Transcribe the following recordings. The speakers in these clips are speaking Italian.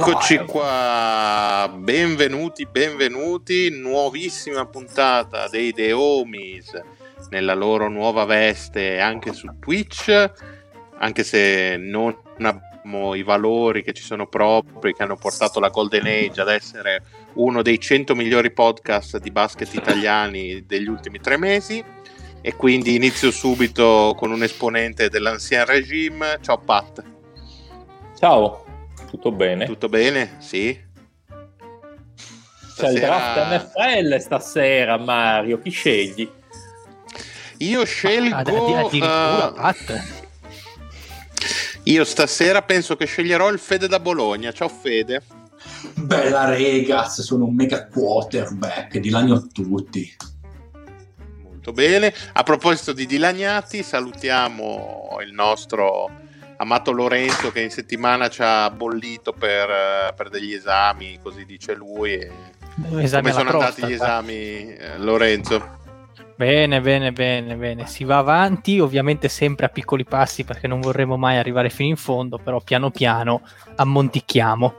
Eccoci qua, benvenuti, benvenuti, nuovissima puntata dei The Homies nella loro nuova veste anche su Twitch, anche se non abbiamo i valori che ci sono propri, che hanno portato la Golden Age ad essere uno dei 100 migliori podcast di basket italiani degli ultimi tre mesi. E quindi inizio subito con un esponente dell'ancien regime. Ciao Pat. Ciao, tutto bene? Tutto bene? Sì. C'è il draft NFL stasera, Mario. Chi scegli? Io scelgo. Ad- ad- addirittura, eh, Pat. io stasera penso che sceglierò il Fede da Bologna. Ciao Fede. Bella Regas, sono un mega quarterback, dilagno a tutti. Molto bene. A proposito di dilagnati, salutiamo il nostro amato Lorenzo che in settimana ci ha bollito per, eh, per degli esami, così dice lui. E come sono andati prostata. gli esami, eh, Lorenzo? Bene, bene, bene, bene. Si va avanti, ovviamente sempre a piccoli passi perché non vorremmo mai arrivare fino in fondo, però piano piano ammontichiamo.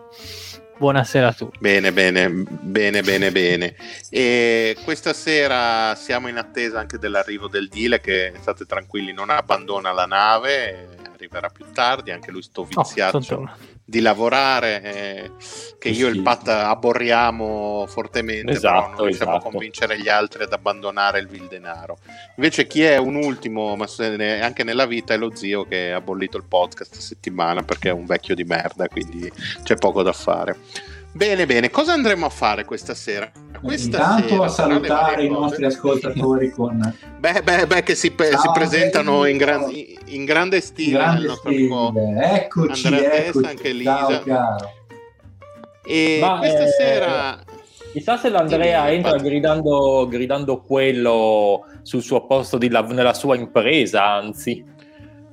Buonasera a tutti. Bene, bene, bene, bene, bene. E questa sera siamo in attesa anche dell'arrivo del Dile che state tranquilli, non abbandona la nave, arriverà più tardi, anche lui sto Oh, viziaccio tonto. di lavorare eh, che io e il Pat aborriamo fortemente, Esatto, però non riusciamo a esatto. convincere gli altri ad abbandonare il vil denaro. Invece chi è un ultimo, ma anche nella vita, è lo zio che ha bollito il podcast settimana perché è un vecchio di merda, quindi c'è poco da fare. Bene, bene, cosa andremo a fare questa sera? Questa Intanto sera, a salutare i cose- nostri ascoltatori con Beh, beh, beh, che si, pe- Ciao, si presentano in, gran- Enrico. in grande stile. grande il nostro amico stile. Eccoci, Andrea Testa, eccoci. anche Lisa. Ciao caro. E Ma, questa eh, sera... Chissà se l'Andrea Dimmi, entra gridando, gridando quello sul suo posto di lav- nella sua impresa, anzi.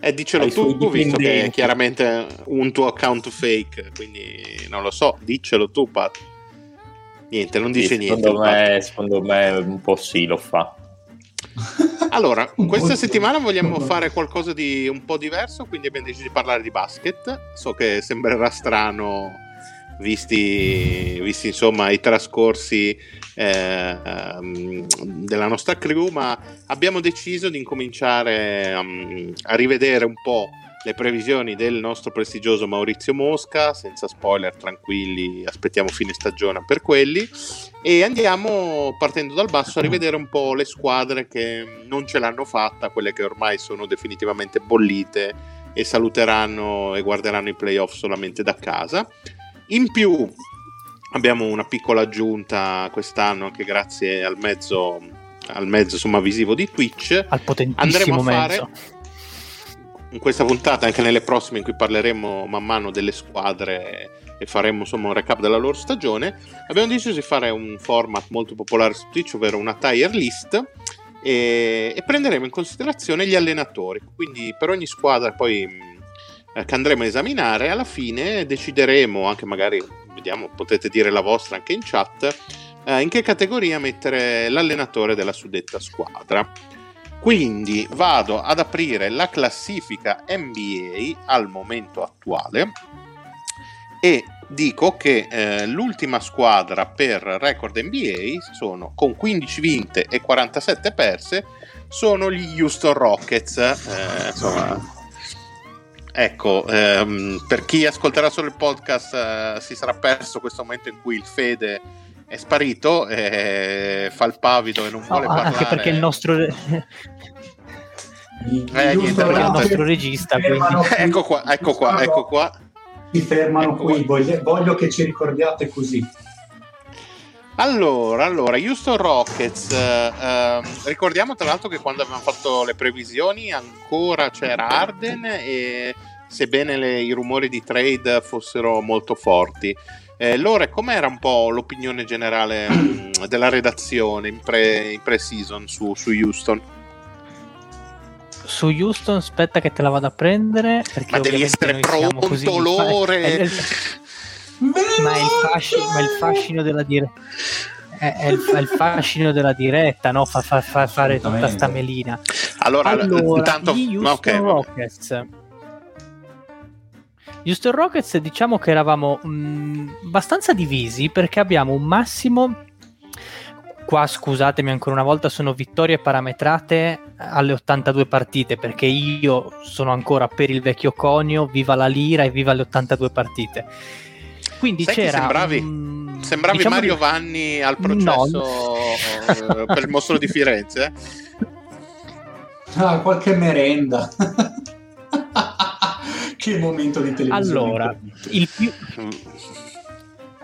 Eh, dicelo tu, visto che è chiaramente un tuo account fake, quindi non lo so, diccelo tu, Pat. Niente, non dice Sì, niente. secondo, me, secondo me un po' sì lo fa. Allora, questa settimana vogliamo fare qualcosa di un po' diverso, quindi abbiamo deciso di parlare di basket. So che sembrerà strano, visti, visti insomma i trascorsi eh, della nostra crew, ma abbiamo deciso di incominciare um, a rivedere un po' le previsioni del nostro prestigioso Maurizio Mosca, senza spoiler, tranquilli, aspettiamo fine stagione per quelli e andiamo partendo dal basso a rivedere un po' le squadre che non ce l'hanno fatta, quelle che ormai sono definitivamente bollite e saluteranno e guarderanno i playoff solamente da casa. In più abbiamo una piccola aggiunta quest'anno anche grazie al mezzo, al mezzo insomma, visivo di Twitch. Al Andremo potentissimo a fare mezzo. in questa puntata, anche nelle prossime in cui parleremo man mano delle squadre e faremo insomma un recap della loro stagione, abbiamo deciso di fare un format molto popolare su Twitch, ovvero una tier list e, e prenderemo in considerazione gli allenatori. Quindi per ogni squadra poi eh, che andremo a esaminare, alla fine decideremo, anche magari vediamo, potete dire la vostra anche in chat, eh, in che categoria mettere l'allenatore della suddetta squadra. Quindi vado ad aprire la classifica NBA al momento attuale e dico che eh, l'ultima squadra per record NBA sono con 15 vinte e 47 perse sono gli Houston Rockets. Eh, insomma, ecco, ehm, per chi ascolterà solo il podcast eh, si sarà perso questo momento in cui il Fede è sparito, eh, fa il pavido e non vuole No, parlare. anche perché il nostro, Eh, niente, perché il nostro regista. Ecco qua, ecco qua, ecco qua. Si fermano Ecco qui, qua. voglio, voglio che ci ricordiate così. Allora, allora, Houston Rockets, eh, ehm, ricordiamo tra l'altro che quando avevamo fatto le previsioni ancora c'era Arden e sebbene le- i rumori di trade fossero molto forti. Eh, Lore, com'era un po' l'opinione generale mm, della redazione in, pre, in pre-season su, su Houston? su Houston aspetta che te la vado a prendere Ma devi essere pronto, così- Lore! è- ma è il fascino, ma il fascino della diretta è, è il, è il fascino della diretta no? fa, fa- fa- fare tutta sta melina. Allora, allora intanto... gli Houston ok, vabbè. Rockets. Gli Houston Rockets diciamo che eravamo mh, abbastanza divisi perché abbiamo un massimo qua scusatemi ancora una volta sono vittorie parametrate alle 82 partite perché io sono ancora per il vecchio conio viva la lira e viva le 82 partite quindi Sai c'era sembravi? un- Sembravi diciamo Mario di- Vanni al No. processo eh, per il mostro di Firenze. Ah, qualche merenda. che momento di televisione. Allora, il più,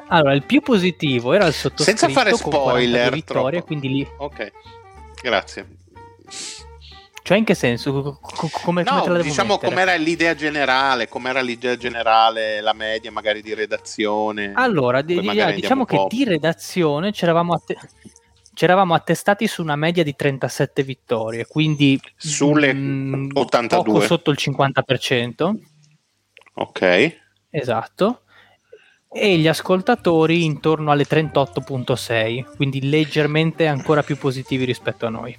allora, il più positivo era il sottoscritto Senza fare con 42 spoiler, vittorie, troppo. quindi lì, Ok, grazie. Cioè in che senso? Co- co- come, come No, devo diciamo mettere? com'era l'idea generale, com'era l'idea generale, la media magari di redazione. Allora, di- magari diciamo che di redazione c'eravamo, atte- c'eravamo attestati su una media di 37 vittorie, quindi Sulle mm, 82. poco sotto il 50%, Ok. esatto, e gli ascoltatori intorno alle 38.6, quindi leggermente ancora più positivi rispetto a noi.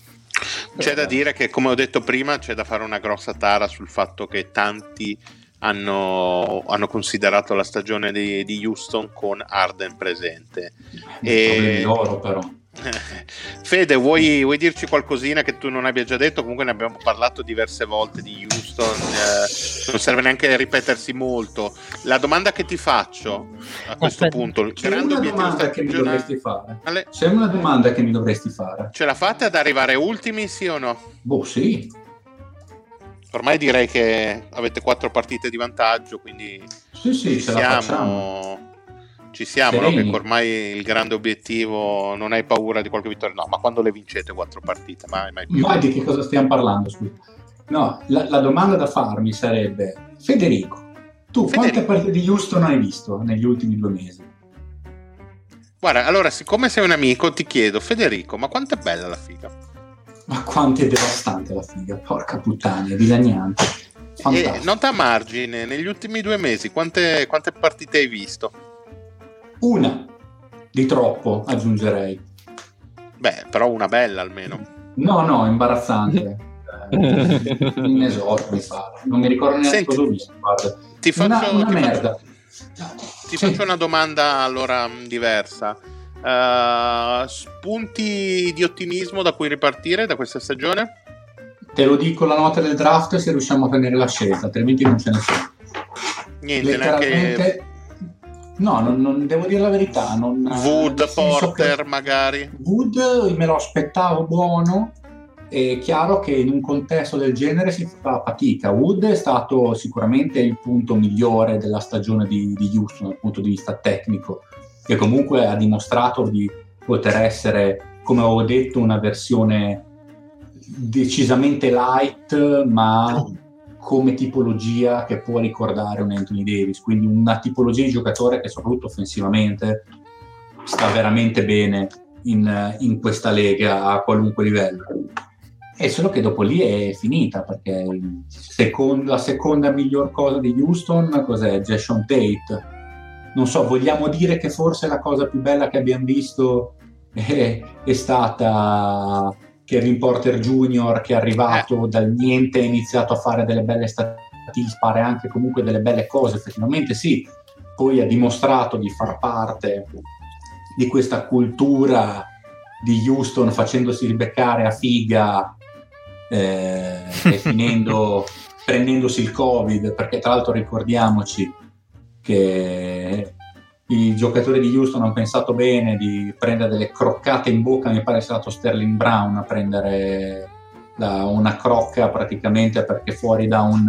C'è da dire che, come ho detto prima, c'è da fare una grossa tara sul fatto che tanti hanno, hanno considerato la stagione di, di Houston con Arden presente. E- loro, però. Fede, vuoi, vuoi dirci qualcosina che tu non abbia già detto? Comunque ne abbiamo parlato diverse volte di Houston, eh, non serve neanche ripetersi molto. La domanda che ti faccio a questo Aspetta. punto, C'è una domanda che mi dovresti fare. Ale, C'è una domanda che mi dovresti fare. ce la fate ad arrivare ultimi, sì o no? Boh, sì. Ormai direi che avete quattro partite di vantaggio, quindi Sì, sì, ci ce la facciamo. Ci siamo, no? Che ormai il grande obiettivo non hai paura di qualche vittoria, no, ma quando le vincete quattro partite, mai, mai più. Ma di che cosa stiamo parlando? Scusa. No, la, la domanda da farmi sarebbe: Federico, tu Federico. quante partite di Houston hai visto negli ultimi due mesi? Guarda, allora, siccome sei un amico, ti chiedo, Federico, ma quanto è bella la figa? Ma quanto è devastante la figa, porca puttana, è dilaniante. E Fantastico. nota a margine, negli ultimi due mesi, quante, quante partite hai visto? Una di troppo, aggiungerei. Beh, però una bella almeno. No, no, imbarazzante. Mi pare. Non mi ricordo neanche Senti, cosa ho visto. Guarda. Ti faccio Una, una ti faccio- merda. Ti Sì. faccio una domanda allora mh, diversa. Uh, spunti di ottimismo da cui ripartire da questa stagione? Te lo dico la nota del draft se riusciamo a tenere la scelta, altrimenti non ce ne sono. Niente, neanche Letteralmente, no, non, non- devo dire la verità. Non, Wood, Porter che magari. Wood me lo aspettavo buono. È chiaro che in un contesto del genere si fa fatica. Wood è stato sicuramente il punto migliore della stagione di, di Houston dal punto di vista tecnico, che comunque ha dimostrato di poter essere, come avevo detto, una versione decisamente light, ma come tipologia che può ricordare un Anthony Davis, quindi una tipologia di giocatore che soprattutto offensivamente sta veramente bene in, in questa lega a qualunque livello. È solo che dopo lì è finita perché il second- la seconda miglior cosa di Houston cos'è? Jason Tate. Non so, vogliamo dire che forse la cosa più bella che abbiamo visto è, è stata Kevin Porter Jr. che è arrivato eh. dal niente ha iniziato a fare delle belle statistiche, fare anche comunque delle belle cose, effettivamente sì, poi ha dimostrato di far parte di questa cultura di Houston facendosi ribeccare a figa eh, e finendo prendendosi il covid perché tra l'altro ricordiamoci che i giocatori di Houston hanno pensato bene di prendere delle croccate in bocca mi pare sia stato Sterling Brown a prendere la, una crocca praticamente perché fuori da un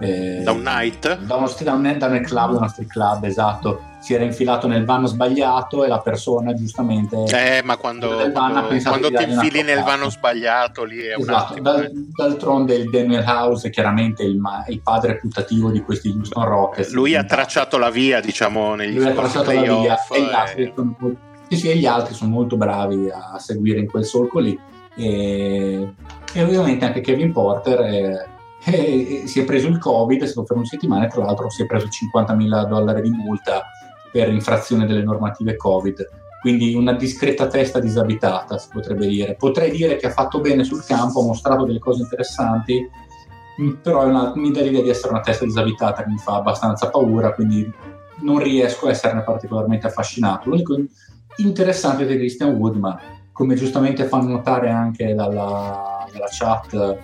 eh, da un night? Da, uno, da, un, da un club da uno street club esatto. Si era infilato nel vano sbagliato e la persona giustamente eh ma quando, quando, quando ti infili nel vano sbagliato lì è esatto. un attimo eh. d'altronde il Daniel House è chiaramente il, il, padre putativo di questi Houston Rockets. Lui ha tracciato la via diciamo negli lui ha tracciato la via e, gli altri e... sono, sì, sì, e gli altri sono molto bravi a seguire in quel solco lì. E, e ovviamente anche Kevin Porter è, e si è preso il covid, è stato per una settimana e tra l'altro si è preso 50 mila dollari di multa per infrazione delle normative covid. Quindi una discreta testa disabitata si potrebbe dire. Potrei dire che ha fatto bene sul campo ha mostrato delle cose interessanti però una, mi dà l'idea di essere una testa disabitata che mi fa abbastanza paura quindi non riesco a esserne particolarmente affascinato. L'unico interessante è Christian Wood ma come giustamente fanno notare anche dalla, dalla chat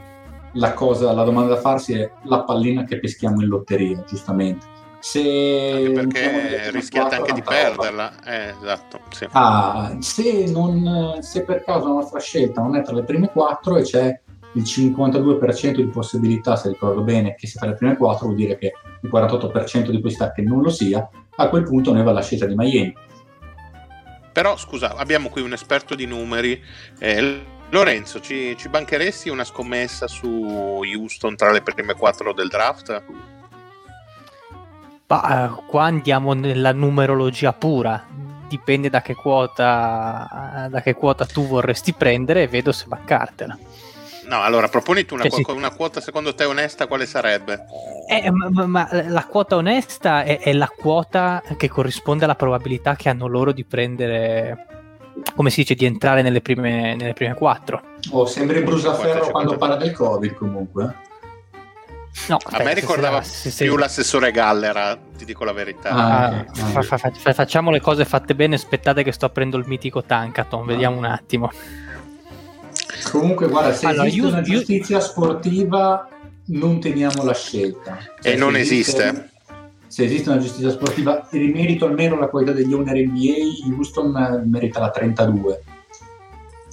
la, cosa, la domanda da farsi è la pallina che peschiamo in lotteria, giustamente. Se perché rischiate anche di perderla, eh, esatto. Sì. Ah, se, non, se per caso la nostra scelta non è tra le prime quattro e c'è il 52% di possibilità, se ricordo bene, che sia tra le prime quattro, vuol dire che il 48% di possibilità che non lo sia, a quel punto noi va la scelta di Miami. Però scusa, abbiamo qui un esperto di numeri. Eh, Lorenzo, ci, ci, bancheresti una scommessa su Houston tra le prime quattro del draft? Bah, eh, qua andiamo nella numerologia pura, dipende da che quota, da che quota tu vorresti prendere e vedo se bancartela. No, allora proponiti una, sì. una, quota secondo te onesta, quale sarebbe? Eh, ma, ma, la quota onesta è, è, la quota che corrisponde alla probabilità che hanno loro di prendere come si dice, di entrare nelle prime, nelle prime quattro. Oh, sembri Brusaferro quando parla del Covid comunque. No, a me ricordava se, se, più l'assessore Gallera, ti dico la verità. Ah, ah, fa, fa, fa, facciamo le cose fatte bene, aspettate che sto aprendo il mitico Tankaton, vediamo un attimo. Comunque, guarda, se allora, esiste io, una giustizia io... sportiva, non teniamo la scelta. Cioè, e non esiste. esiste se esiste una giustizia sportiva e rimerito almeno la qualità degli owner NBA, Houston merita la 32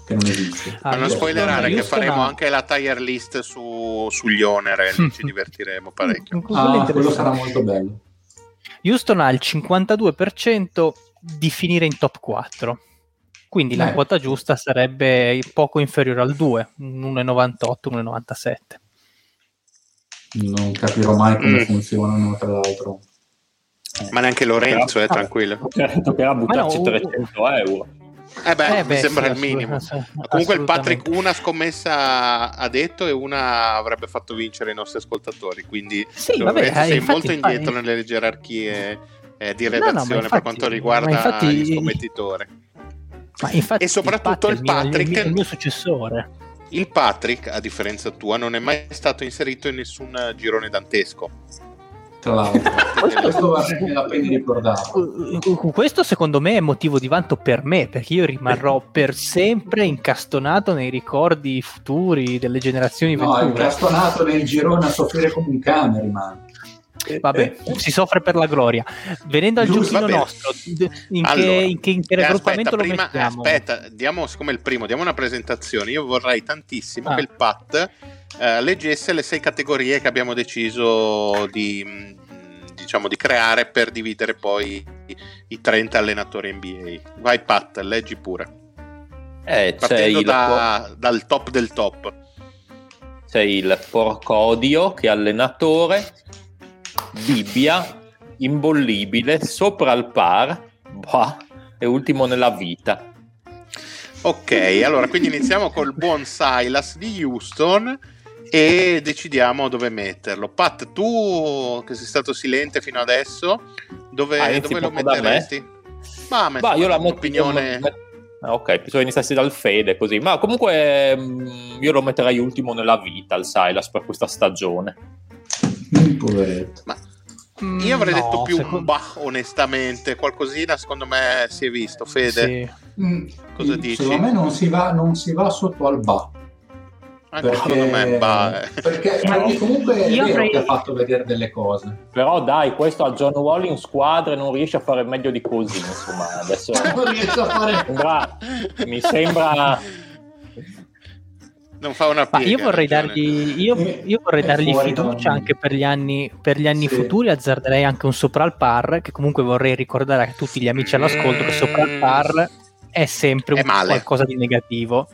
che non esiste. Ah, non spoilerare che faremo ha... anche la tire list su, sugli owner e ci divertiremo parecchio. Ah, quello sarà molto bello. Houston ha il 52% di finire in top 4. Quindi eh. la quota giusta sarebbe poco inferiore al 2, 1,98, 1,97. Non capirò mai come mm. funzionano, tra l'altro. Ma neanche Lorenzo è eh, tranquillo. Toccherà buttarci no, 300 euro. Eh beh, eh beh mi sembra sì, il minimo. Comunque il Patrick una scommessa ha detto e una avrebbe fatto vincere i nostri ascoltatori, quindi sì, vabbè, eh, sei infatti, molto indietro infatti... nelle gerarchie eh, di redazione no, no, infatti, per quanto riguarda infatti, gli scommettitori. e soprattutto il, Patrick, il, mio, il mio successore. Il Patrick, a differenza tua, non è mai stato inserito in nessun girone dantesco tra l'altro. questo vale la pena ricordarlo. Questo secondo me è motivo di vanto per me, perché io rimarrò per sempre incastonato nei ricordi futuri delle generazioni no, venture. incastonato nel girone a soffrire come un cane rimane. Vabbè, si soffre per la gloria. Venendo al Giusto, giochino nostro, in, allora, che, in che, in che raggruppamento lo prima, mettiamo? Aspetta, diamo siccome il primo, diamo una presentazione. Io vorrei tantissimo ah. che il Pat eh, leggesse le sei categorie che abbiamo deciso di, mm, diciamo, di creare per dividere poi i 30 allenatori NBA. Vai Pat, leggi pure. Eh, Partendo da, dal top del top. C'è il Porcodio che è allenatore, Bibbia, imbollibile, sopra il par, bah, e ultimo nella vita. Ok, allora quindi iniziamo col buon Silas di Houston e decidiamo dove metterlo. Pat, tu che sei stato silente fino adesso, dove, ah, dove lo metteresti? Ma, bah, io la metto, opinione... Ok, pensavo iniziassi dal Fede così, ma comunque mh, mm, io lo metterei ultimo nella vita il Silas per questa stagione. Poveretto. Ma io avrei Mm, No, detto più un secondo- bah, onestamente. Qualcosina secondo me si è visto. Fede, Sì. Cosa mm, dici? Secondo me non si va, non si va sotto al ba. Anche Perché, secondo me bah, eh. perché ma comunque è io vero avrei- che ha fatto vedere delle cose. Però dai, questo a John Wall in squadra non riesce a fare meglio di così, insomma, adesso Non riesco a fare... sembra- mi sembra non fa una Ma piega. io vorrei dargli, io, Eh, io vorrei dargli fiducia anche per gli anni, per gli anni Sì. futuri. Azzarderei anche un sopra al par. Che comunque vorrei ricordare a tutti gli amici all'ascolto che sopra al par è sempre È qualcosa di negativo.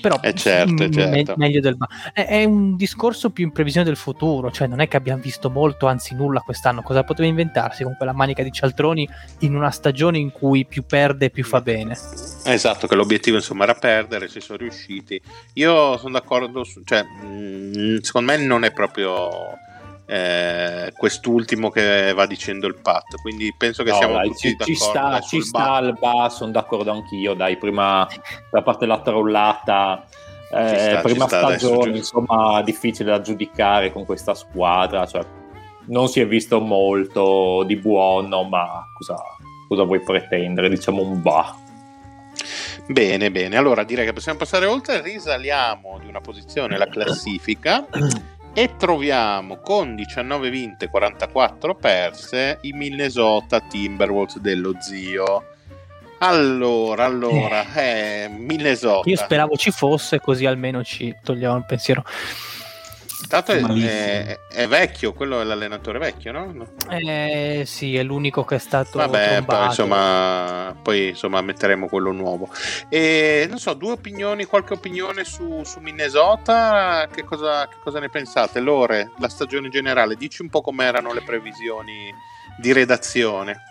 Però Eh, certo, mm, certo. me- meglio del è, è un discorso più in previsione del futuro, cioè non è che abbiamo visto molto, anzi nulla quest'anno. Cosa poteva inventarsi con quella manica di cialtroni in una stagione in cui più perde più fa bene? Esatto, che l'obiettivo insomma era perdere, ci sono riusciti. Io sono d'accordo, su, cioè, mh, secondo me non è proprio eh, quest'ultimo che va dicendo il Pat, quindi penso che No, siamo dai, tutti ci, d'accordo ci sta, ci sta al bas, sono d'accordo anch'io, dai, prima da parte della trollata, eh, sta, prima sta, adesso stagione, giusto. insomma, difficile da giudicare con questa squadra, cioè, non si è visto molto di buono, ma cosa, cosa vuoi pretendere? Diciamo un bah. Bene, bene, allora direi che possiamo passare oltre, risaliamo di una posizione la classifica e troviamo con 19 vinte 44 perse i Minnesota Timberwolves dello zio. Allora, allora, eh, Minnesota. Io speravo ci fosse, così almeno ci togliamo il pensiero. Tanto è, è- è vecchio, quello è l'allenatore vecchio, no? No. Eh, sì, è l'unico che è stato Vabbè, poi insomma, poi insomma metteremo quello nuovo. E non so, due opinioni, qualche opinione su, su Minnesota? Che cosa, che cosa ne pensate? Lore, la stagione generale, dici un po' com'erano le previsioni di redazione.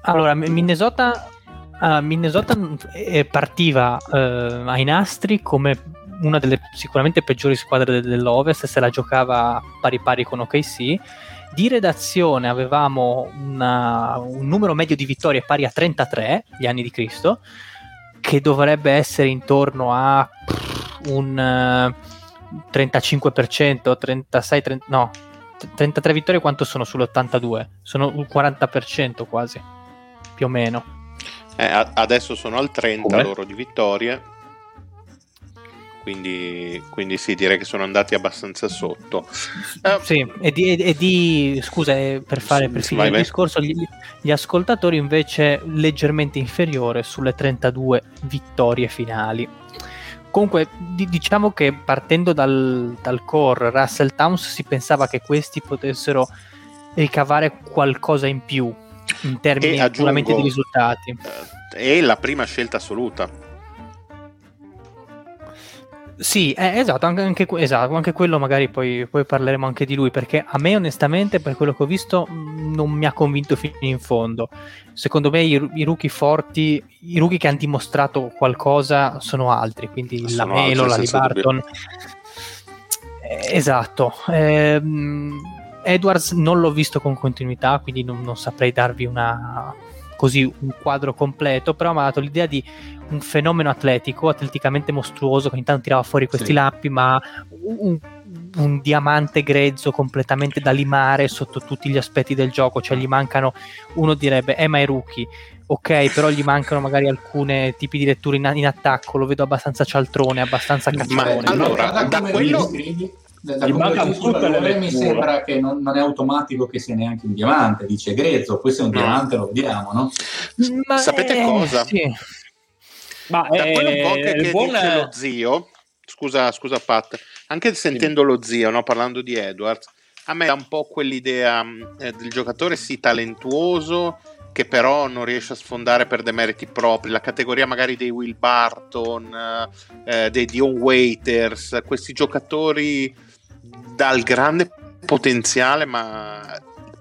Allora, Minnesota, ah, Minnesota eh, partiva eh, ai nastri come una delle sicuramente peggiori squadre de- dell'Ovest, se la giocava pari pari con OKC. Di redazione avevamo una- un numero medio di vittorie pari a 33, gli anni di Cristo, che dovrebbe essere intorno a un eh, 35%, 36, 30, no, 33 vittorie quanto sono sull'82? Sono un 40% quasi, più o meno. Eh, adesso sono al 30 Come? loro di vittorie. Quindi, quindi sì, direi che sono andati abbastanza sotto. Eh, Sì, e di, e di- scusa, eh, per, fare, per finire il discorso, gli, gli ascoltatori invece leggermente inferiore sulle 32 vittorie finali. Comunque, di- diciamo che partendo dal, dal core Russell Towns si pensava che questi potessero ricavare qualcosa in più in termini E aggiungo- di risultati. eh, è la prima scelta assoluta. Sì, eh, esatto, anche, anche esatto, anche quello magari poi, poi parleremo anche di lui, perché a me onestamente per quello che ho visto mh, non mi ha convinto fino in fondo. Secondo me i, i rookie forti, i rookie che hanno dimostrato qualcosa sono altri, quindi la Sono Melo, la altri, senza Libarton. Eh, esatto. Ehm, Edwards non l'ho visto con continuità, quindi non, non saprei darvi una così un quadro completo, però mi ha dato l'idea di un fenomeno atletico, atleticamente mostruoso, che ogni tanto tirava fuori questi Sì. lampi, ma un, un diamante grezzo completamente da limare sotto tutti gli aspetti del gioco, cioè gli mancano, uno direbbe, eh ma è rookie, ok, però gli mancano magari alcune tipi di letture in, in attacco, lo vedo abbastanza cialtrone, abbastanza Ma cacciarone. allora, da, quello- da, da come mi sembra che non, non è automatico che sia neanche un diamante, dice grezzo, questo è un diamante, lo vediamo, no? Ma, Sapete eh, cosa? sì. Ma Da quello un po' eh, che, che buon- dice lo zio, scusa, scusa Pat, anche sentendo lo zio, no, parlando di Edwards, a me dà un po' quell'idea mh, eh, del giocatore sì talentuoso, che però non riesce a sfondare per demeriti propri, la categoria magari dei Will Barton, eh, dei Dion Waiters, questi giocatori dal grande potenziale ma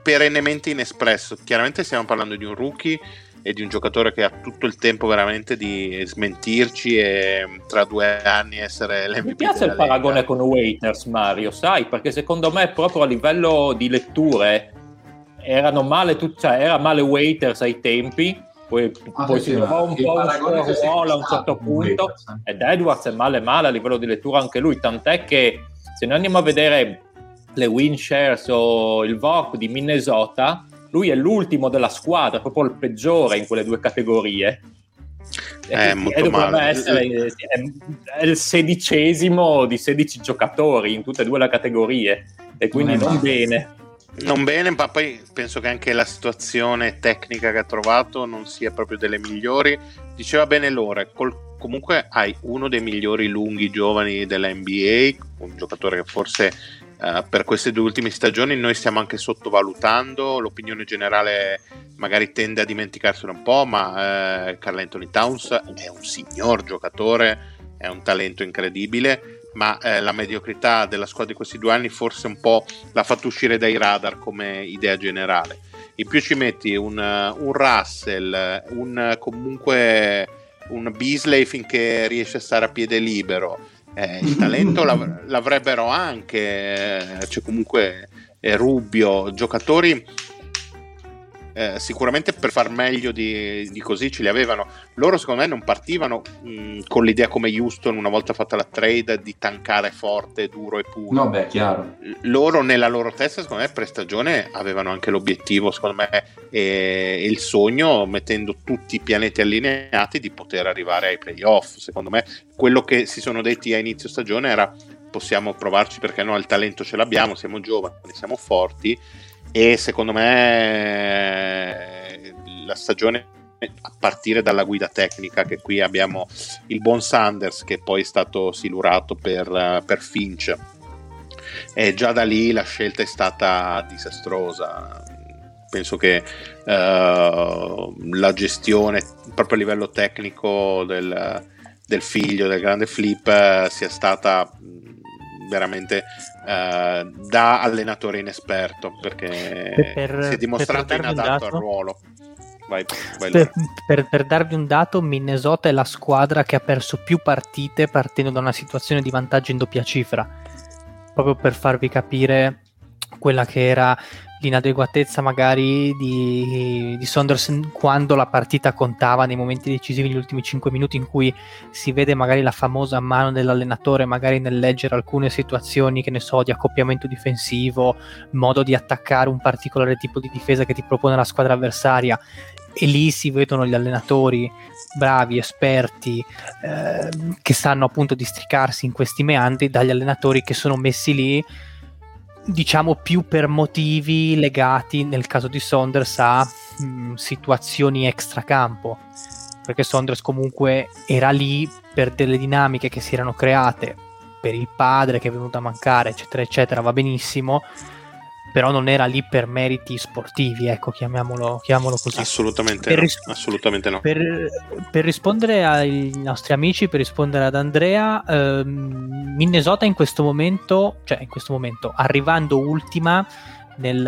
perennemente inespresso. Chiaramente stiamo parlando di un rookie e di un giocatore che ha tutto il tempo veramente di smentirci e tra due anni essere l'MVP Mi piace il paragone Lega. con Waiters, Mario, sai, perché secondo me proprio a livello di letture erano male tut- cioè, era male Waiters ai tempi, poi, Ah, poi sì, si trova un po' un ruolo a un certo punto Edwards, eh. ed Edwards è male male a livello di lettura anche lui, tant'è che se noi andiamo a vedere le win shares o il VOC di Minnesota, lui è l'ultimo della squadra, proprio il peggiore in quelle due categorie. E Eh, quindi molto dovrebbe male. essere è, è il sedicesimo di 16 giocatori in tutte e due le categorie e quindi Non è non bene. Non bene, ma poi penso che anche la situazione tecnica che ha trovato non sia proprio delle migliori. Diceva bene Lore, col- comunque hai uno dei migliori lunghi giovani della NBA, un giocatore che forse eh, per queste due ultime stagioni noi stiamo anche sottovalutando, l'opinione generale magari tende a dimenticarselo un po', ma eh, Carl Anthony Towns è un signor giocatore, è un talento incredibile, ma eh, la mediocrità della squadra di questi due anni forse un po' l'ha fatto uscire dai radar come idea generale. In più ci metti un, uh, un Russell, un comunque un Beasley finché riesce a stare a piede libero. Eh, il talento l'av- l'avrebbero anche, eh, c'è comunque eh, Rubio, giocatori eh, sicuramente per far meglio di, di così ce li avevano. Loro secondo me non partivano mh, con l'idea come Houston una volta fatta la trade di tankare forte, duro e puro. No, beh, chiaro. Loro nella loro testa secondo me per stagione avevano anche l'obiettivo secondo me e il sogno mettendo tutti i pianeti allineati di poter arrivare ai playoff. Secondo me quello che si sono detti a inizio stagione era possiamo provarci perché no, il talento ce l'abbiamo, siamo giovani, siamo forti e secondo me la stagione a partire dalla guida tecnica che qui abbiamo il buon Sanders che poi è stato silurato per, per Finch. E già da lì la scelta è stata disastrosa. Penso che uh, la gestione proprio a livello tecnico del, del figlio del grande flip sia stata veramente uh, da allenatore inesperto perché Per- si è dimostrato per inadatto al ruolo. Vai, vai Per, per- per darvi un dato, Minnesota è la squadra che ha perso più partite partendo da una situazione di vantaggio in doppia cifra. Proprio per farvi capire quella che era l'inadeguatezza magari di, di Saunders quando la partita contava nei momenti decisivi, negli ultimi 5 minuti in cui si vede magari la famosa mano dell'allenatore, magari nel leggere alcune situazioni, che ne so, di accoppiamento difensivo, modo di attaccare un particolare tipo di difesa che ti propone la squadra avversaria. E lì si vedono gli allenatori bravi, esperti, eh, che sanno appunto districarsi in questi meandri dagli allenatori che sono messi lì diciamo più per motivi legati nel caso di Saunders a mh, situazioni extracampo. Perché Saunders comunque era lì per delle dinamiche che si erano create per il padre che è venuto a mancare eccetera eccetera va benissimo però non era lì per meriti sportivi ecco chiamiamolo, chiamiamolo così Assolutamente Per no. ris- Assolutamente no. per, per rispondere ai nostri amici, per rispondere ad Andrea, ehm, Minnesota in questo momento, cioè in questo momento, arrivando ultima, nel,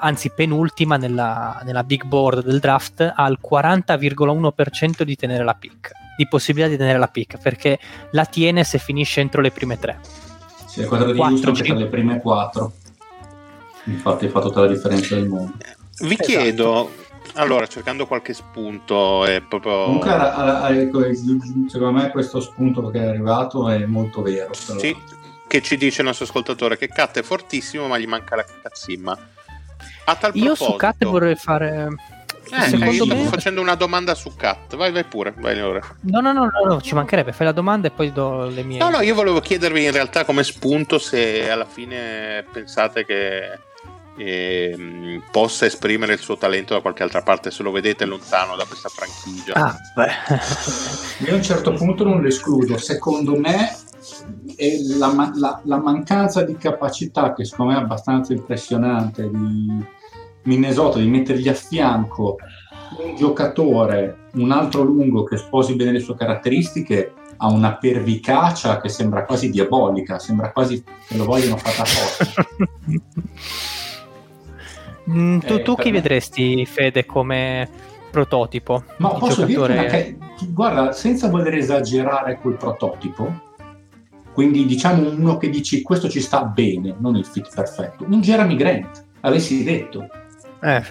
anzi penultima nella, nella big board del draft, ha il 40,1% di tenere la pick, di possibilità di tenere la pick, perché la tiene se finisce entro le prime tre. Sì, Houston che tra cinque. le prime quattro. Infatti ha fatto tutta la differenza del mondo. Vi Esatto. chiedo, allora, cercando qualche spunto, è proprio... Comunque, ecco, secondo me questo spunto che è arrivato è molto vero. però. Sì, che ci dice il nostro ascoltatore che Cat è fortissimo, ma gli manca la cazzimma. A tal Io su proposito- Cat vorrei fare... Eh, secondo io me... stavo facendo una domanda su Cat. Vai, vai pure, vai no, no, no, no, ci mancherebbe, fai la domanda e poi do le mie... No, no, io volevo chiedervi in realtà come spunto se alla fine pensate che ehm, possa esprimere il suo talento da qualche altra parte, se lo vedete lontano da questa franchigia. Ah, beh. Io a un certo punto non lo escludo. Secondo me è la, la- la mancanza di capacità, che secondo me è abbastanza impressionante, di Minnesota di mettergli a fianco un giocatore, un altro lungo che sposi bene le sue caratteristiche, ha una pervicacia che sembra quasi diabolica, sembra quasi che lo vogliono fare apposta. Mm, tu, Eh, tu chi me- vedresti, Fede, come prototipo? Ma di posso dirti giocatore? una che- guarda, senza voler esagerare col prototipo, quindi diciamo uno che dici questo ci sta bene, non il fit perfetto, un Jeremy Grant, avessi detto. Eh,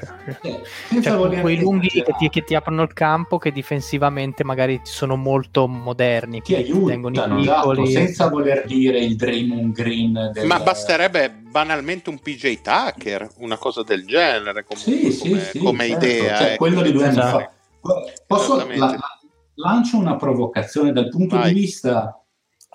cioè, quei lunghi che ti, che ti, aprono il campo che difensivamente magari sono molto moderni ti aiutano esatto, senza voler dire il Draymond Green del... ma basterebbe banalmente un PJ Tucker una cosa del genere comunque, sì, come, sì, come certo. idea cioè, ecco, quello di due anni fa. Posso la, lancio una provocazione dal punto Vai. di vista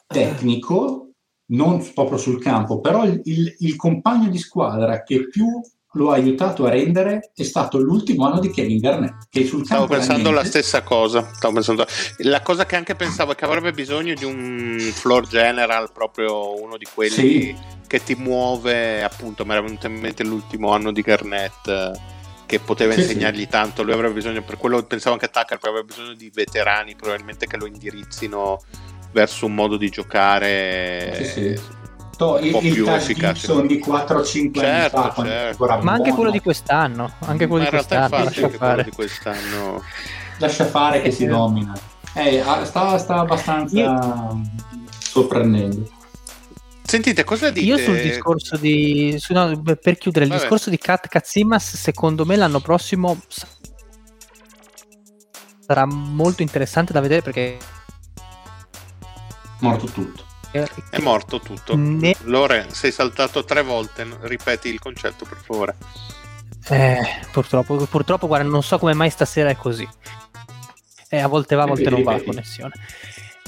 tecnico non proprio sul campo però il, il, il compagno di squadra che più lo ha aiutato a rendere è stato l'ultimo anno di Kevin Garnett che sul stavo pensando la stessa cosa pensando... la cosa che anche pensavo è che avrebbe bisogno di un floor general proprio uno di quelli sì. che ti muove appunto mi era venuto in mente l'ultimo anno di Garnett che poteva sì, insegnargli sì. tanto lui avrebbe bisogno per quello pensavo anche a Tucker avrebbe bisogno di veterani probabilmente che lo indirizzino verso un modo di giocare sì, To, il, il Gibson di 4-5 certo, anni fa certo. ma anche quello di quest'anno anche quello, di quest'anno, lascia fare. di quest'anno lascia fare che si domina eh, sta, sta, abbastanza Io... sorprendendo Sentite, cosa dite? Io sul discorso di... Su, no, per chiudere, il Vabbè. discorso di Kat Katsimas, secondo me l'anno prossimo sarà molto interessante da vedere perché... Morto tutto. È morto tutto. Ne... Lore, sei saltato tre volte, ripeti il concetto per favore. Eh, purtroppo, purtroppo, guarda, non so come mai stasera è così. Eh, a volte va, a volte non va la connessione.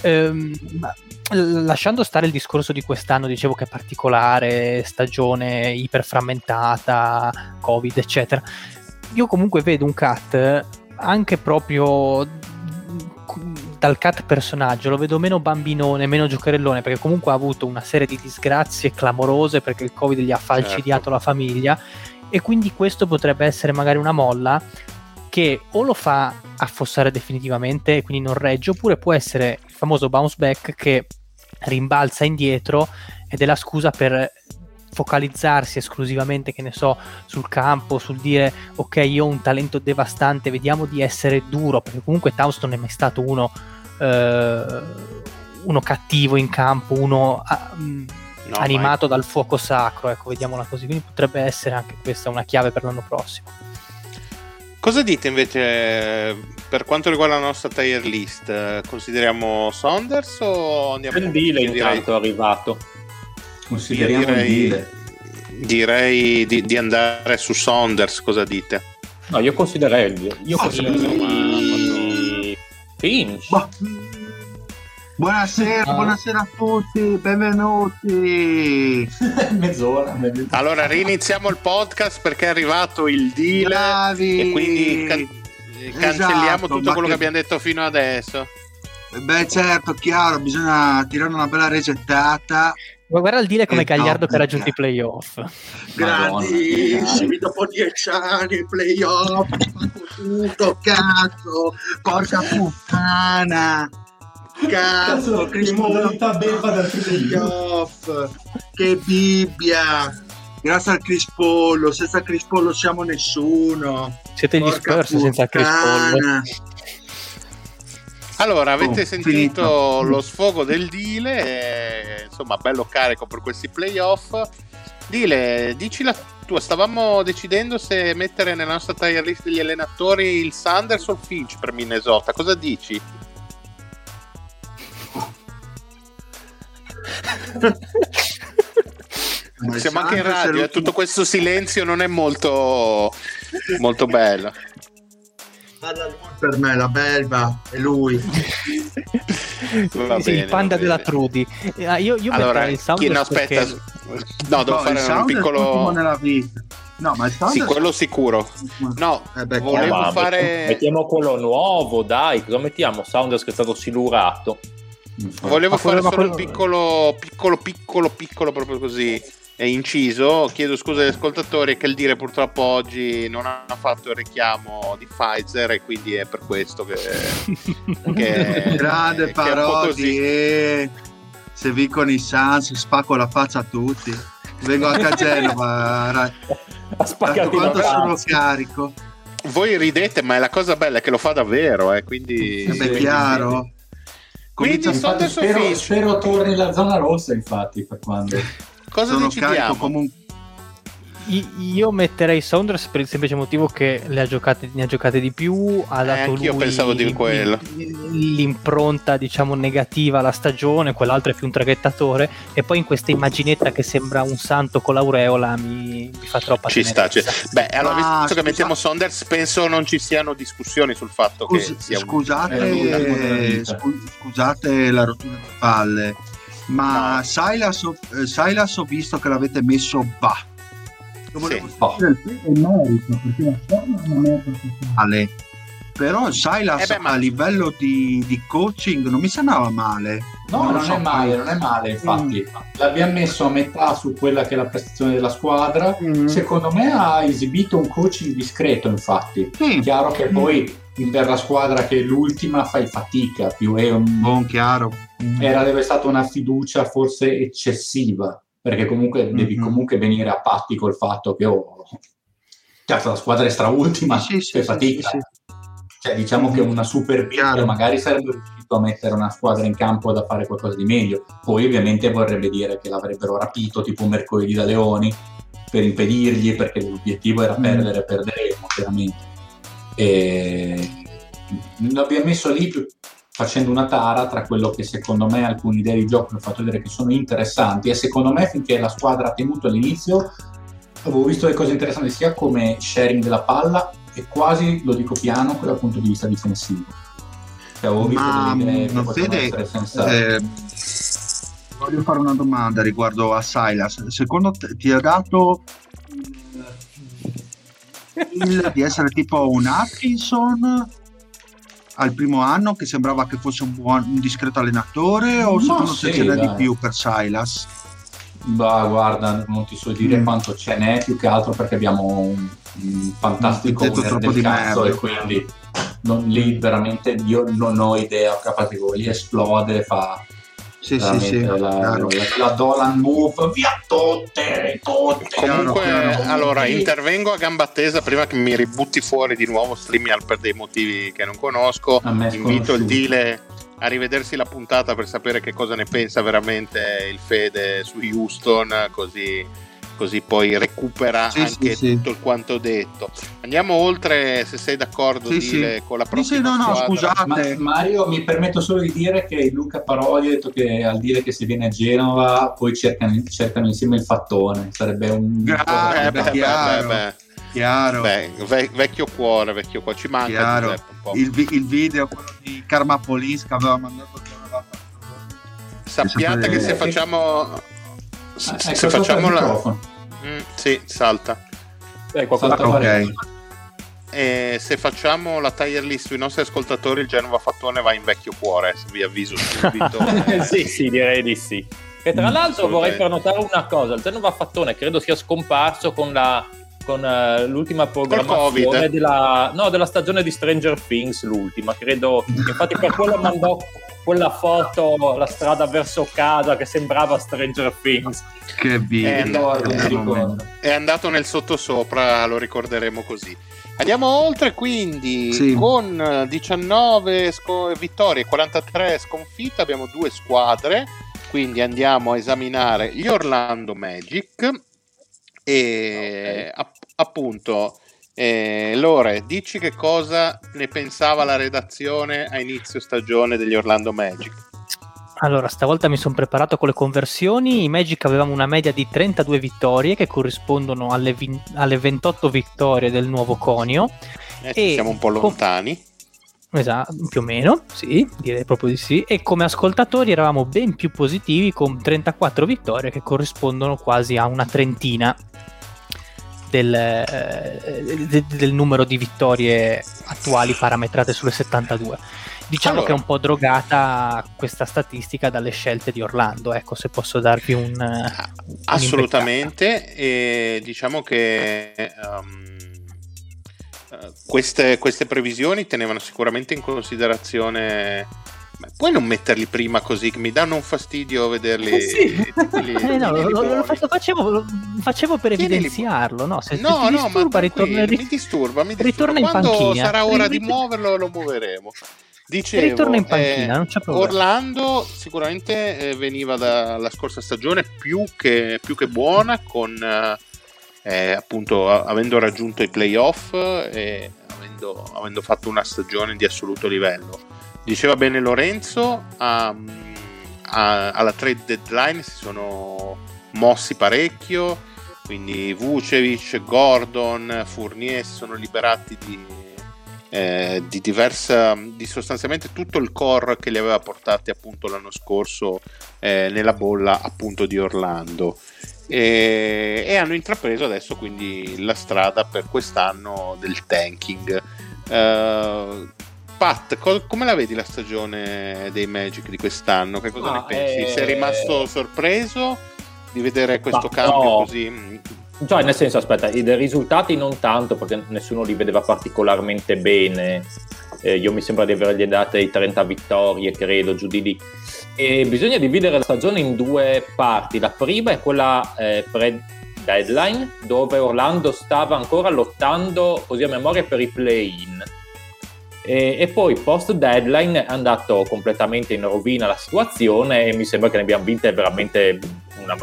Ehm, lasciando stare il discorso di quest'anno, dicevo che è particolare, stagione iperframmentata, Covid, eccetera. Io comunque vedo un cat anche proprio dal cat personaggio lo vedo meno bambinone, meno giocherellone, perché comunque ha avuto una serie di disgrazie clamorose perché il Covid gli ha falcidiato certo. la famiglia e quindi questo potrebbe essere magari una molla che o lo fa affossare definitivamente e quindi non regge, oppure può essere il famoso bounce back che rimbalza indietro ed è la scusa per focalizzarsi esclusivamente, che ne so, sul campo, sul dire ok, io ho un talento devastante, vediamo di essere duro, perché comunque Towns non è mai stato uno, eh, uno cattivo in campo, uno uh, no, animato mai. dal fuoco sacro, ecco, vediamola così. Quindi potrebbe essere anche questa una chiave per l'anno prossimo. Cosa dite invece per quanto riguarda la nostra tier list? Consideriamo Saunders o andiamo a Dile intanto è arrivato. Consideriamo direi, direi di, di, andare su Saunders, cosa dite? No, io considererei io considererei Finch. Boh. Buonasera, ah. buonasera a tutti, benvenuti. Mezz'ora. Allora, riniziamo il podcast perché è arrivato il deal Bravi. e quindi can- cancelliamo esatto, tutto quello che... che abbiamo detto fino adesso. Beh, certo, chiaro, bisogna tirare una bella resettata ma guarda il dire come Gagliardo che ha raggiunto i playoff. Grandissimi, dopo dieci anni playoff, tutto, cazzo, porca puttana. Cazzo, modalità beffa dal playoff. Che bibbia. Grazie al Crispollo, senza Crispollo siamo nessuno. Siete gli Spurs senza Crispollo. Allora, avete oh, sentito finito. lo sfogo del Dile, insomma, bello carico per questi playoff. Dile, dici la tua, stavamo decidendo se mettere nella nostra tier list degli allenatori il Sanders o il Finch per Minnesota, cosa dici? Siamo anche in radio, eh, tutto questo silenzio non è molto, molto bello per me la belva è lui sì, il panda della Trudy ah, io, io allora il sound no, aspetta perché... no devo no, fare un piccolo nella vita No, ma il sound sì, quello sicuro. No, eh beh, volevo no, fare. Mettiamo quello nuovo, dai. Cosa mettiamo? Sounders che è stato silurato. Volevo ma fare solo quello... un piccolo, piccolo, piccolo, piccolo, proprio così è inciso. Chiedo scusa agli ascoltatori che il dire purtroppo oggi non ha fatto il richiamo di Pfizer e quindi è per questo che... che Grande parodi e se vi con i Sans spacco la faccia a tutti. Vengo anche a Genova. a quanto sono carico. Voi ridete, ma è la cosa bella che lo fa davvero, eh, quindi... È sì, chiaro. Quindi, quindi infatti, spero, spero torni la zona rossa, infatti, per quando... Cosa Sono decidiamo? Come un... io metterei Saunders per il semplice motivo che le ha giocate, ne ha giocate di più, ha eh, dato eh, lui pensavo di quello. l'impronta diciamo negativa alla stagione, quell'altro è più un traghettatore e poi in questa immaginetta che sembra un santo con l'aureola mi, mi fa troppa Ci sta, ci... Beh, allora ah, visto scusa. che mettiamo Saunders penso non ci siano discussioni sul fatto Scus- che sia scusate, un... scusate la rottura di palle ma no. Silas, eh, Silas ho visto che l'avete messo volevo sì. il merito perché la forma non è male però Silas eh beh, ma... a livello di, di, coaching non mi sembrava male no non, non so è male non è male infatti mm. l'abbiamo messo a metà su quella che è la prestazione della squadra mm. secondo me ha esibito un coaching discreto infatti mm. chiaro che poi per la squadra che è l'ultima fai fatica più è un buon chiaro era deve stata una fiducia forse eccessiva perché comunque mm-hmm. devi comunque venire a patti col fatto che oh, cazzo, la squadra è straultima sì, sì, fatica. Sì, cioè, diciamo che una super big magari sarebbe riuscito a mettere una squadra in campo da fare qualcosa di meglio. Poi ovviamente vorrebbe dire che l'avrebbero rapito tipo mercoledì da Leoni per impedirgli, perché l'obiettivo era mm. perdere, mm. perderemo chiaramente. E l'abbiamo messo lì facendo una tara tra quello che secondo me alcune idee di gioco hanno fatto vedere che sono interessanti e secondo me finché la squadra ha tenuto all'inizio avevo visto delle cose interessanti sia come sharing della palla e quasi, lo dico piano, dal punto di vista difensivo. Cioè, avevo visto Ma, delle idee che Fede, eh, voglio fare una domanda riguardo a Silas. Secondo te ti ha dato il di essere tipo un Atkinson al primo anno che sembrava che fosse un, buon, un discreto allenatore o secondo te ce n'è di più per Silas? Bah, guarda, non ti so dire mm. quanto ce n'è più che altro perché abbiamo un, un fantastico un troppo di cazzo e quindi non, lì veramente io non ho idea, capace lì esplode, fa sì, sì, sì, la, la, la, Dolan Move, via tutte, tutte. Comunque, chiaro, allora, intervengo a gamba tesa prima che mi ributti fuori di nuovo StreamYard per dei motivi che non conosco. Invito il Dile a rivedersi la puntata per sapere che cosa ne pensa veramente il Fede su Houston, così così poi recupera sì, anche sì, tutto sì. il quanto detto. Andiamo oltre, se sei d'accordo, Dile, con la prossima no, no, scusate. Ma, Mario, mi permetto solo di dire che Luca Paroli ha detto che al dire che si viene a Genova poi cercano, cercano insieme il fattone, sarebbe un... Ah, eh, beh, chiaro. Beh, beh, chiaro. Beh, vecchio cuore, vecchio cuore, ci manca chiaro. un po'. Il, il video quello di Karma Police che aveva mandato Sappiate che se facciamo se, ah, se facciamo la... Mm, sì, salta. Eh, salta ok. E se facciamo la tire list sui nostri ascoltatori, il Genova Fattone va in vecchio cuore, vi avviso subito. sì, sì, direi di sì. E tra mm, l'altro vorrei far notare una cosa, il Genova Fattone credo sia scomparso con la con uh, l'ultima programmazione della, no, della stagione di Stranger Things, l'ultima, credo, infatti per quello mandò quella foto, la strada verso casa che sembrava Stranger Things. Che video. È, è andato nel sottosopra, lo ricorderemo così. Andiamo oltre quindi sì. con 19 sco- vittorie e 43 sconfitte, abbiamo due squadre, quindi andiamo a esaminare gli Orlando Magic e okay. App- appunto eh, Lore, dici che cosa ne pensava la redazione a inizio stagione degli Orlando Magic. Allora, stavolta mi sono preparato con le conversioni. I Magic avevamo una media di 32 vittorie che corrispondono alle, vi- alle 28 vittorie del nuovo conio. Eh, e siamo un po' lontani. Com- esatto, più o meno, sì, direi proprio di sì. E come ascoltatori eravamo ben più positivi con 34 vittorie che corrispondono quasi a una trentina del, eh, de, del, numero di vittorie attuali parametrate sulle 72. Diciamo allora. che è un po' drogata questa statistica dalle scelte di Orlando, ecco se posso darvi un... Ah, assolutamente, e diciamo che um, queste, queste previsioni tenevano sicuramente in considerazione ma puoi non metterli prima così? Che mi danno un fastidio vederli. Eh sì. li, eh no, lo, lo, facevo, lo, facevo, per evidenziarlo. No, se, no, se no, disturba, ma ritorna, mi disturba, mi disturba. Ritorna in Quando panchina. sarà ora di muoverlo, lo muoveremo. Dicevo, ritorna in panchina, eh, non c'è problema. Orlando sicuramente eh, veniva dalla scorsa stagione più che, più che buona con. Eh, eh, appunto avendo raggiunto i playoff e avendo, avendo, fatto una stagione di assoluto livello. Diceva bene Lorenzo, um, a, alla trade deadline si sono mossi parecchio, quindi Vucevic, Gordon, Fournier si sono liberati di, eh, di diversa, di sostanzialmente tutto il core che li aveva portati appunto l'anno scorso eh, nella bolla appunto di Orlando e, e, hanno intrapreso adesso quindi la strada per quest'anno del tanking. Uh, Pat, co- come la vedi la stagione dei Magic di quest'anno? Che cosa ah, ne pensi? Eh... Sei rimasto sorpreso di vedere questo Ma cambio no. così? Cioè, nel senso, aspetta, i risultati non tanto perché nessuno li vedeva particolarmente bene. Eh, io mi sembra di avergli date 30 vittorie, credo, giù di lì. E bisogna dividere la stagione in due parti. La prima è quella eh, pre-deadline, dove Orlando stava ancora lottando, così a memoria, per i play-in. E, e poi post-deadline è andato completamente in rovina la situazione e mi sembra che ne abbiamo vinte veramente una,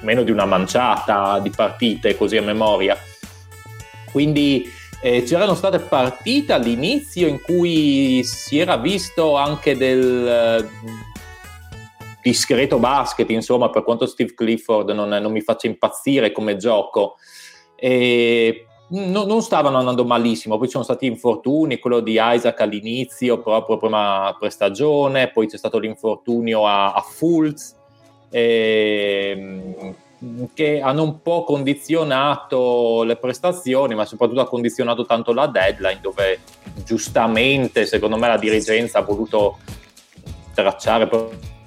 meno di una manciata di partite, così a memoria. Quindi eh, c'erano state partite all'inizio in cui si era visto anche del discreto basket, insomma, per quanto Steve Clifford non, non mi faccia impazzire come gioco. E no, non stavano andando malissimo, poi ci sono stati infortuni, quello di Isaac all'inizio, proprio prima prestagione, poi c'è stato l'infortunio a, a Fultz, e, che hanno un po' condizionato le prestazioni, ma soprattutto ha condizionato tanto la deadline, dove giustamente, secondo me, la dirigenza ha voluto tracciare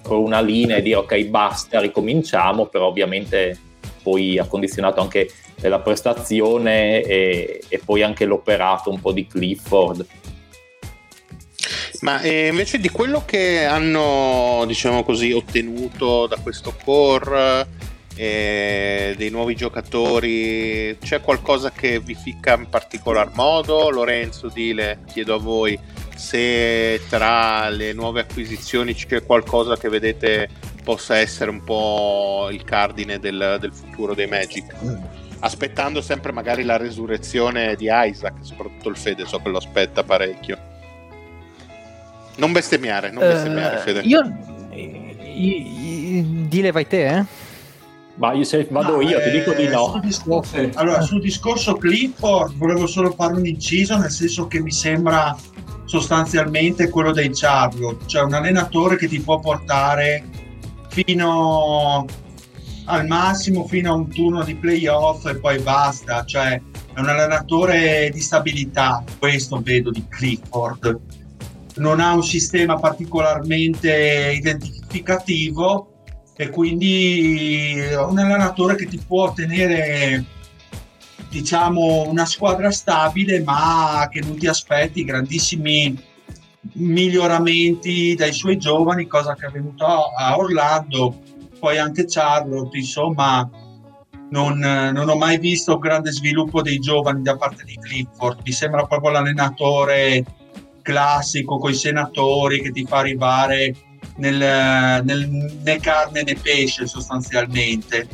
una linea e dire ok basta, ricominciamo, però ovviamente poi ha condizionato anche la prestazione e, e poi anche l'operato un po' di Clifford. Ma eh, invece di quello che hanno, diciamo così, ottenuto da questo core, eh, dei nuovi giocatori, c'è qualcosa che vi ficca in particolar modo? Lorenzo, Dile, chiedo a voi se tra le nuove acquisizioni c'è qualcosa che vedete possa essere un po' il cardine del, del futuro dei Magic. Aspettando sempre magari la resurrezione di Isaac, soprattutto il Fede, so che lo aspetta parecchio. Non bestemmiare, non bestemmiare, uh, Fede. Io, dile vai te, eh? Ma io se vado no, io, eh, ti dico di no. Sul discorso, allora, sul discorso Clifford volevo solo fare un inciso, nel senso che mi sembra sostanzialmente quello dei Charlotte, cioè un allenatore che ti può portare fino al massimo fino a un turno di playoff e poi basta, cioè è un allenatore di stabilità, questo vedo di Clifford. Non ha un sistema particolarmente identificativo e quindi è un allenatore che ti può tenere diciamo una squadra stabile ma che non ti aspetti grandissimi miglioramenti dai suoi giovani cosa che è avvenuto a Orlando poi anche Charlotte insomma non, non ho mai visto un grande sviluppo dei giovani da parte di Clifford. Mi sembra proprio l'allenatore classico con i senatori che ti fa arrivare nel, nel, né carne né pesce sostanzialmente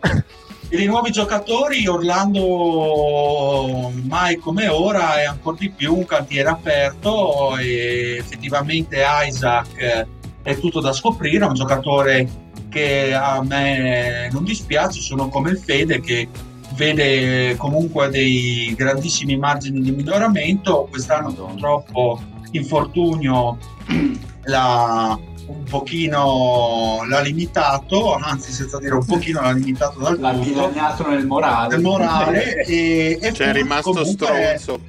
e dei nuovi giocatori, Orlando mai come ora è ancora di più un cantiere aperto e effettivamente Isaac è tutto da scoprire, è un giocatore che a me non dispiace, sono come Fede che vede comunque dei grandissimi margini di miglioramento, quest'anno purtroppo infortunio la un pochino l'ha limitato, anzi senza dire un pochino l'ha limitato dal l'ha dilaniato nel morale, nel morale e, e cioè è rimasto stronzo. Esatto,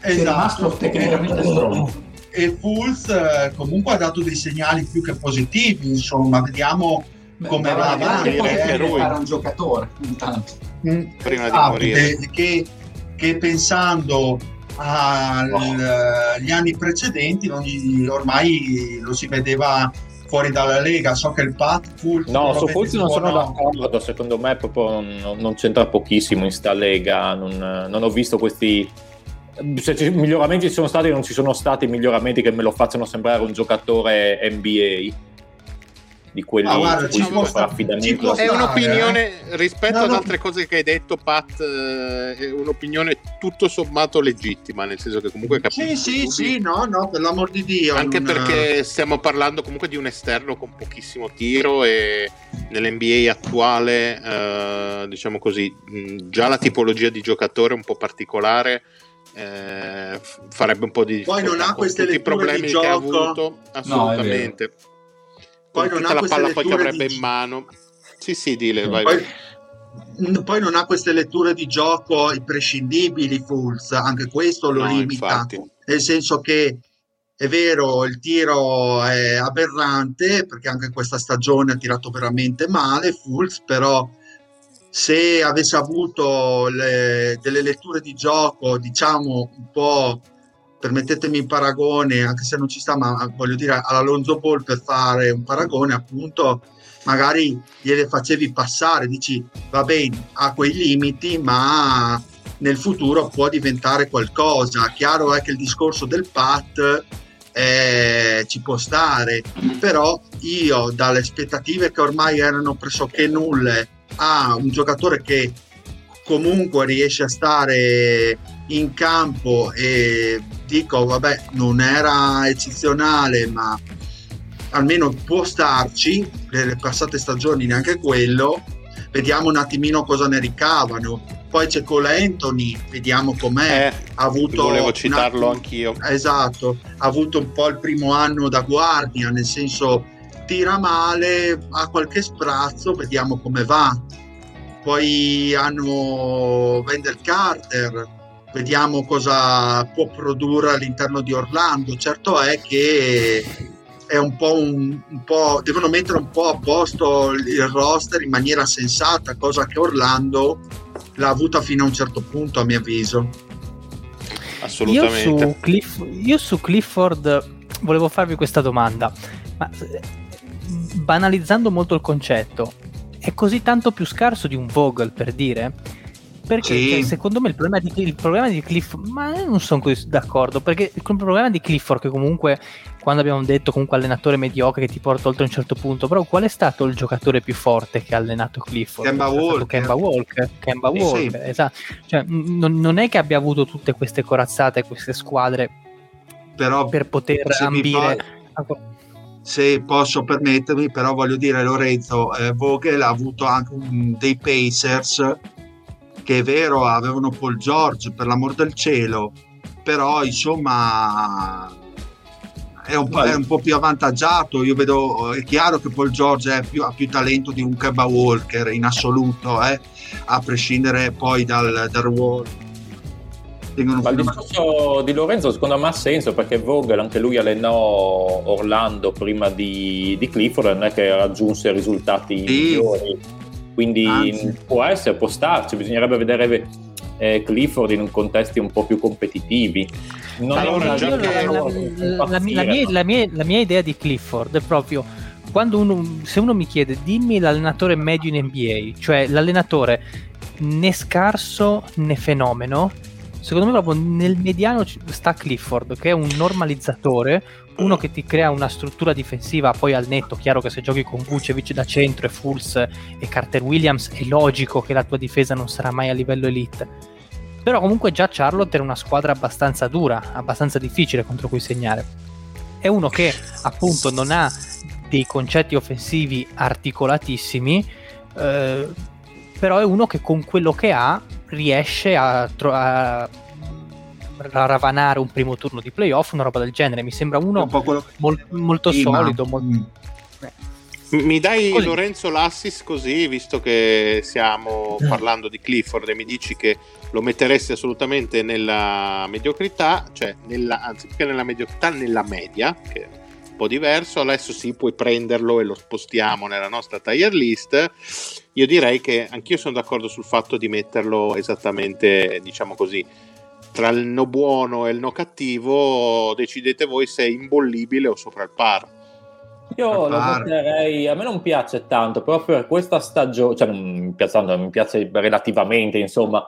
è rimasto tecnicamente stronzo. E Fulz eh, comunque ha dato dei segnali più che positivi insomma vediamo Beh, come va avanti poi eh, un giocatore intanto. Mm, prima ah, di morire che, che pensando agli anni precedenti ormai lo si vedeva fuori dalla Lega. So che il Pat Fultz No, su Fultz non sono d'accordo. Secondo me proprio non, non c'entra pochissimo in sta Lega. Non, non ho visto questi. Se ci, miglioramenti ci sono stati, non ci sono stati miglioramenti che me lo facciano sembrare un giocatore NBA. Di quelli ah, guarda, ci può sta, affidamento. È un'opinione eh? rispetto no, ad altre no. cose che hai detto, Pat, eh, è un'opinione tutto sommato legittima, nel senso che comunque capisco. Sì, sì, sì, no, no, per l'amor di Dio. Anche non... perché stiamo parlando comunque di un esterno con pochissimo tiro e nell'NBA attuale, eh, diciamo così, già la tipologia di giocatore è un po' particolare eh, farebbe un po' di poi non ha questi problemi che ha avuto assolutamente no, poi non ha la palla poi che avrebbe di... in mano sì sì dile vai, poi, vai. poi non ha queste letture di gioco imprescindibili Fulz anche questo lo no, limita infatti. nel senso che è vero, il tiro è aberrante perché anche questa stagione ha tirato veramente male Fulz, però se avesse avuto le, delle letture di gioco, diciamo un po', permettetemi il paragone, anche se non ci sta, ma voglio dire all'Alonso Ball per fare un paragone, appunto, magari gliele facevi passare, dici va bene, ha quei limiti, ma nel futuro può diventare qualcosa. Chiaro è che il discorso del PAT eh, ci può stare, però io dalle aspettative che ormai erano pressoché nulle a un giocatore che comunque riesce a stare in campo e dico vabbè non era eccezionale ma almeno può starci le passate stagioni neanche quello. Vediamo un attimino cosa ne ricavano. Poi c'è Cole Anthony vediamo com'è. Eh, ha avuto volevo citarlo anch'io. Esatto ha avuto un po' il primo anno da guardia nel senso tira male, ha qualche sprazzo, vediamo come va. Poi hanno Wendell Carter, vediamo cosa può produrre all'interno di Orlando. Certo è che è un po' un, un po', devono mettere un po' a posto il roster in maniera sensata, cosa che Orlando l'ha avuta fino a un certo punto, a mio avviso. Assolutamente. Io su, Cliff, io su Clifford volevo farvi questa domanda. Ma banalizzando molto il concetto, è così tanto più scarso di un Vogel per dire? Perché sì. cioè, secondo me il problema, di, il problema di Clifford, ma io non sono così d'accordo, perché il problema di Clifford, che comunque quando abbiamo detto comunque allenatore mediocre che ti porta oltre un certo punto, però qual è stato il giocatore più forte che ha allenato Clifford? Kemba Walker. Kemba Walker, Kemba Walker sì. esatto. Cioè, n- non è che abbia avuto tutte queste corazzate, queste squadre però, per poter ambire... Se posso permettermi, però voglio dire Lorenzo, eh, Vogel ha avuto anche un, dei Pacers che è vero avevano Paul George per l'amor del cielo, però insomma è un, è un, po' più avvantaggiato. Io vedo, è chiaro che Paul George più, ha più talento di un Kemba Walker in assoluto, eh, a prescindere poi dal, dal ruolo Ma il discorso di Lorenzo secondo me ha senso perché Vogel anche lui allenò Orlando prima di, di Clifford non è che raggiunse risultati sì. migliori quindi Anzi. può essere, può starci bisognerebbe vedere eh, Clifford in contesti un po' più competitivi non allora, la, la, la, mia, mia, la mia idea di Clifford è proprio quando uno, se uno mi chiede dimmi l'allenatore medio in NBA cioè l'allenatore né scarso né fenomeno secondo me proprio nel mediano sta Clifford che è un normalizzatore uno che ti crea una struttura difensiva poi al netto chiaro che se giochi con Vucevic da centro e Fulz e Carter Williams è logico che la tua difesa non sarà mai a livello elite. Però comunque già Charlotte era una squadra abbastanza dura abbastanza difficile contro cui segnare. È uno che appunto non ha dei concetti offensivi articolatissimi eh, però è uno che con quello che ha riesce a, tro- a ravanare un primo turno di playoff, una roba del genere. Mi sembra uno un quello... mol- molto sì, solido. Ma... Molto... Mm. Mi dai così. Lorenzo l'assist così, visto che stiamo mm. parlando di Clifford e mi dici che lo metteresti assolutamente nella mediocrità, cioè nella, anziché nella mediocrità, nella media, che è un po' diverso. Adesso sì, puoi prenderlo e lo spostiamo nella nostra tier list io direi che anch'io sono d'accordo sul fatto di metterlo esattamente, diciamo così, tra il no buono e il no cattivo, decidete voi se è imbollibile o sopra il par. Io lo metterei, a me non piace tanto, però per questa stagione, cioè non mi piace, tanto, mi piace relativamente, insomma,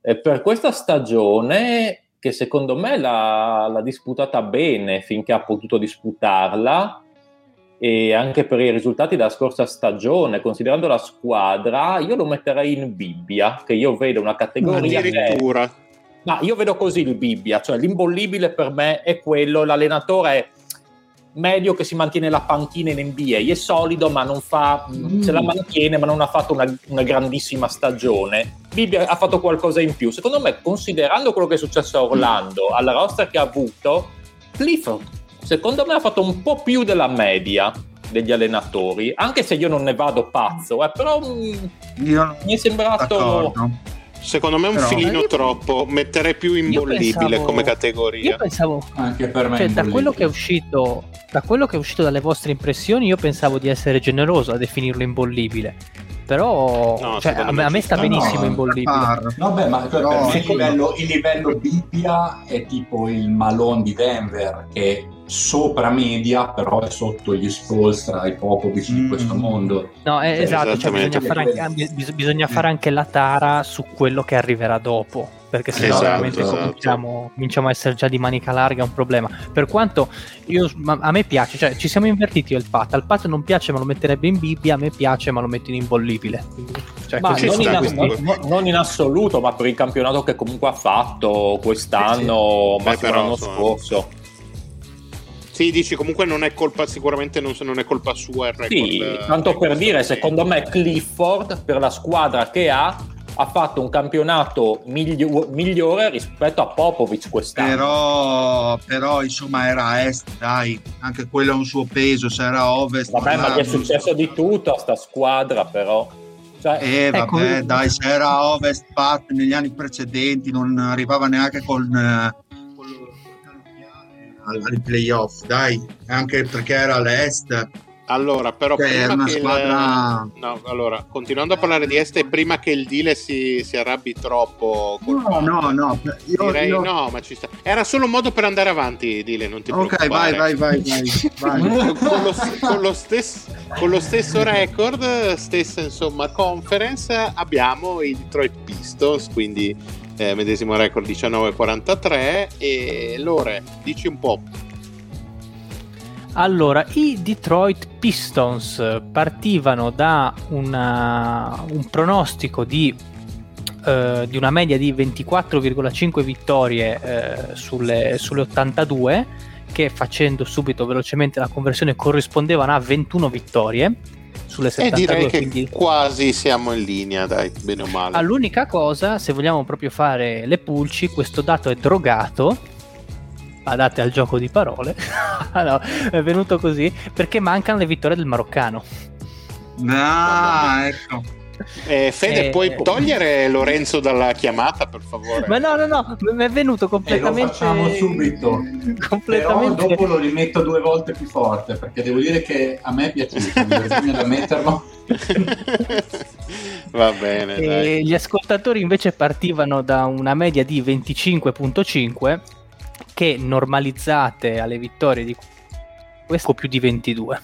per questa stagione che secondo me l'ha, l'ha disputata bene finché ha potuto disputarla, e anche per i risultati della scorsa stagione, considerando la squadra, io lo metterei in Bibbia, che io vedo una categoria addirittura. Che... Ma io vedo così il Bibbia, cioè l'imbollibile per me è quello, l'allenatore medio che si mantiene la panchina in NBA, è solido ma non fa, mm. se la mantiene ma non ha fatto una, una, grandissima stagione. Bibbia ha fatto qualcosa in più. Secondo me, considerando quello che è successo a Orlando, alla roster che ha avuto, Clifford secondo me ha fatto un po' più della media degli allenatori, anche se io non ne vado pazzo, eh, però mm, mi è sembrato... D'accordo Secondo me è un Però, filino io... troppo, metterei più imbollibile pensavo, come categoria. Io pensavo, anche per me, cioè, da quello che è uscito, da quello che è uscito dalle vostre impressioni, io pensavo di essere generoso a definirlo imbollibile. Però no, cioè, a, me, a me sta benissimo no, imbollibile. Vabbè, ma però il livello, il livello Bibbia è tipo il Malone di Denver, che sopra media, però è sotto gli Spolstra, i Popovic mm. di questo mondo. No, è, cioè, esatto, cioè bisogna, fare anche, bisogna fare anche la tara su quello che arriverà dopo perché se esatto, no veramente esatto. cominciamo, cominciamo, a essere già di manica larga è un problema per quanto io, a me piace cioè ci siamo invertiti io il pat al pat non piace ma lo metterebbe in Bibbia a me piace ma lo metto in imbollibile cioè, non, in, non, non, in, assoluto ma per il campionato che comunque ha fatto quest'anno sì, sì. ma l'anno scorso sì, dici comunque non è colpa, sicuramente non, non è colpa sua il record. Sì, tanto per dire, secondo me Clifford per la squadra che ha ha fatto un campionato miglio- migliore rispetto a Popovic quest'anno. Però, però, insomma era est, dai, anche quello ha un suo peso, se era ovest. Vabbè, ma gli è successo di tutto a sta squadra però. Cioè, eh, ecco, vabbè, dai, se era ovest Pat negli anni precedenti non arrivava neanche con... Eh, ai playoff, dai, anche perché era l'est. Allora, però cioè, prima squadra... il... no, allora, continuando a parlare di Este, prima che il Dile si, si arrabbi troppo. No, no, no. Io, direi io... no, ma ci sta. Era solo un modo per andare avanti, Dile, non ti Ok, vai, vai, vai, vai. vai. con, lo, con, lo stesso, con lo stesso record, stessa insomma conference, abbiamo i Detroit Pistons, quindi eh, medesimo record 19,43 e Lore, dici un po'. Allora, i Detroit Pistons partivano da una, un pronostico di, eh, di, una media di 24,5 vittorie eh, sulle, sulle 82 che facendo subito velocemente la conversione corrispondevano a 21 vittorie sulle 72. E direi che quindi... quasi siamo in linea, dai, bene o male. All'unica cosa, se vogliamo proprio fare le pulci, questo dato è drogato. Badate al gioco di parole. no, è venuto così perché mancano le vittorie del maroccano. Ah, ecco. Eh, Fede, eh, puoi togliere Lorenzo dalla chiamata, per favore? Ma no, no, no, mi è venuto completamente. E lo facciamo subito. completamente. Però dopo lo rimetto due volte più forte perché devo dire che a me è piaciuto. bisogna da metterlo. Va bene. gli ascoltatori invece partivano da una media di 25.5 che normalizzate alle vittorie di questo più di 22.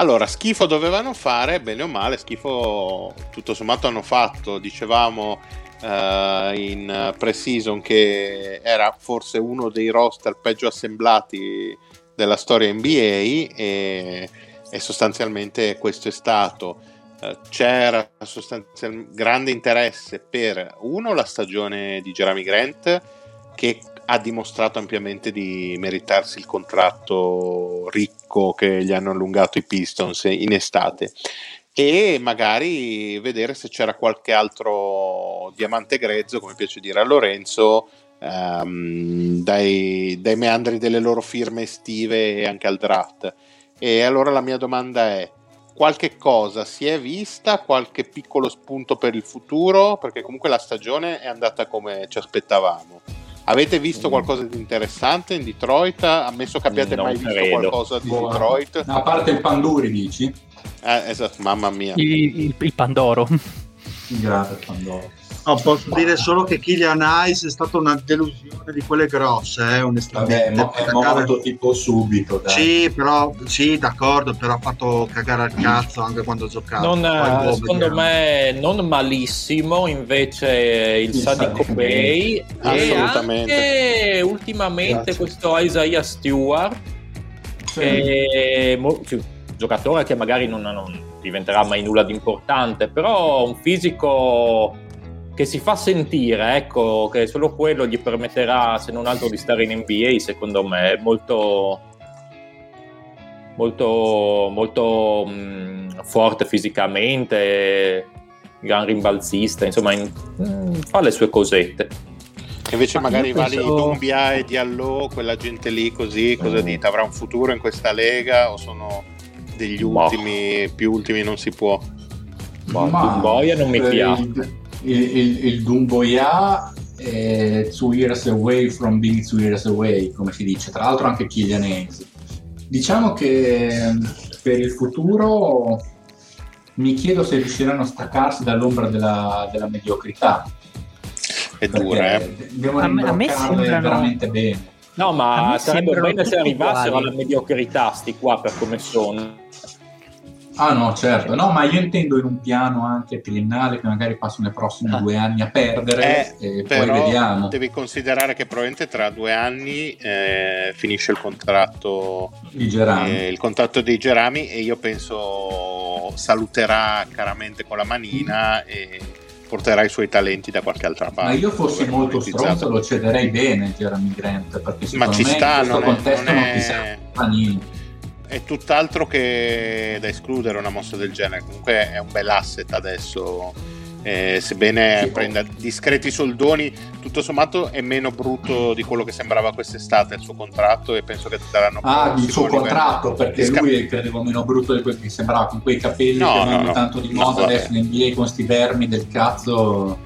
Allora, schifo dovevano fare, bene o male, schifo tutto sommato hanno fatto, dicevamo uh, in pre-season che era forse uno dei roster peggio assemblati della storia NBA e, e sostanzialmente questo è stato. Uh, c'era sostanzialmente grande interesse per uno la stagione di Jeremy Grant che ha dimostrato ampiamente di meritarsi il contratto ricco che gli hanno allungato i Pistons in estate e magari vedere se c'era qualche altro diamante grezzo, come piace dire a Lorenzo, um, dai, dai meandri delle loro firme estive e anche al draft. E allora la mia domanda è, qualche cosa si è vista, qualche piccolo spunto per il futuro, perché comunque la stagione è andata come ci aspettavamo. Avete visto qualcosa di interessante in Detroit? Ammesso che abbiate non mai credo. visto qualcosa di Buona. Detroit? a parte il Panduri, dici? Eh, esatto, mamma mia. Il, il, il Pandoro. Grazie, Pandoro. No, posso dire solo che Killian Ice è stata una delusione di quelle grosse, eh, onestamente. Vabbè, è morto tipo subito. Dai. Sì, però, sì, d'accordo, però ha fatto cagare al cazzo anche quando ha giocato. Non, Poi, secondo boh, me non malissimo, invece il, il Sadico Bay e anche ultimamente Grazie. questo Isaiah Stewart Sì. E, mo, cioè, giocatore che magari non, non diventerà mai nulla di importante, però un fisico che si fa sentire, ecco, che solo quello gli permetterà, se non altro, di stare in NBA, secondo me, molto, molto, molto mh, forte fisicamente, gran rimbalzista, insomma, in, mh, fa le sue cosette. Invece Ma magari penso... Vali Dumbia e Diallo, quella gente lì così, cosa mm. dite? Avrà un futuro in questa lega o sono degli ultimi, boh. più ultimi non si può? Boh, Dumboia non mi piace il, il, il Dumboya è two years away from being two years away, come si dice, tra l'altro anche Hayes. Diciamo che per il futuro mi chiedo se riusciranno a staccarsi dall'ombra della, della mediocrità. È dura, eh? Devono a me, a me sembrano... veramente bene. No, ma sarebbe bene se arrivassero alla mediocrità sti qua per come sono Ah no, certo, no, ma io intendo in un piano anche triennale che magari passano i prossimi ah. due anni a perdere eh, e poi vediamo. Devi considerare che probabilmente tra due anni eh, finisce il contratto di Gerami. Eh, il contratto di Gerami e io penso saluterà caramente con la manina e porterà i suoi talenti da qualche altra parte. Ma io fossi molto stronzo lo cederei bene Jeremy Grant perché secondo ma ci me sta, in questo non contesto è, non, non ti serve Panini è tutt'altro che da escludere una mossa del genere. Comunque è un bel asset adesso. Eh, sebbene sì. prenda discreti soldoni, tutto sommato è meno brutto di quello che sembrava quest'estate il suo contratto e penso che daranno Ah, il suo contratto, perché Disca... lui credevo meno brutto di quello che sembrava con quei capelli no, che vanno no, tanto di moda no, adesso in NBA con sti vermi del cazzo.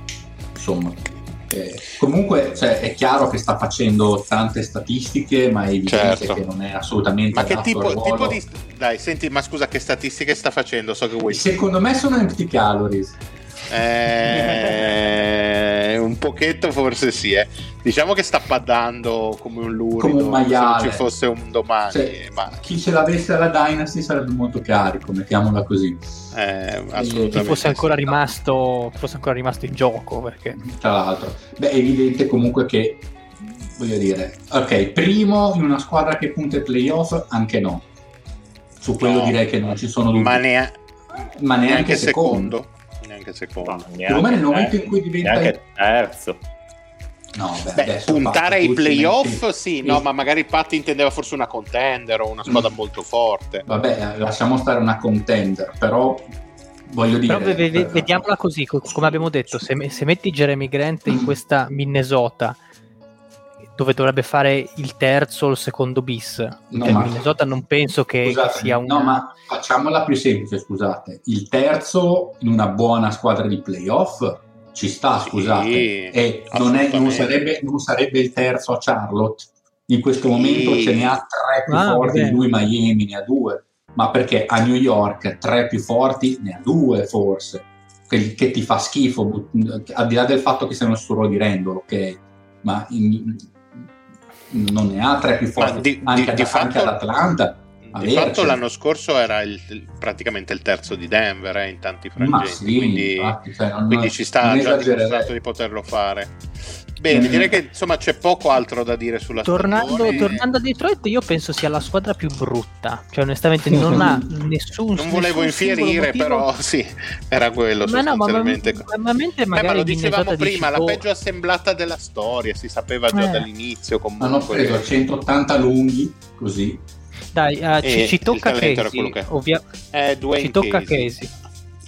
Insomma eh, comunque cioè, è chiaro che sta facendo tante statistiche, ma è evidente certo. che non è assolutamente. Ma che tipo, tipo, di. Dai, senti, ma scusa, che statistiche sta facendo? So che vuoi. Secondo me sono empty calories. Eh, un pochetto forse sì, eh. diciamo che sta paddando come un lurido come un maiale. se non ci fosse un domani. Cioè, ma... Chi ce l'avesse alla Dynasty sarebbe molto carico, mettiamola così. Eh, assolutamente. Chi fosse ancora, rimasto, fosse ancora rimasto in gioco. Perché... Tra l'altro, beh, è evidente comunque che voglio dire, ok, primo in una squadra che punta ai playoff, anche no. Su quello no, direi che non ci sono dubbi. Ma, nea- ma neanche, neanche secondo. secondo neanche secondo. No, me nel momento in cui diventa neanche terzo. No, beh, beh puntare ai playoff sì, no, ma magari Patti intendeva forse una contender o una squadra mm. molto forte. Vabbè, lasciamo stare una contender, però voglio dire... Però v- v- vediamola così, come abbiamo detto, se, se metti Jeremy Grant in questa Minnesota dove dovrebbe fare il terzo o il secondo bis. No, ma... Minnesota non penso che scusate, sia un... No, ma facciamola più semplice, scusate. Il terzo in una buona squadra di playoff ci sta, scusate. Sì, e non, è, non, sarebbe, non, sarebbe, il terzo a Charlotte. In questo sì. momento ce ne ha tre più ah, forti di lui, Miami ne ha due. Ma perché a New York tre più forti ne ha due forse. Che, che ti fa schifo, al di là del fatto che sei uno sturro di rendolo, ok? Ma in, non ne ha tre più forti di, anche, di, di fatto, ad Atlanta. Di fatto l'anno scorso era il, praticamente il terzo di Denver eh, in tanti frangenti, sì, quindi, infatti, cioè, quindi ci sta già dimostrato di poterlo fare. Bene, direi che insomma c'è poco altro da dire sulla tornando, stagione. Tornando a Detroit, io penso sia la squadra più brutta. Cioè, onestamente, non ha nessun. Non volevo nessun infierire, però sì, era quello. Ma no, ma, ma, ma, mentre magari eh, ma lo dicevamo prima, la peggio assemblata della storia, si sapeva già eh. dall'inizio. Comunque. Hanno preso 180 lunghi, così. Dai, uh, ci, ci, tocca Casey. Ovvia... Eh, ci tocca Casey.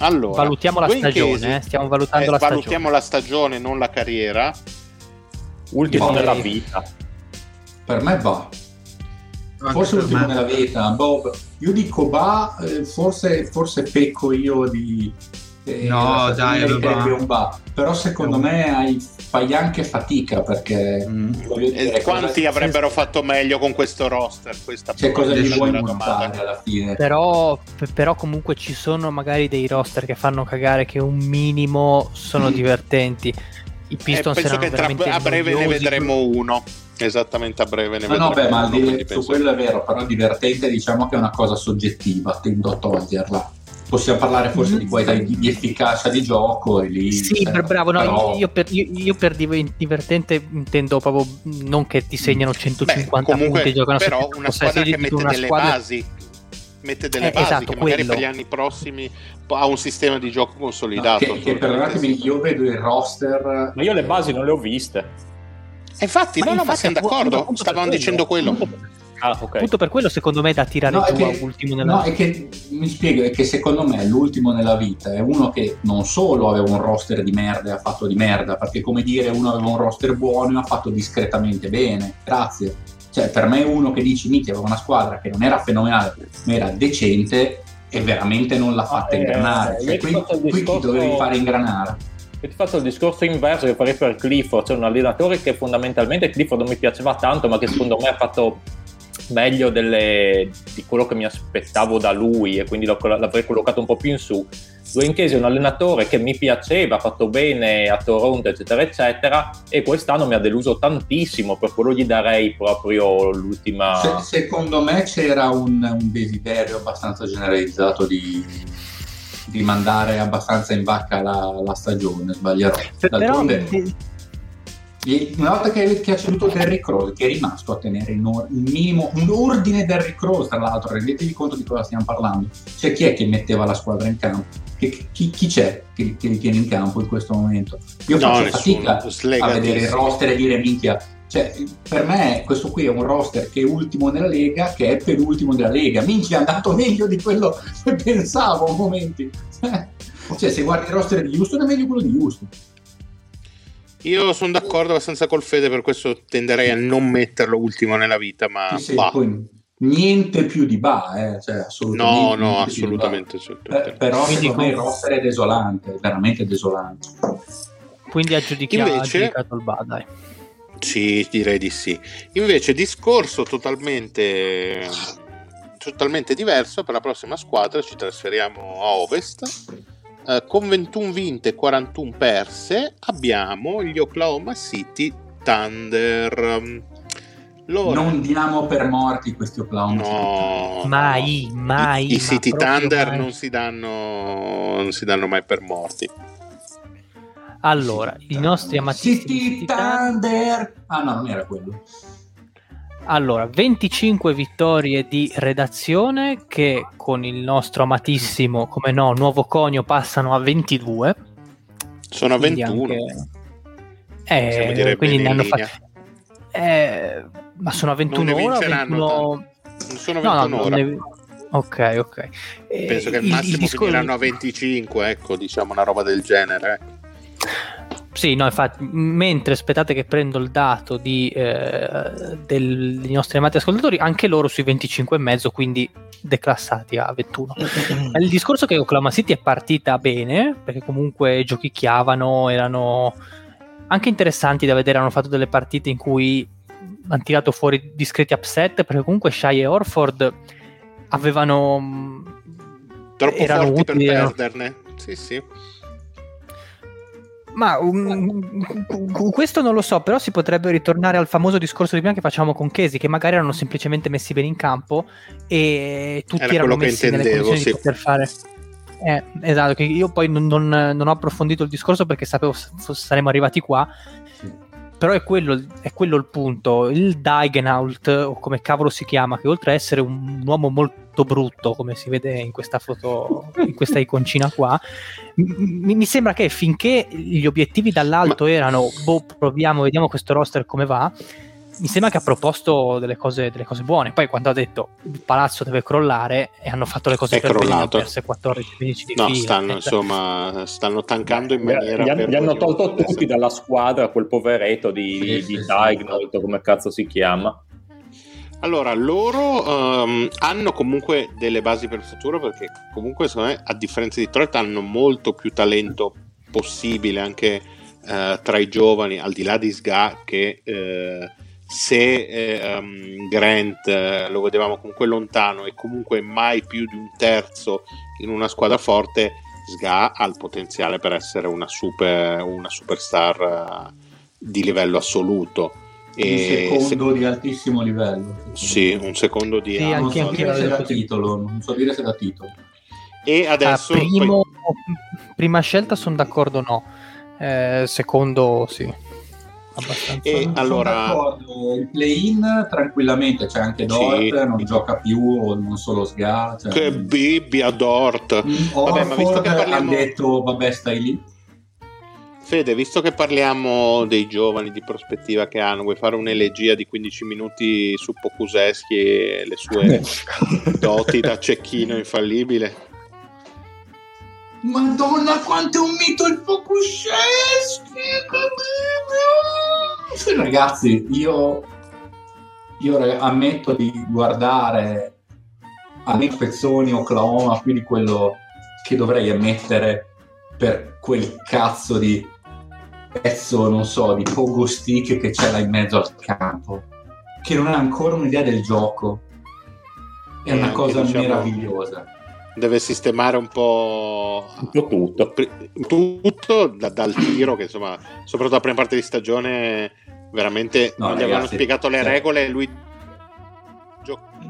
Allora, valutiamo la stagione, eh? stiamo valutando eh, la stagione. Valutiamo la stagione, non la carriera ultimo nella vita. Per me va. Forse l'ultimo me. nella vita. Boh, io dico va, eh, forse, forse pecco io di... Eh, no, dai, va. Però secondo me hai, fai anche fatica perché... Mm. Dire, quanti cosa... avrebbero fatto meglio con questo roster? Questa C'è cosa gli vuoi montare alla fine? Però, però comunque ci sono magari dei roster che fanno cagare che un minimo sono mm. divertenti i Pistons eh, penso che tra, a breve ne vedremo uno. Esattamente a breve ne vedremo no, beh, ma uno, di, su quello è vero però divertente diciamo che è una cosa soggettiva tendo a toglierla. Possiamo parlare forse di, poi di, di efficacia di gioco e lì, sì cioè, bravo no, però... io, per, io, io, per, divertente intendo proprio non che ti segnano 150 Beh, comunque, punti giocano però una squadra che mette una delle squadra... basi mette delle eh, basi esatto, che magari quello. per gli anni prossimi ha un sistema di gioco consolidato. No, che, che perdonatemi, io vedo il roster. Ma io le basi non le ho viste. E infatti, ma no, infatti, no, ma siamo d'accordo. Stavamo dicendo quello. Ah, okay. Appunto per quello secondo me è da tirare no, giù che, ultimo nella no, vita. No, è che mi spiego, è che secondo me l'ultimo nella vita è uno che non solo aveva un roster di merda e ha fatto di merda, perché come dire uno aveva un roster buono e ha fatto discretamente bene, grazie. Cioè per me uno che dici Miti aveva una squadra che non era fenomenale, ma era decente e veramente non l'ha fatta ah, ingranare. Eh, cioè, qui, qui discorso... ti dovevi fare ingranare. Io ti faccio il discorso inverso che farei per Clifford, cioè un allenatore che fondamentalmente Clifford non mi piaceva tanto, ma che secondo me ha fatto meglio delle, di quello che mi aspettavo da lui e quindi l'avrei collocato un po' più in su. Dwayne è un allenatore che mi piaceva, ha fatto bene a Toronto, eccetera, eccetera, e quest'anno mi ha deluso tantissimo, per quello gli darei proprio l'ultima. Se, secondo me c'era un, un desiderio abbastanza generalizzato di, di, mandare abbastanza in vacca la, la stagione, sbaglierò. Però, una volta che, che ha ceduto Derrick Rose, che è rimasto a tenere in or- il minimo, un ordine Derrick Rose, tra l'altro, rendetevi conto di cosa stiamo parlando. Cioè, chi è che metteva la squadra in campo? Che, chi, chi, c'è che, che, li tiene in campo in questo momento? Io no, faccio fatica a vedere il roster e dire minchia. Cioè, per me questo qui è un roster che è ultimo nella Lega, che è penultimo della Lega. Minchia, è andato meglio di quello che pensavo a momenti. Cioè, se guardi il roster di Houston è meglio quello di Houston. Io sono d'accordo abbastanza col Fede, per questo tenderei a non metterlo ultimo nella vita, ma sì, sì, niente più di Ba, eh? cioè, assolutamente no, no, assolutamente. Per, però Quindi secondo me il roster è desolante, veramente desolante. Quindi aggiudichiamo Invece... il Ba, dai. Sì, direi di sì. Invece, discorso totalmente, totalmente diverso. Per la prossima squadra ci trasferiamo a ovest eh, con 21 vinte e 41 perse abbiamo gli Oklahoma City Thunder. Loro... Non diamo per morti questi Oklahoma no, Mai, mai. I, i City Thunder mai. Non, si danno, non si danno mai per morti. Allora, i nostri amatissimi City Thunder. Ah no, non era quello. Allora, 25 vittorie di redazione che con il nostro amatissimo, come no, nuovo conio passano a 22. Sono a 21. Anche... Eh, quindi ne hanno fatto... Eh, ma sono a 21 ora? 21... Non sono 21 no, no, ora. Ne... Ok, ok. Eh, Penso che il, il massimo il discor- finiranno a 25, ecco, diciamo una roba del genere. Sì, no, infatti, mentre aspettate che prendo il dato di, eh, del, dei nostri amati ascoltatori, anche loro sui 25,5, quindi declassati a 21. il discorso è che Oklahoma City è partita bene, perché comunque giochicchiavano, erano anche interessanti da vedere, hanno fatto delle partite in cui hanno tirato fuori discreti upset, perché comunque Shai e Orford avevano... Troppo erano forti utili, per perderne, sì sì. Ma um, questo non lo so, però si potrebbe ritornare al famoso discorso di prima che facciamo con Chesi, che magari erano semplicemente messi bene in campo e tutti Era erano messi nelle condizioni sì. di poter fare. Eh, esatto, che io poi non, non, non, ho approfondito il discorso perché sapevo saremmo arrivati qua, però è quello, è quello, il punto. Il Daigenhaut, o come cavolo si chiama, che oltre a essere un uomo molto brutto, come si vede in questa foto, in questa iconcina qua, mi, mi sembra che finché gli obiettivi dall'alto Ma... erano, boh, proviamo, vediamo questo roster come va, mi sembra che ha proposto delle cose, delle cose, buone. Poi quando ha detto il palazzo deve crollare e hanno fatto le cose è per crollato. bene, 14 15 di no, fila. Stanno, insomma, stanno tankando in maniera... Gli, gli, hanno tolto tutti dalla squadra quel poveretto di, sì, di sì, Diagnol, sì. come cazzo si chiama. Allora, loro um, hanno comunque delle basi per il futuro perché comunque secondo me, a differenza di Detroit, hanno molto più talento possibile anche uh, tra i giovani, al di là di Sga che... Uh, se um, Grant eh, lo vedevamo comunque lontano e comunque mai più di un terzo in una squadra forte, Sga ha il potenziale per essere una, super, una superstar di livello assoluto. E un secondo se... di altissimo livello. Sì, un secondo di... Sì, anche, non, so anche dire se da titolo, non so dire se da titolo. E adesso... Ah, primo, poi... Prima scelta sono d'accordo no, eh, secondo sì. Abbastanza. E allora... il play-in tranquillamente, c'è anche Dort, sì. non gioca più, o non solo Sga. Cioè... Che bibbia Dort! Mm, vabbè, ma visto che parliamo... ha detto, vabbè stai lì. Fede, visto che parliamo dei giovani di prospettiva che hanno, vuoi fare un'elegia di 15 minuti su Pokuseschi e le sue doti da cecchino infallibile? Madonna, quanto è un mito il Pokuseschi! Ragazzi, io, io ammetto di guardare alle ispezioni Oklahoma più di quello che dovrei ammettere per quel cazzo di pezzo, non so, di pogo stick che c'è là in mezzo al campo, che non ha ancora un'idea del gioco. È una cosa diciamo, meravigliosa. Deve sistemare un po' tutto, tutto da, dal tiro, che insomma, soprattutto la prima parte di stagione, veramente no, non gli avevano spiegato le cioè, regole e lui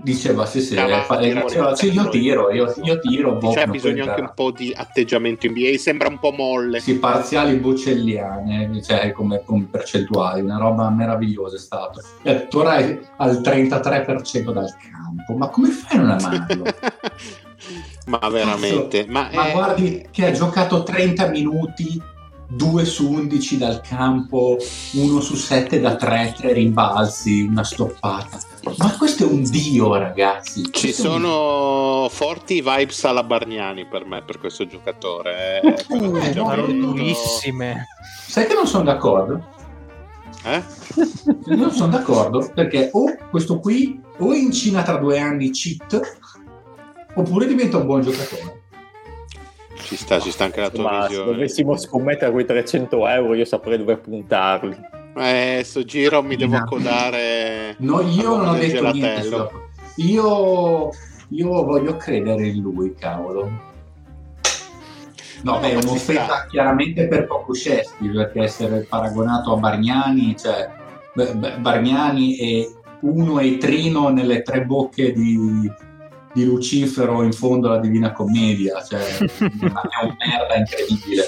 diceva sì sì, fa, diceva, sì io tiro io, io tiro boh, c'è bisogno anche un po' di atteggiamento in NBA sembra un po' molle. Sì parziali bocelliane cioè come, come percentuali una roba meravigliosa è stato eh, tu ora al 33% dal campo. Ma come fai a non amarlo? ma veramente ma, ma è... guardi che ha giocato 30 minuti 2 su 11 dal campo, 1 su 7 da 3, 3 rimbalzi, una stoppata. Ma questo è un dio, ragazzi. Ci sono un... forti vibes alla Bargnani per me, per questo giocatore. Eh, uh, durissime. Sai che non sono d'accordo? Eh? Non sono d'accordo perché o questo qui o in Cina tra due anni cheat oppure diventa un buon giocatore. Ci sta, ci sta anche la tua Ma visione. Se dovessimo scommettere quei 300 euro, io saprei dove puntarli. Eh, sto giro mi devo accodare. No, io non ho detto niente. Io, io voglio credere in lui, cavolo. No, beh, è un'offesa chiaramente per Pokusceschi, perché essere paragonato a Bargnani, cioè Bargnani è uno e Trino nelle tre bocche di, di Lucifero in fondo alla Divina Commedia, cioè è un merda incredibile.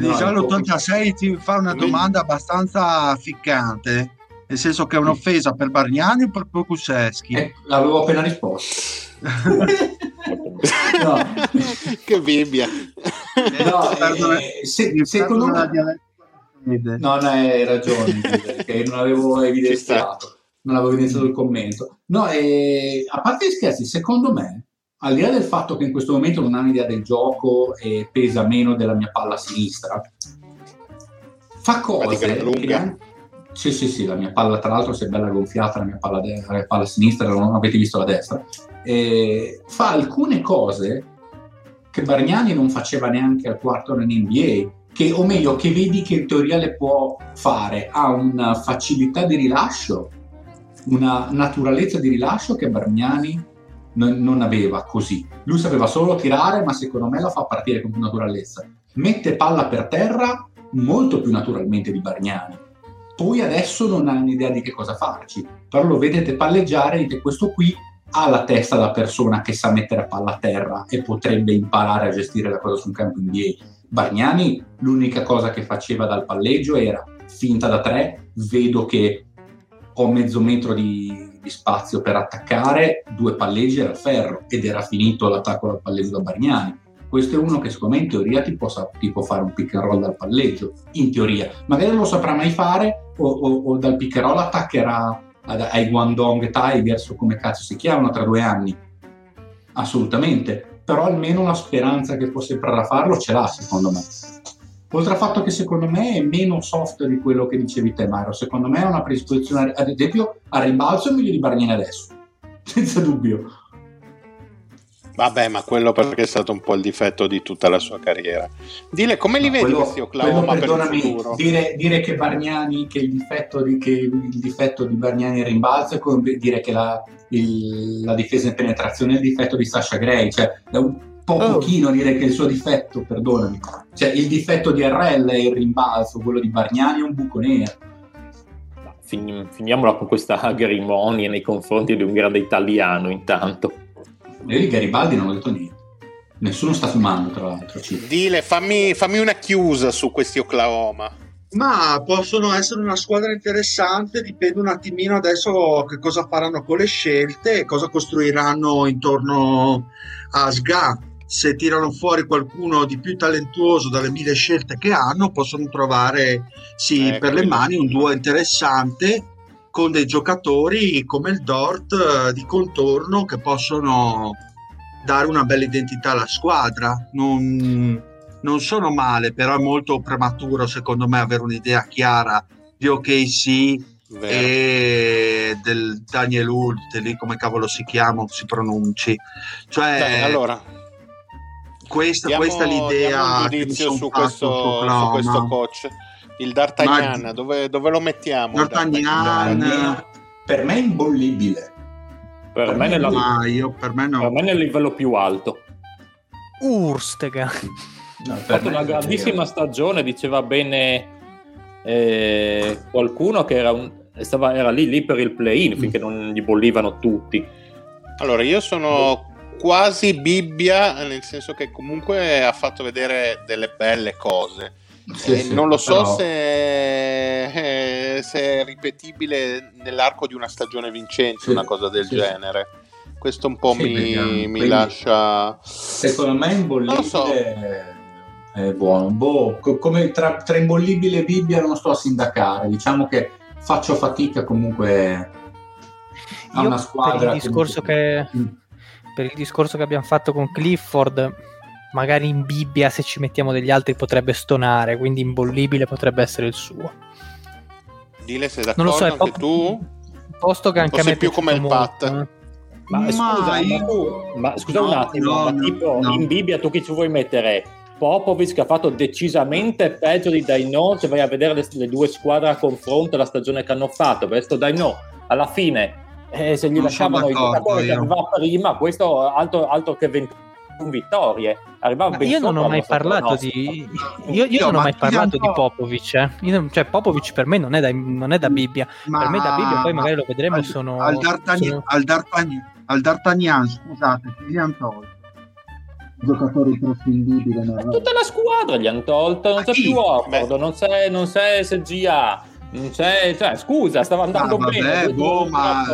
Diciamo l'86 ti fa una domanda abbastanza ficcante, nel senso che è un'offesa per Bargnani o per Pokuseschi? Eh, l'avevo appena risposto. no. che Bibbia. No, eh, se, secondo me... No, no, hai ragione, che non avevo evidenziato non avevo iniziato il commento. No, e, a parte gli scherzi, secondo me, al di là del fatto che in questo momento non hanno idea del gioco e pesa meno della mia palla sinistra, fa cose che... Sì, sì, sì, la mia palla tra l'altro si è bella gonfiata, la mia palla, de- la mia palla sinistra, non avete visto la destra. E fa alcune cose che Bargnani non faceva neanche al quarto in NBA, che, o meglio, che vedi che in teoria le può fare, ha una facilità di rilascio una naturalezza di rilascio che Bargnani non, non, aveva così. Lui sapeva solo tirare, ma secondo me la fa partire con più naturalezza. Mette palla per terra molto più naturalmente di Bargnani. Poi adesso non ha un'idea di che cosa farci, però lo vedete palleggiare e dite questo qui ha la testa da persona che sa mettere palla a terra e potrebbe imparare a gestire la cosa sul campo NBA. Bargnani l'unica cosa che faceva dal palleggio era finta da tre, vedo che ho mezzo metro di, di, spazio per attaccare, due palleggi era ferro ed era finito l'attacco dal palleggio da Bargnani. Questo è uno che secondo me in teoria ti può, ti può fare un pick and roll dal palleggio, in teoria. Magari non lo saprà mai fare o, o, o dal pick and roll attaccherà ai Guangdong Tigers o come cazzo si chiamano tra due anni. Assolutamente, però almeno la speranza che può sembrare farlo ce l'ha secondo me. Oltre al fatto che secondo me è meno soft di quello che dicevi te, Mario. Secondo me è una predisposizione, ad esempio, a rimbalzo meglio di Bargnini adesso, senza dubbio. Vabbè, ma quello perché è stato un po' il difetto di tutta la sua carriera. Dile come li no, vedi quello, questi Oklahoma quello, per il futuro? Dire, dire, che Bargnani, che il difetto di, che il difetto di Bargnani è rimbalzo è come dire che la, il, la difesa in penetrazione è il difetto di Sasha Gray. Cioè, è po' oh. pochino dire che il suo difetto, perdonami, cioè il difetto di RL è il rimbalzo, quello di Bargnani è un buco nero. Fin- finiamola con questa agrimonia nei confronti di un grande italiano intanto. Io di Garibaldi non ho detto niente. Nessuno sta fumando, tra l'altro. Dile, fammi, fammi una chiusa su questi Oklahoma. Ma possono essere una squadra interessante, dipende un attimino adesso che cosa faranno con le scelte e cosa costruiranno intorno a SGA. Se tirano fuori qualcuno di più talentuoso dalle mille scelte che hanno, possono trovare sì, eh, per le mani un duo interessante con dei giocatori come il Dort eh, di contorno che possono dare una bella identità alla squadra. Non, non sono male, però è molto prematuro secondo me avere un'idea chiara di OKC Vero. e del Daniel Hult, lì come cavolo si chiama, si pronunci. Cioè, Dai, allora, questa, diamo, questa è l'idea un giudizio su questo, su questo, coach. Il D'Artagnan, Ma, dove, dove, lo mettiamo? D'Artagnan, D'Artagnan? per me è imbollibile. Per, per me, nella, io, per me no. Per me nel livello più alto. Urstega. No, ha fatto una grandissima stagione, diceva bene eh, qualcuno che era, un, stava, era lì, lì, per il play-in finché non gli bollivano tutti. Allora, io sono quasi Bibbia, nel senso che comunque ha fatto vedere delle belle cose. Sì, eh, sì, non lo so però... se, eh, se, è ripetibile nell'arco di una stagione vincente, sì, una cosa del genere. Questo un po' mi, mi lascia. Secondo me imbollibile so è buono. Boh, come tra, tra imbollibile e Bibbia non sto a sindacare, diciamo che faccio fatica comunque a Io una squadra. Per il, discorso che, che, mm. Per il discorso che abbiamo fatto con Clifford, magari in Bibbia se ci mettiamo degli altri potrebbe stonare, quindi imbollibile potrebbe essere il suo. Dile se d'accordo non lo so, anche po- tu. Posto che anche a me più come il Pat. Eh. Ma, ma, scusa, io... ma, scusa no, un attimo, no, ma tipo no. in Bibbia tu chi ci vuoi mettere? Popovic che ha fatto decisamente peggio di Daino se vai a vedere le, le due squadre a confronto la stagione che hanno fatto questo Daino alla fine eh, se gli non lasciavano i giocatori che arrivava prima questo altro, altro che 21 vittorie arrivava io non ho mai parlato di io, io non ho mai parlato di Popovic eh. io, cioè Popovic per me non è da, non è da Bibbia ma... per me da Bibbia poi magari lo vedremo al, sono al D'Artagnan, sono... Al D'Artagnan, al D'Artagnan scusate gli hanno tolto giocatori prescindibili. No? Tutta la squadra gli hanno tolto, non c'è più Orford, non c'è, non c'è SGA. C'è, cioè, scusa, stava andando ah, vabbè, bene. Boh, ma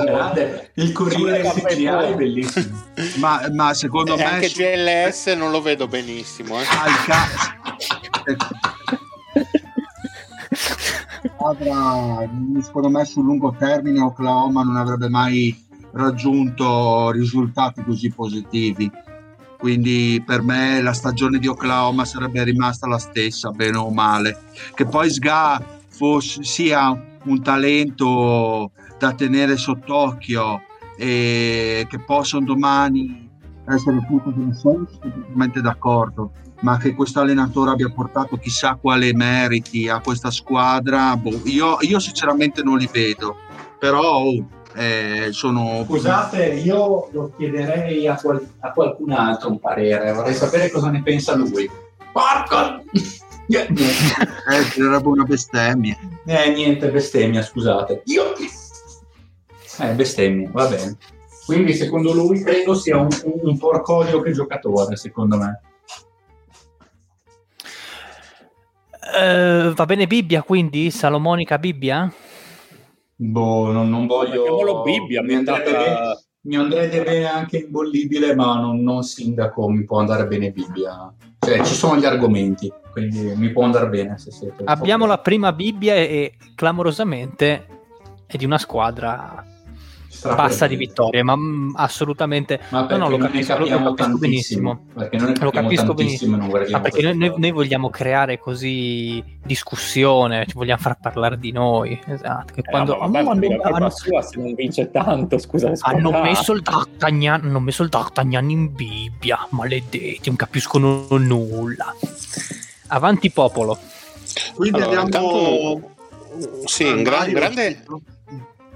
il Corriere SGA è bellissimo. ma, ma secondo e me. Anche su... GLS non lo vedo benissimo. Eh. Avrà, secondo me, sul lungo termine, Oklahoma non avrebbe mai raggiunto risultati così positivi quindi per me la stagione di Oklahoma sarebbe rimasta la stessa, bene o male. Che poi Sga fosse, sia un talento da tenere sott'occhio e che possa domani essere punto di un sono, totalmente d'accordo. Ma che questo allenatore abbia portato chissà quale meriti a questa squadra, boh, io, io sinceramente non li vedo. Però oh, eh, sono... Scusate, io lo chiederei a, qual- a, qualcun altro un parere, vorrei sapere cosa ne pensa lui. Porco! Eh, sarebbe una bestemmia. Eh, niente, bestemmia, scusate. Io... Eh, bestemmia, va bene. Quindi secondo lui credo sia un, un, porcoglio che giocatore, secondo me. Uh, va bene Bibbia quindi? Salomonica Bibbia? Boh, non, non voglio... Chiamalo Bibbia, mi andrebbe, bene, mi andrebbe bene anche imbollibile, ma non, non sindaco mi può andare bene Bibbia. Cioè, ci sono gli argomenti, quindi mi può andare bene se siete... Abbiamo la prima Bibbia e, e clamorosamente è di una squadra passa di vittorie, ma mh, mm, assolutamente ma no, no, lo capisco, lo, lo capisco benissimo. Perché non lo capisco benissimo. Ah, perché noi, noi, noi, vogliamo creare così discussione, ci vogliamo far parlare di noi. Esatto. Che eh, quando no, vabbè, hanno, hanno, sua se non vince tanto, scusa. Hanno messo, il D'Artagnan, hanno messo il D'Artagnan in Bibbia, maledetti, non capiscono nulla. Avanti popolo. Quindi allora, andiamo... Intanto... Sì, un gran, grande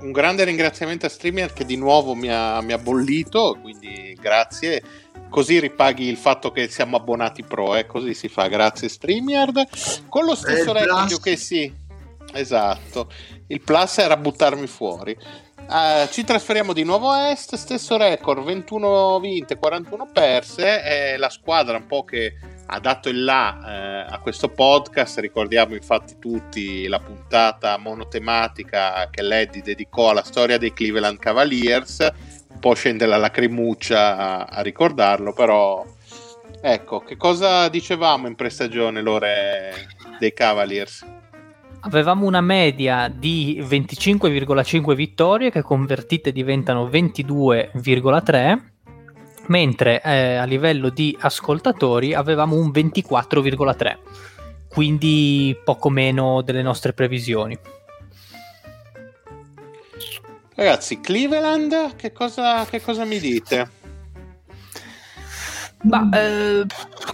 un grande ringraziamento a Streamer che di nuovo mi ha, mi ha, bollito, quindi grazie. Così ripaghi il fatto che siamo abbonati pro, eh? così si fa. Grazie StreamYard. Con lo stesso reddito che sì, esatto. Il plus era buttarmi fuori. Uh, ci trasferiamo di nuovo a est, stesso record, 21 vinte, 41 perse, è la squadra un po' che ha dato il là eh, a questo podcast, ricordiamo infatti tutti la puntata monotematica che Leddy dedicò alla storia dei Cleveland Cavaliers, un po' scende la lacrimuccia a, a ricordarlo, però ecco, che cosa dicevamo in prestagione Lore dei Cavaliers? avevamo una media di 25,5 vittorie che convertite diventano 22,3 mentre eh, a livello di ascoltatori avevamo un 24,3 quindi poco meno delle nostre previsioni ragazzi Cleveland che cosa, che cosa mi dite? Ma eh,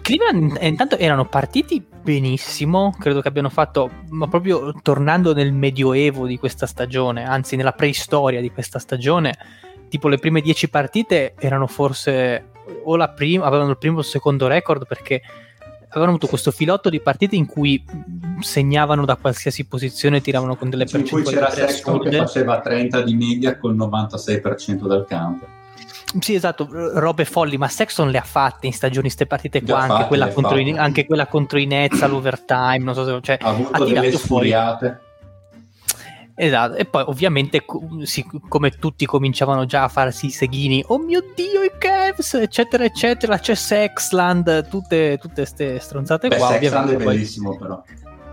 Cleveland intanto erano partiti benissimo, credo che abbiano fatto, ma proprio tornando nel medioevo di questa stagione, anzi nella preistoria di questa stagione, tipo le prime dieci partite erano forse o la prima, avevano il primo o il secondo record perché avevano avuto questo filotto di partite in cui segnavano da qualsiasi posizione, tiravano con delle percentuali. In cui c'era Sexton che faceva 30 di media col 96% del campo. Sì, esatto, robe folli, ma Sexton le ha fatte in stagioni queste partite qua, anche, fatte, quella contro i, anche, quella contro i, Nets all'overtime, non so se cioè, ha avuto ha delle sfuriate. Esatto, e poi ovviamente come tutti cominciavano già a farsi i seghini, oh mio dio i Cavs, eccetera eccetera, c'è Sexland, tutte queste stronzate Beh, qua. Sexland è bellissimo però.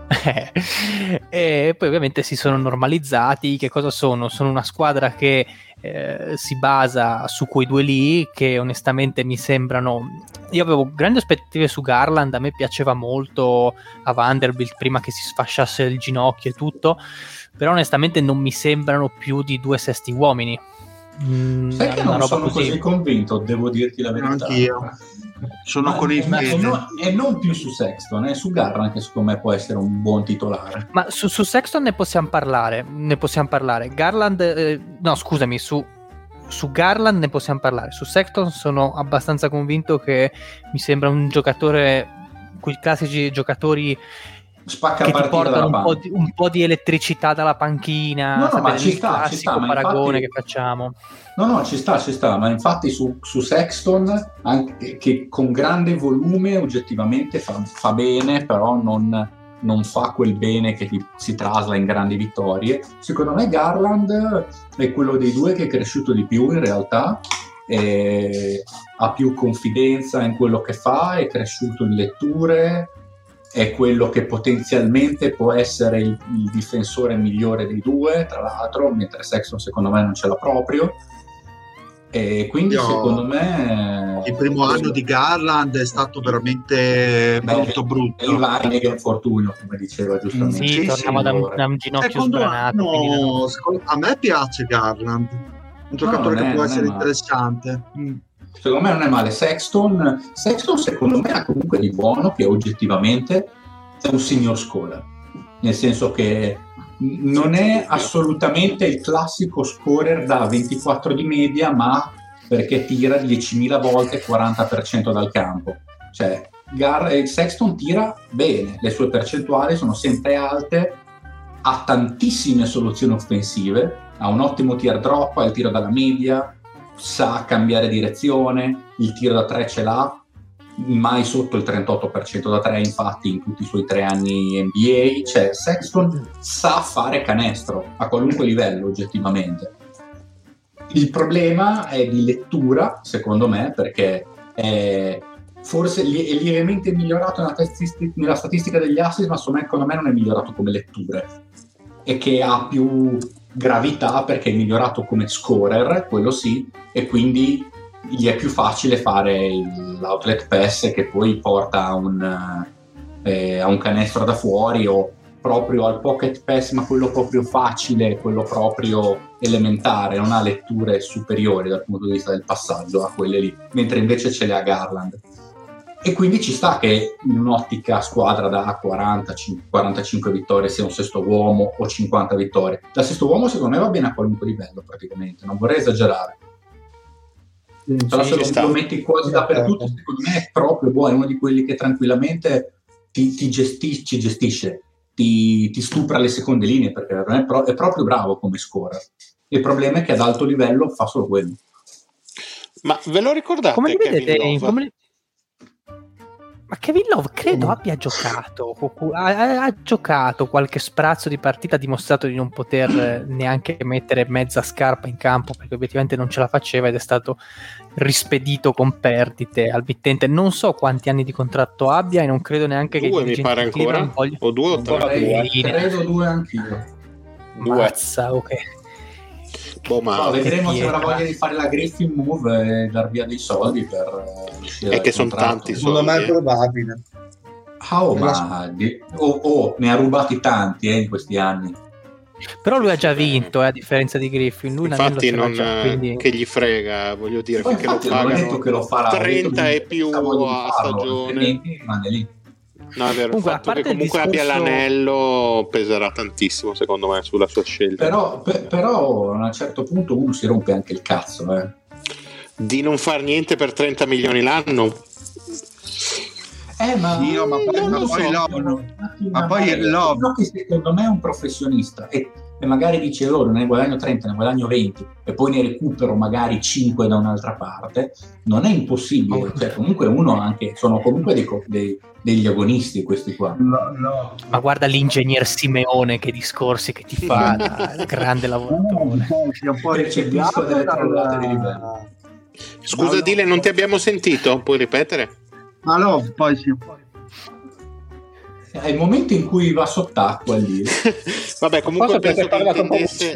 e poi ovviamente si sono normalizzati, che cosa sono? Sono una squadra che eh, si basa su quei due lì che onestamente mi sembrano io avevo grandi aspettative su Garland a me piaceva molto a Vanderbilt prima che si sfasciasse il ginocchio e tutto però onestamente non mi sembrano più di due sesti uomini mm, sai che non sono così. così convinto devo dirti la verità anch'io sono ma, con i ma, e, non, e non più su Sexton, eh, su Garland che secondo me può essere un buon titolare. Ma su, su Sexton ne possiamo parlare, ne possiamo parlare. Garland, eh, no scusami, su, su Garland ne possiamo parlare. Su Sexton sono abbastanza convinto che mi sembra un giocatore, quei classici giocatori spacca che ti portano un po, di, un po, di, elettricità dalla panchina. No, no, ma ci sta, ci sta, paragone infatti, che facciamo. No, no, ci sta, ci sta, ma infatti su, su Sexton, anche, che con grande volume oggettivamente fa, fa bene, però non, non, fa quel bene che ti, si trasla in grandi vittorie. Secondo me Garland è quello dei due che è cresciuto di più in realtà. ha più confidenza in quello che fa, è cresciuto in letture, è quello che potenzialmente può essere il, il, difensore migliore dei due, tra l'altro, mentre Sexton secondo me non ce l'ha proprio. E quindi Io, secondo me il primo anno di Garland è stato veramente beh, molto brutto. E va mega infortunio, come diceva giustamente. Sì, sì torniamo da, un, da un ginocchio sbranato. No, a me piace Garland, un giocatore no, che può essere interessante. Mm secondo me non è male. Sexton, Sexton secondo me ha comunque di buono che oggettivamente è un signor scorer, nel senso che non è assolutamente il classico scorer da 24 di media, ma perché tira 10.000 volte 40% dal campo. Cioè, Gar- eh, Sexton tira bene, le sue percentuali sono sempre alte, ha tantissime soluzioni offensive, ha un ottimo tear drop, ha il tiro dalla media, sa cambiare direzione, il tiro da tre ce l'ha, mai sotto il 38% da tre, infatti in tutti i suoi tre anni NBA, cioè Sexton sa fare canestro a qualunque livello oggettivamente. Il problema è di lettura, secondo me, perché è forse è lievemente migliorato nella, statistica, nella statistica degli assist, ma secondo me non è migliorato come letture e che ha più gravità perché è migliorato come scorer, quello sì, e quindi gli è più facile fare l'outlet pass che poi porta a un, eh, a un canestro da fuori o proprio al pocket pass, ma quello proprio facile, quello proprio elementare, non ha letture superiori dal punto di vista del passaggio a quelle lì, mentre invece ce le ha Garland e quindi ci sta che in un'ottica squadra da 40, 45 vittorie sia un sesto uomo o 50 vittorie. Da sesto uomo secondo me va bene a qualunque livello praticamente, non vorrei esagerare. Mm, Però sì, se lo, lo, metti quasi dappertutto, certo. secondo me è proprio buono, è uno di quelli che tranquillamente ti, ti gesti- ci gestisce, ti, ti, stupra le seconde linee perché è, pro- è proprio bravo come scorer. Il problema è che ad alto livello fa solo quello. Ma ve lo ricordate? Come li vedete? Come Ma Kevin Love credo mm. abbia giocato, ha, ha, giocato qualche sprazzo di partita, ha dimostrato di non poter neanche mettere mezza scarpa in campo perché obiettivamente non ce la faceva ed è stato rispedito con perdite al mittente. Non so quanti anni di contratto abbia e non credo neanche due, che mi pare ancora, voglia... o due o tre. Credo due anch'io. Due. Mazza, ok. Boh, ma no, vedremo se avrà voglia di fare la Griffin Move e dar via dei soldi per uscire E che sono tanti Secondo me è probabile. Ah, oh, ma oh, oh, ne ha rubati tanti eh, in questi anni. Però lui ha già vinto, eh, a differenza di Griffin. Lui infatti, non, già, quindi... che gli frega, voglio dire, perché lo pagano che lo farà, 30 e più a stagione. Rimane lì. No, è vero, comunque, il fatto che comunque discorso... abbia l'anello peserà tantissimo, secondo me, sulla sua scelta. Però, per, però, a un certo punto uno si rompe anche il cazzo, eh. Di non far niente per 30 milioni l'anno? Eh, ma, Io, ma poi, ma poi, so. Love, ma poi è. Che secondo me è un professionista e e magari dice loro ne guadagno 30, ne guadagno 20 e poi ne recupero magari 5 da un'altra parte, non è impossibile, cioè comunque uno anche, sono comunque dei, dei, degli agonisti questi qua. No, no. Ma guarda l'ingegner Simeone che discorsi che ti fa, da, grande lavoratore. No, un po' recepisco delle trollate di livello. Scusa Dile, non ti abbiamo sentito? Puoi ripetere? Ma no, poi sì, poi è il momento in cui va sott'acqua lì. Vabbè, comunque penso che intendesse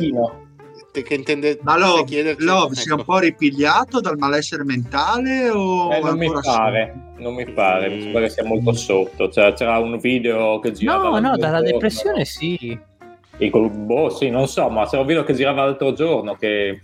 che intende ma Love, Love si è un ecco. po' ripigliato dal malessere mentale o eh, non mi pare non mi pare mm. mi pare sia molto sotto cioè, c'era un video che girava no no dalla giorno. depressione sì e col, boh sì non so ma c'era un video che girava l'altro giorno che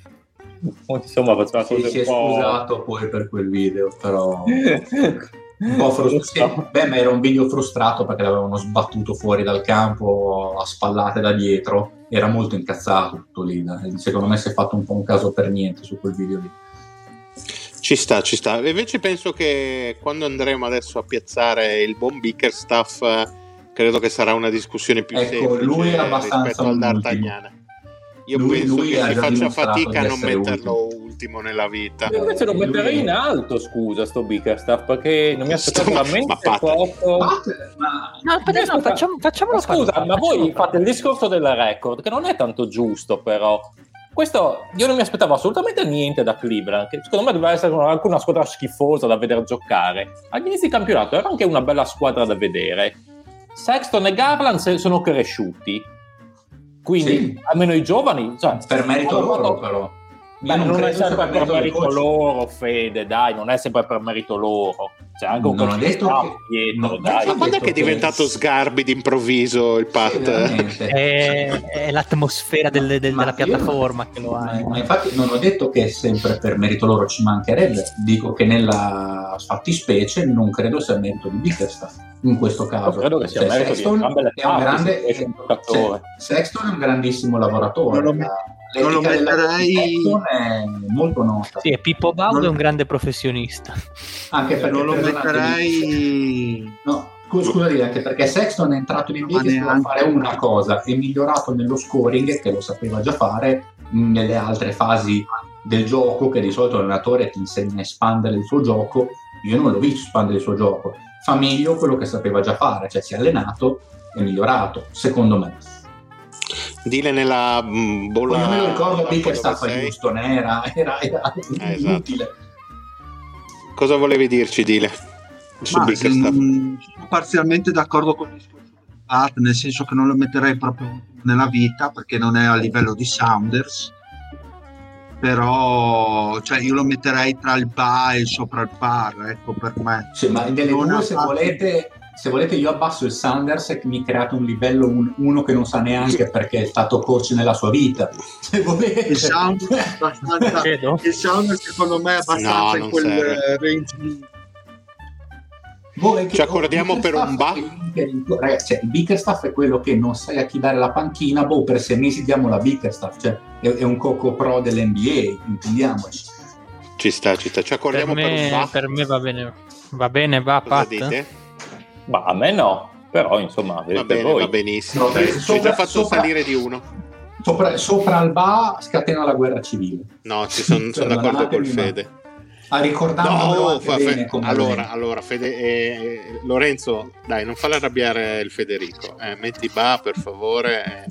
insomma faceva sì, cose si un è scusato poi per quel video però un po' frustrato. Beh, ma era un video frustrato perché l'avevano sbattuto fuori dal campo a spallate da dietro. Era molto incazzato tutto lì. Secondo me si è fatto un po' un caso per niente su quel video lì. Ci sta, ci sta. Invece penso che quando andremo adesso a piazzare il buon Bickerstaff, credo che sarà una discussione più ecco, semplice lui è abbastanza rispetto al D'Artagnan. Io lui, penso lui che si faccia fatica a non metterlo ultimo ultimo nella vita. Io invece lo metterei in alto, scusa, sto Bickerstaff, perché non mi aspettavo veramente poco. Ma... No, aspetta, no, facciamo, facciamolo Scusa, fare, ma voi fate il discorso del record, che non è tanto giusto, però. Questo io non mi aspettavo assolutamente niente da Cleveland, che secondo me doveva essere anche una squadra schifosa da vedere giocare. Agli inizi di campionato era anche una bella squadra da vedere. Sexton e Garland sono cresciuti, quindi sì. almeno i giovani cioè, per merito loro però Beh, non, non è sempre per merito loro, Fede, dai, non è sempre per merito loro. C'è anche un non ho detto che... dietro, non, dai. Ma quando è che è diventato che... Sgarbi d'improvviso il Pat? Sì, è, è, l'atmosfera del, del, della piattaforma io, che lo ha. Ma infatti non ho detto che è sempre per merito loro, ci mancherebbe. Dico che nella fattispecie non credo sia merito di Bickerstaff in questo caso. Io credo che sia cioè, merito Sexton di è un grande, cioè, Sexton è un grandissimo lavoratore. Non lo, non lo metterei è molto nota. Sì, Pippo Baudo non... è un grande professionista. Anche perché non lo metterei No, scusa dire anche perché Sexton è entrato in NBA per fare una cosa, è migliorato nello scoring che lo sapeva già fare nelle altre fasi del gioco che di solito l'allenatore ti insegna a espandere il suo gioco. Io non l'ho visto espandere il suo gioco. Fa meglio quello che sapeva già fare, cioè si è allenato e migliorato, secondo me Dile nella mm, bolla. Non me lo ricordo lì che stava a Houston, era, era, era eh, esatto. inutile. Esatto. Cosa volevi dirci, Dile? Su Ma, sono parzialmente d'accordo con il discorso di Pat, nel senso che non lo metterei proprio nella vita perché non è a livello di Sounders. Però cioè, io lo metterei tra il bar e sopra il par, ecco per me. Sì, ma delle due, se volete, se volete io abbasso il Sanders e mi create un livello 1 un, che non sa neanche perché è stato coach nella sua vita. Se volete. Il Sanders, il Sanders secondo me è abbastanza no, in quel serve. range lì. Ci accordiamo per un ba. Ragazzi cioè, il Bickerstaff è quello che non sai a chi dare la panchina boh per sei mesi diamo la Bickerstaff cioè è, è un coco pro dell'NBA intendiamoci. Ci sta ci sta. Ci accordiamo per, me, per un ba. per me va bene va bene va Cosa Pat? dite? Ma a me no, però insomma, va bene, voi. va benissimo. No, ci già fatto sopra, salire di uno. Sopra, sopra Alba scatena la guerra civile. No, ci sono son d'accordo col Fede. A ricordarlo no, fa, bene, fe, allora, allora Fede, eh, Lorenzo, dai, non falla arrabbiare il Federico. Eh, metti Ba per favore eh,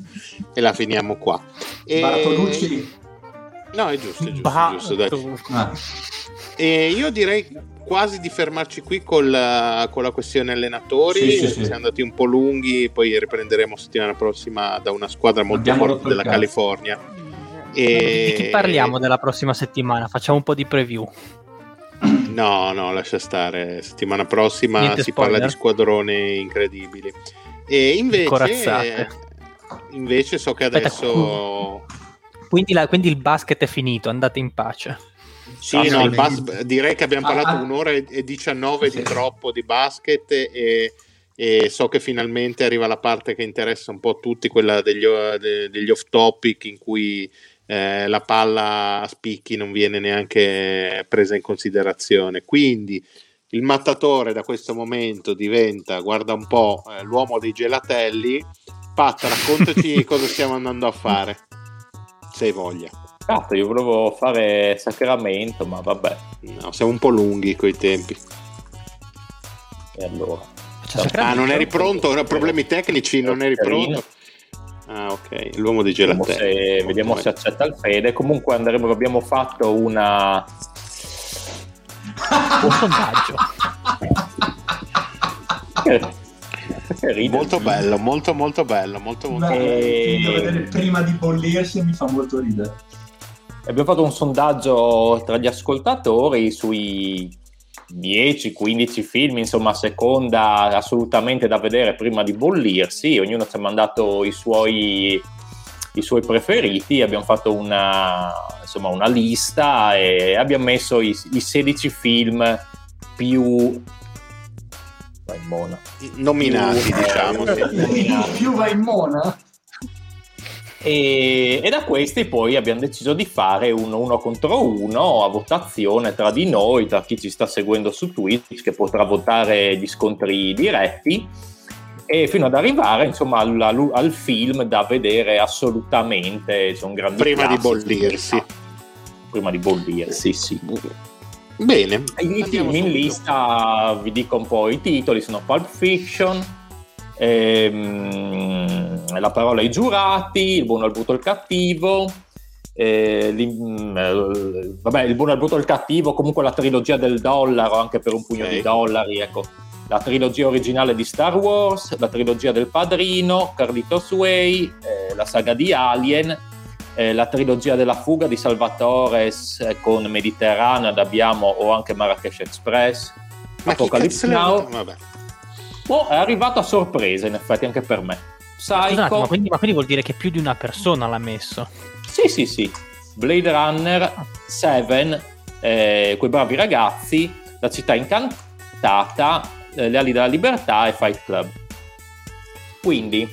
e la finiamo qua. E... Bartolucci? No, è giusto, è giusto, è giusto dai. Ah. E io direi quasi di fermarci qui con la, con la questione allenatori. Sì, sì, sì. Siamo andati un po' lunghi, poi riprenderemo settimana prossima da una squadra molto Abbiamo forte della California. E... Di chi parliamo della prossima settimana? Facciamo un po' di preview. No, no, lascia stare. Settimana prossima Niente si spoiler. parla di squadroni incredibili. E invece, invece so che adesso. Quindi, la, quindi, il basket è finito, andate in pace. Sì, no, bas- direi che abbiamo parlato ah, ah. un'ora e 19 sì. di troppo di basket e, e, so che finalmente arriva la parte che interessa un po' tutti, quella degli, degli off topic in cui eh, la palla a spicchi non viene neanche presa in considerazione. Quindi il mattatore da questo momento diventa, guarda un po', eh, l'uomo dei gelatelli. Pat, raccontaci cosa stiamo andando a fare, se hai voglia. Cazzo, io volevo fare Sacramento, ma vabbè. No, siamo un po' lunghi coi tempi. E allora? Ah, non eri pronto? Problemi tecnici, non eri pronto? Ah, ok, l'uomo di gelatello. Vediamo, se, vediamo se accetta il fede. Comunque andremo, abbiamo fatto una... un sondaggio. molto bello, molto molto bello, molto molto bello. E... prima di bollirsi mi fa molto ridere. Abbiamo fatto un sondaggio tra gli ascoltatori sui 10-15 film, insomma, a seconda assolutamente da vedere prima di bollirsi. Ognuno ci ha mandato i suoi, i suoi preferiti. Abbiamo fatto una, insomma, una lista e abbiamo messo i, i 16 film più vai in mona. Nominati, più, diciamo. Eh, nominati. più vai in mona? E, e, da questi poi abbiamo deciso di fare un uno contro uno a votazione tra di noi, tra chi ci sta seguendo su Twitch che potrà votare gli scontri diretti. E fino ad arrivare insomma al, al, al film da vedere assolutamente sono grandi prima di bollirsi. Prima di bollirsi sì. Bene. I film in lista vi dico un po' i titoli sono Pulp Fiction ehm, la parola ai giurati, il buono, il brutto il cattivo. Eh, eh, vabbè, il buono, il brutto il cattivo, comunque la trilogia del dollaro, anche per un pugno okay. di dollari, ecco. La trilogia originale di Star Wars, la trilogia del Padrino, Carlitos Way, eh, la saga di Alien, eh, la trilogia della fuga di Salvatore eh, con Mediterraneo, abbiamo o anche Marrakesh Express, Ma Apocalypse Now. Vabbè. Oh, è arrivato a sorpresa, in effetti, anche per me. Psycho. Scusate, ma, quindi, ma quindi vuol dire che più di una persona l'ha messo? Sì, sì, sì. Blade Runner, Seven, eh, quei bravi ragazzi, La città incantata, eh, Le ali della libertà e Fight Club. Quindi,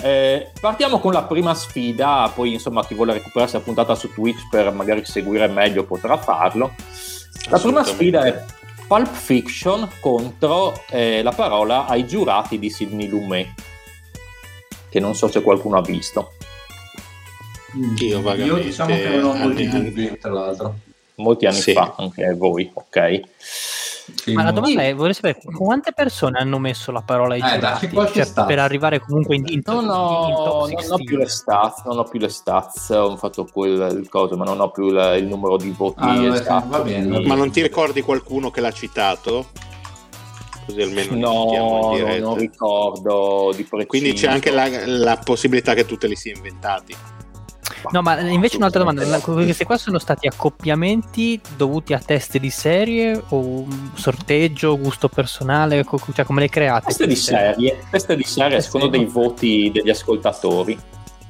eh, partiamo con la prima sfida, poi insomma chi vuole recuperarsi la puntata su Twitch per magari seguire meglio potrà farlo. La prima sfida è Pulp Fiction contro eh, la parola ai giurati di Sidney Lumet, che non so se qualcuno ha visto. Io, Io diciamo che non ho molti dubbi, tra l'altro. Molti anni sì. fa, anche voi, ok. Sì, Ma la domanda è, vorrei sapere quante persone hanno messo la parola ai eh, cioè, per arrivare comunque in, in, no, no, in top non ho più le stats, non ho più le stats, ho fatto quel il coso, ma non ho più il, il numero di voti ah, esatto. Va bene, ma non ti ricordi qualcuno che l'ha citato? Così almeno no, no non ricordo di preciso. Quindi c'è anche la, la possibilità che tu te li sia inventati. No, ma invece un'altra domanda, questi qua sono stati accoppiamenti dovuti a test di serie o un sorteggio, gusto personale, cioè come le create? Test di serie, test di serie secondo dei voti degli ascoltatori.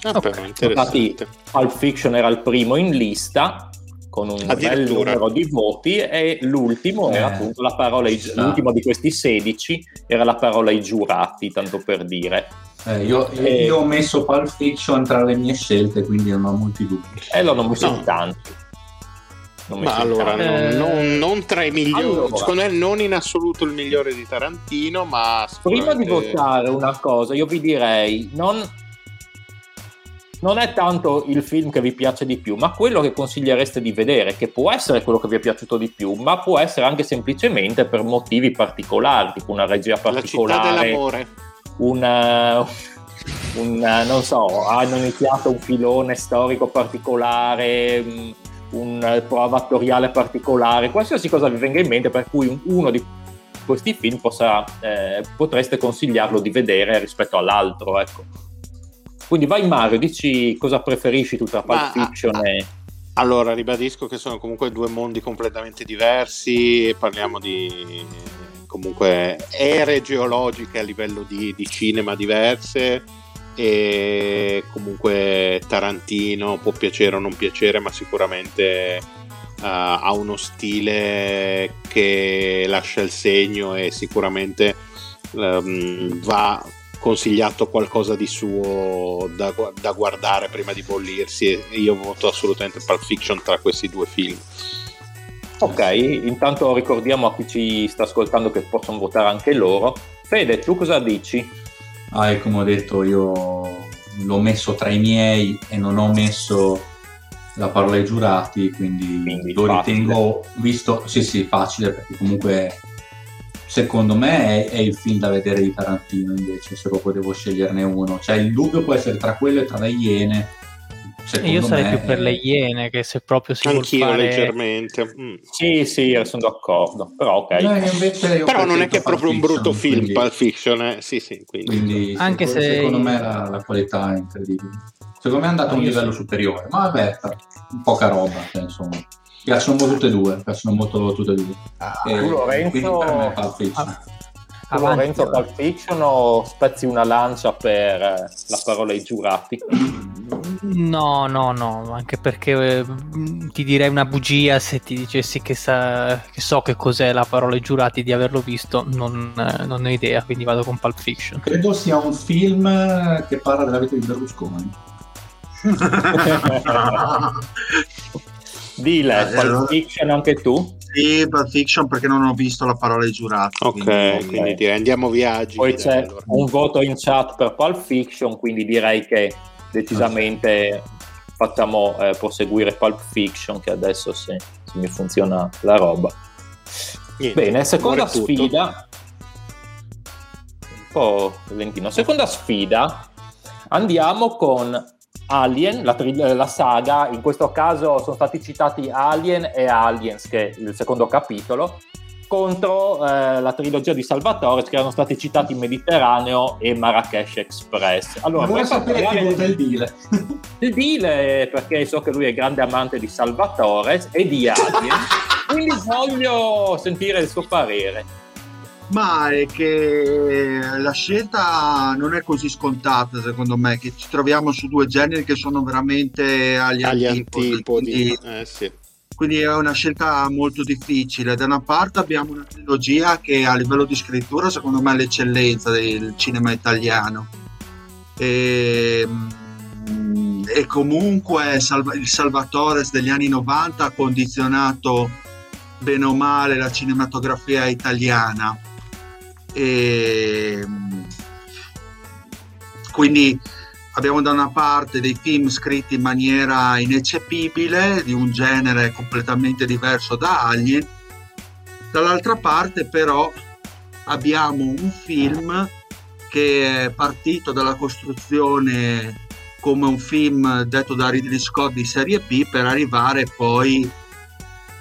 Ah, okay. Infatti Pulp Fiction era il primo in lista con un bel numero di voti e l'ultimo eh, era appunto la parola, l'ultimo di questi 16 era la parola ai giurati, tanto per dire. Eh, io, e... io, ho messo Pulp Fiction tra le mie scelte, quindi non ho molti dubbi. E eh, l'hanno messo no. tanti. Ma allora, non, non, non, tra i migliori, allora, secondo me non in assoluto il migliore di Tarantino, ma... Prima di votare una cosa, io vi direi, non non è tanto il film che vi piace di più, ma quello che consigliereste di vedere, che può essere quello che vi è piaciuto di più, ma può essere anche semplicemente per motivi particolari, tipo una regia particolare. La città dell'amore. Una, un, non so, hanno iniziato un filone storico particolare, un prova attoriale particolare, qualsiasi cosa vi venga in mente per cui uno di questi film possa, eh, potreste consigliarlo di vedere rispetto all'altro. Ecco. Quindi vai Mario, dici cosa preferisci tu tra Pulp Fiction ah, e... Allora, ribadisco che sono comunque due mondi completamente diversi e parliamo di comunque ere geologiche a livello di, di cinema diverse e comunque Tarantino può piacere o non piacere ma sicuramente uh, ha uno stile che lascia il segno e sicuramente um, va consigliato qualcosa di suo da, da, guardare prima di bollirsi e io voto assolutamente Pulp Fiction tra questi due film ok intanto ricordiamo a chi ci sta ascoltando che possono votare anche loro Fede tu cosa dici? Ah, come ho detto io l'ho messo tra i miei e non ho messo la parola ai giurati, quindi, quindi lo facile. ritengo visto, sì sì, facile perché comunque secondo me è, è, il film da vedere di Tarantino invece se proprio devo sceglierne uno, cioè il dubbio può essere tra quello e tra le Iene io sarei più per le Iene che se proprio si Anch'io fare... leggermente. Mm. Sì, sì, sono d'accordo. Però, ok. però non è che è proprio un brutto film, quindi... Pulp Fiction. Eh? Sì, sì, quindi. quindi Anche secondo, se... secondo me la, la, qualità è incredibile. Secondo me è andato a un livello superiore, ma vabbè, poca roba, cioè, insomma. Piacciono molto tutte e due, piacciono molto tutte e due. Ah, e, Lorenzo... per me Pulp Fiction. Ah. Lorenzo Pulp Fiction o spezzi una lancia per la parola ai giurati? No, no, no, anche perché eh, ti direi una bugia se ti dicessi che, sa, che, so che cos'è la parola ai giurati di averlo visto, non, eh, non, ho idea, quindi vado con Pulp Fiction. Credo sia un film che parla della vita di Berlusconi. Dile, eh, Pulp Fiction anche tu? Sì, Pulp Fiction perché non ho visto la parola ai giurati. Ok, quindi, quindi direi andiamo viaggi. Poi c'è allora. un voto in chat per Pulp Fiction, quindi direi che decisamente facciamo eh, proseguire Pulp Fiction che adesso se, se mi funziona la roba. Niente, bene seconda sfida. Un po' lentino. Seconda sfida. Andiamo con Alien, la, tri- la, saga, in questo caso sono stati citati Alien e Aliens, che è il secondo capitolo, contro eh, la trilogia di Salvatore che erano stati citati Mediterraneo e Marrakesh Express. Allora, vorrei sapere chi vota il deal. Il deal perché so che lui è grande amante di Salvatore e di Alien, quindi voglio sentire il suo parere. Ma è che la scelta non è così scontata, secondo me, che ci troviamo su due generi che sono veramente agli, agli antipodi. antipodi. Quindi... Eh, sì quindi è una scelta molto difficile. Da una parte abbiamo una trilogia che a livello di scrittura secondo me è l'eccellenza del cinema italiano e, mm, e comunque il Salvatore degli anni 90 ha condizionato bene o male la cinematografia italiana e, mm, quindi abbiamo da una parte dei film scritti in maniera ineccepibile, di un genere completamente diverso da Alien, dall'altra parte però abbiamo un film che è partito dalla costruzione come un film detto da Ridley Scott di serie B per arrivare poi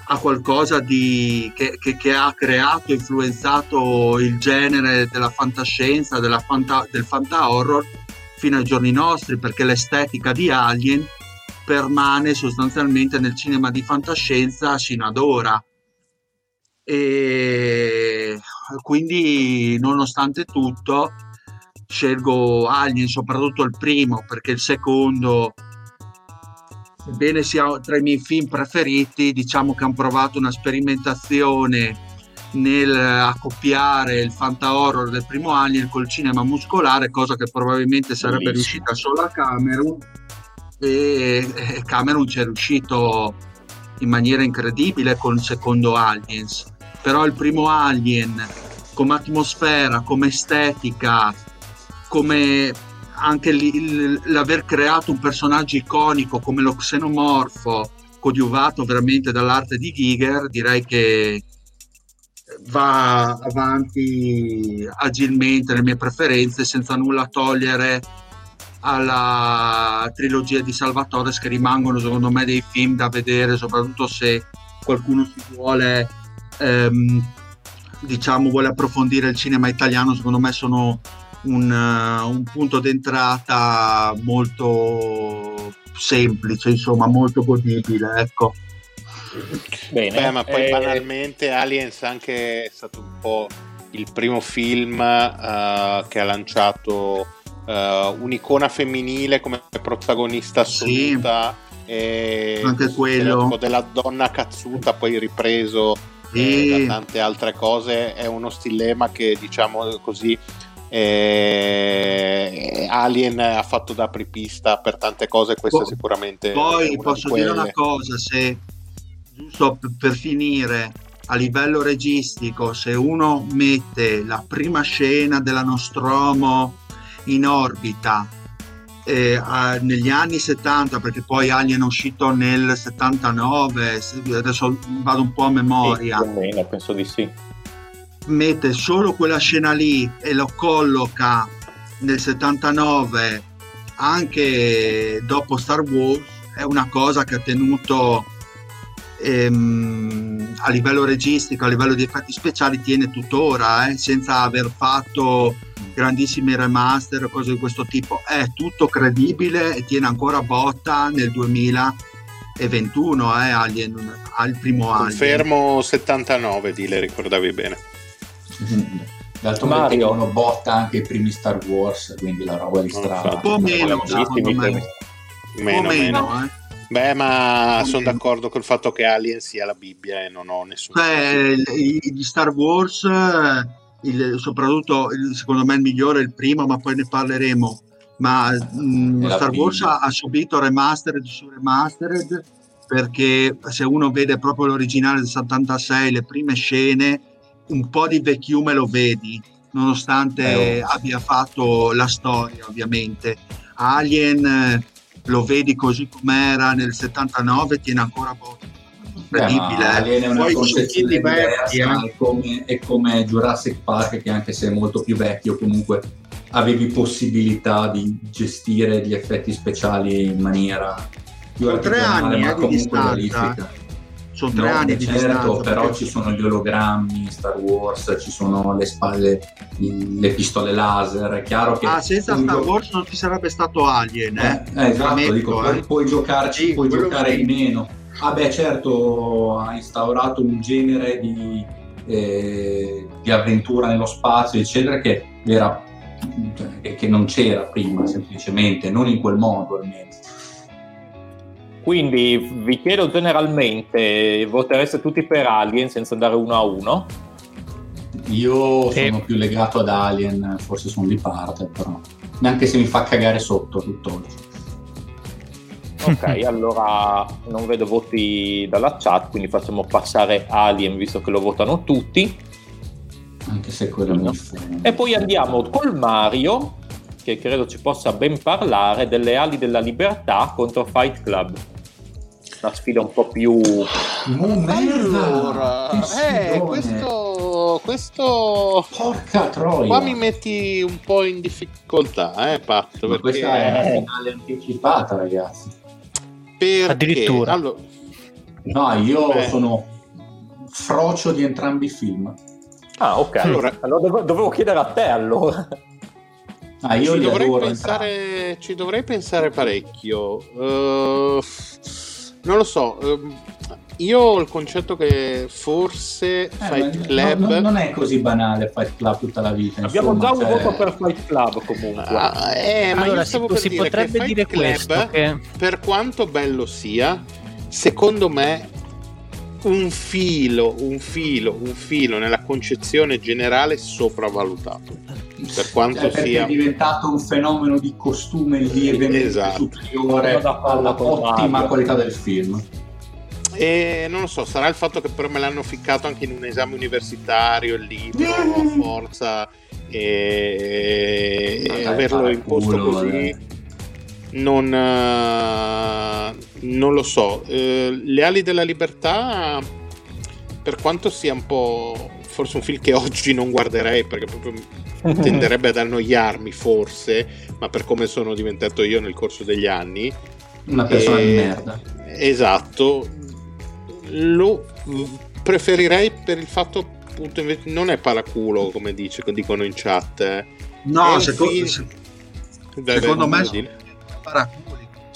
a qualcosa di, che, che, che, ha creato, influenzato il genere della fantascienza, della fanta, del fanta horror fino ai giorni nostri perché l'estetica di Alien permane sostanzialmente nel cinema di fantascienza sino ad ora. E quindi, nonostante tutto, scelgo Alien, soprattutto il primo, perché il secondo, sebbene sia tra i miei film preferiti, diciamo che hanno provato una sperimentazione nel accoppiare il fanta horror del primo Alien col cinema muscolare, cosa che probabilmente sarebbe Bellissimo. riuscita solo a Cameron e Cameron ci è riuscito in maniera incredibile con il secondo Aliens. Però il primo Alien come atmosfera, come estetica, come anche lì, l'aver creato un personaggio iconico come lo xenomorfo coadiuvato veramente dall'arte di Giger direi che va avanti agilmente le mie preferenze senza nulla togliere alla trilogia di Salvatore che rimangono secondo me dei film da vedere soprattutto se qualcuno si vuole ehm, diciamo vuole approfondire il cinema italiano secondo me sono un, uh, un punto d'entrata molto semplice insomma molto godibile ecco Bene. Beh, ma poi eh... banalmente Aliens anche è stato un po' il primo film uh, che ha lanciato uh, un'icona femminile come protagonista assoluta. Sì. E anche quello della donna cazzuta poi ripreso sì. eh, da tante altre cose è uno stilema che diciamo così eh, Alien ha fatto da apripista per tante cose questa po- sicuramente poi posso dire una cosa se giusto per finire a livello registico se uno mette la prima scena della Nostromo in orbita eh, a, negli anni 70 perché poi Alien è uscito nel 79 adesso vado un po' a memoria. sì, meno, penso di sì. Mette solo quella scena lì e lo colloca nel 79 anche dopo Star Wars è una cosa che ha tenuto ehm, a livello registico, a livello di effetti speciali tiene tuttora, eh, senza aver fatto grandissimi remaster o cose di questo tipo. È tutto credibile e tiene ancora botta nel 2021 eh, Alien, al primo anno. Confermo 79, di le ricordavi bene. D'altro canto tengono botta anche i primi Star Wars, quindi la roba di strada. Un po' meno, secondo me. Meno, meno, meno eh. Beh, ma sono d'accordo col fatto che Alien sia la Bibbia e non ho nessun. Beh, gli Star Wars, il, soprattutto secondo me il migliore è il primo, ma poi ne parleremo. Ma mh, Star Bibbia. Wars ha, ha, subito remastered su remastered perché se uno vede proprio l'originale del 76, le prime scene, un po' di vecchiume lo vedi, nonostante eh, oh. abbia fatto la storia, ovviamente. Alien lo vedi così com'era nel 79 tiene ancora poco. Incredibile eh, è una Poi concezione diversa è, come, è come Jurassic Park che anche se è molto più vecchio comunque avevi possibilità di gestire gli effetti speciali in maniera più artigianale ma eh, comunque realistica sono tre no, anni di certo, però perché... ci sono gli ologrammi Star Wars, ci sono le spalle, le pistole laser, è chiaro che... Ah, senza Star gio- Wars non ci sarebbe stato Alien, eh? eh, eh esatto, Metto, dico, eh. puoi giocarci, sì, puoi giocare di meno. Ah beh, certo, ha instaurato un genere di, eh, di avventura nello spazio, eccetera, che, era, cioè, che non c'era prima, semplicemente, non in quel modo almeno. Quindi vi chiedo generalmente, votereste tutti per Alien senza andare uno a uno? Io e... sono più legato ad Alien, forse sono di parte, però neanche se mi fa cagare sotto tutt'oggi. Ok, allora non vedo voti dalla chat, quindi facciamo passare Alien visto che lo votano tutti. Anche se quello no. mi E poi andiamo col Mario, che credo ci possa ben parlare delle ali della libertà contro Fight Club una sfida un po' più allora eh, questo questo porca troia. qua mi metti un po' in difficoltà eh Patto perché... questa è una finale anticipata ragazzi. Perché? Addirittura. Allora... no io Beh. sono frocio di entrambi i film. Ah ok. Allora, allora dovevo chiedere a te allora. Ah, io ci, dovrei pensare, ci dovrei pensare parecchio. Uh, non lo so. Um, io ho il concetto che forse eh, Fight Club. No, no, non è così banale Fight Club tutta la vita. Abbiamo insomma, già un cioè... voto per Fight Club comunque. Ah, eh, ma allora, io stavo si, per si dire potrebbe che dire Fight questo, Club, che... per quanto bello sia, secondo me un filo, un filo, un filo nella concezione generale sopravvalutato. Per quanto cioè, sia è diventato un fenomeno di costume lievemente esatto. superiore alla ottima qualità del film. E non lo so, sarà il fatto che però me l'hanno ficcato anche in un esame universitario, il libro, a forza e, e averlo imposto così non, uh, non, lo so. Uh, Le ali della libertà, per quanto sia un po' forse un film che oggi non guarderei perché proprio tenderebbe ad annoiarmi, forse, ma per come sono diventato io nel corso degli anni. Una persona e... di merda. Esatto. Lo preferirei per il fatto appunto invece non è paraculo come dice, dicono in chat. Eh. No, secondo, film... se... secondo me paraculi.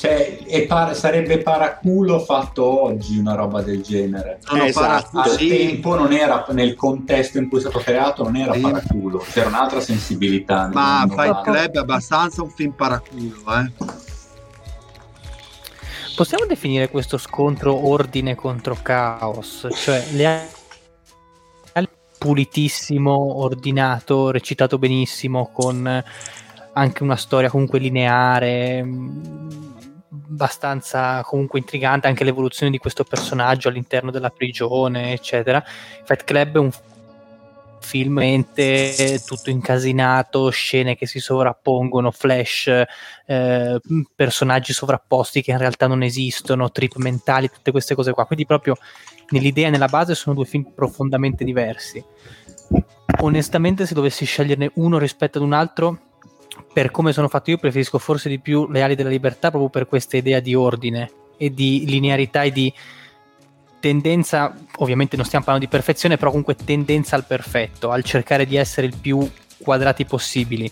Cioè, par- sarebbe paraculo fatto oggi una roba del genere. Sono esatto. Al sì. tempo non era, nel contesto in cui è stato creato, non era sì. paraculo, c'era un'altra sensibilità. Ma Fight Club è abbastanza un film paraculo, eh. Possiamo definire questo scontro ordine contro caos? Cioè, le pulitissimo, ordinato, recitato benissimo, con anche una storia comunque lineare, abbastanza comunque intrigante, anche l'evoluzione di questo personaggio all'interno della prigione, eccetera. Fight Club è un film tutto incasinato, scene che si sovrappongono, flash, eh, personaggi sovrapposti che in realtà non esistono, trip mentali, tutte queste cose qua. Quindi proprio nell'idea nella base sono due film profondamente diversi. Onestamente se dovessi sceglierne uno rispetto ad un altro, per come sono fatto io preferisco forse di più Le ali della libertà proprio per questa idea di ordine e di linearità e di tendenza, ovviamente non stiamo parlando di perfezione, però comunque tendenza al perfetto, al cercare di essere il più quadrati possibili.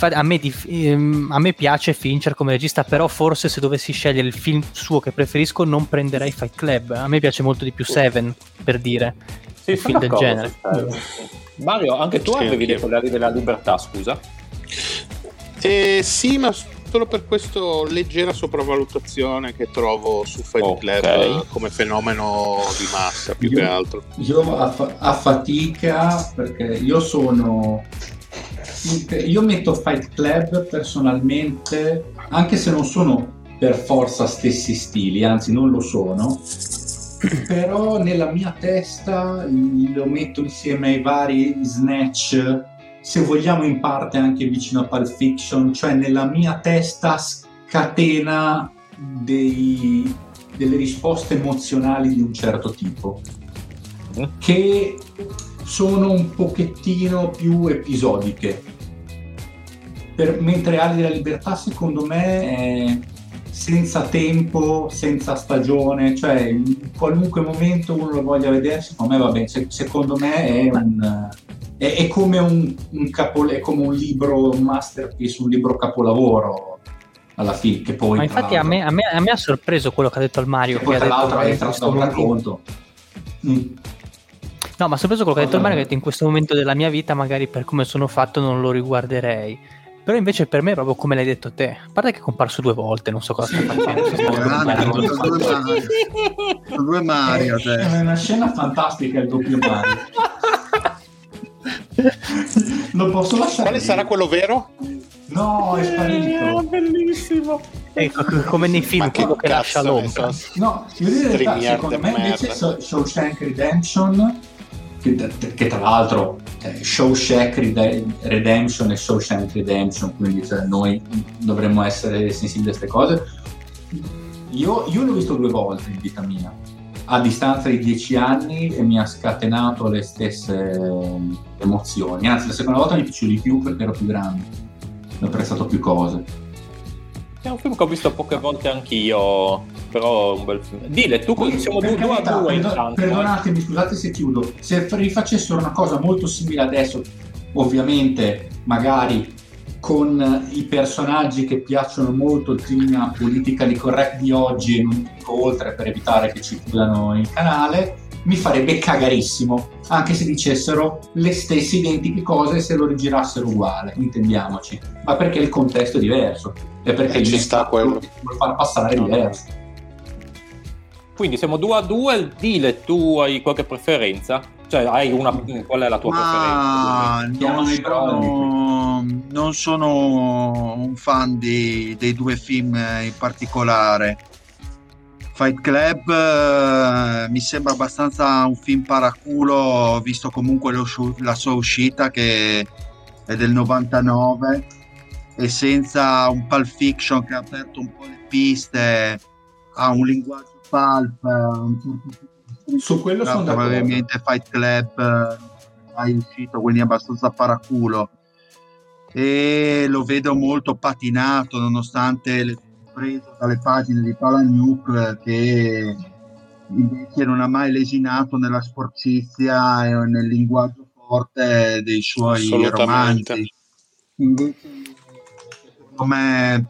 A me, di, ehm, a me, piace Fincher come regista, però forse se dovessi scegliere il film suo che preferisco non prenderei Fight Club. A me piace molto di più Seven, per dire. Sì, un film del genere. Mario, anche tu sì, avevi detto le ali della libertà, scusa. Eh, sì, ma solo per questa leggera sopravvalutazione che trovo su Fight okay. Club come fenomeno di massa più io, che altro. Io a, fa- a, fatica perché io sono. Io metto Fight Club personalmente, anche se non sono per forza stessi stili, anzi non lo sono, però nella mia testa lo metto insieme ai vari Snatch se vogliamo in parte anche vicino a Pulp Fiction, cioè nella mia testa scatena dei, delle risposte emozionali di un certo tipo, eh? che sono un pochettino più episodiche. Per, mentre Ali della Libertà secondo me è senza tempo, senza stagione, cioè in qualunque momento uno lo voglia vedere, secondo me va bene, secondo me è un è, è come un, un capo, è come un libro, un masterpiece, un libro capolavoro alla fine. Che poi, Ma infatti a me, a, me, a me, ha sorpreso quello che ha detto al Mario. Che poi, tra l'altro, è tratto un racconto. Mm. No, ma ha sorpreso quello che ha detto il Mario, che in questo momento della mia vita, magari per come sono fatto, non lo riguarderei. Però invece per me è proprio come l'hai detto te. A parte che è comparso due volte, non so cosa sta facendo. Sono due Mario. È una scena fantastica il doppio Mario. non posso lasciare. Quale sarà quello vero? No, è sparito. Eh, bellissimo. Ecco, come nei film, quello che lascia l'ombra. No, io direi realtà, secondo me invece merda. Shawshank Redemption, che, che tra l'altro eh, Shawshank Redemption e Shawshank Redemption, quindi cioè, noi dovremmo essere sensibili a queste cose. Io, io l'ho visto due volte in vita mia a distanza di dieci anni e mi ha scatenato le stesse emozioni. Anzi, la seconda volta mi piace di più perché ero più grande, ho apprezzato più cose. È un film che ho visto poche volte anch'io, però è un bel film. Dile, tu Poi, siamo due a due intanto. Perdonatemi, scusate se chiudo. Se rifacessero una cosa molto simile adesso, ovviamente, magari con i personaggi che piacciono molto il clima politically correct di oggi e non dico oltre per evitare che ci chiudano il canale, mi farebbe cagarissimo, anche se dicessero le stesse identiche cose se lo rigirassero uguale, intendiamoci, ma perché il contesto è diverso e perché eh, il sta quello che vuole far passare è diverso. Quindi siamo due a due, dile tu hai qualche preferenza? Cioè, hai una, qual è la tua Ma preferenza? Non sono, non sono un fan di, dei due film in particolare. Fight Club eh, mi sembra abbastanza un film paraculo, visto comunque lo, la sua uscita che è del 99 e senza un Pulp Fiction che ha aperto un po' le piste ha un linguaggio pulp un certo su quello sono d'accordo. probabilmente Fight Club è uscito quindi abbastanza paraculo. E lo vedo molto patinato nonostante le preso dalle pagine di Paula Nuke che invece non ha mai lesinato nella sporcizia e nel linguaggio forte dei suoi romanzi. Invece, secondo me,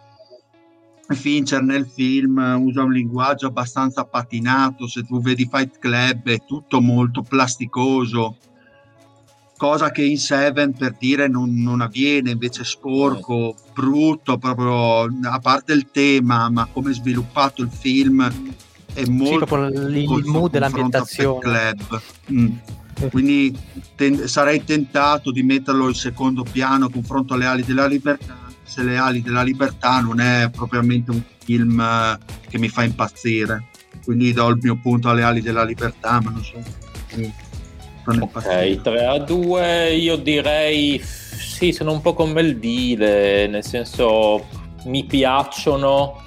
Fincher nel film usa un linguaggio abbastanza patinato. Se tu vedi Fight Club è tutto molto plasticoso, cosa che in Seven per dire non, non avviene, invece sporco, brutto, proprio a parte il tema, ma come è sviluppato il film è molto sì, il mood dell'ambientazione club. Mm. Quindi ten- sarei tentato di metterlo in secondo piano confronto alle ali della libertà, se le ali della libertà non è propriamente un film eh, che mi fa impazzire. Quindi do il mio punto alle ali della libertà, ma non so. Ok, 3 a 2 io direi sì, sono un po' come il Dile, nel senso mi piacciono,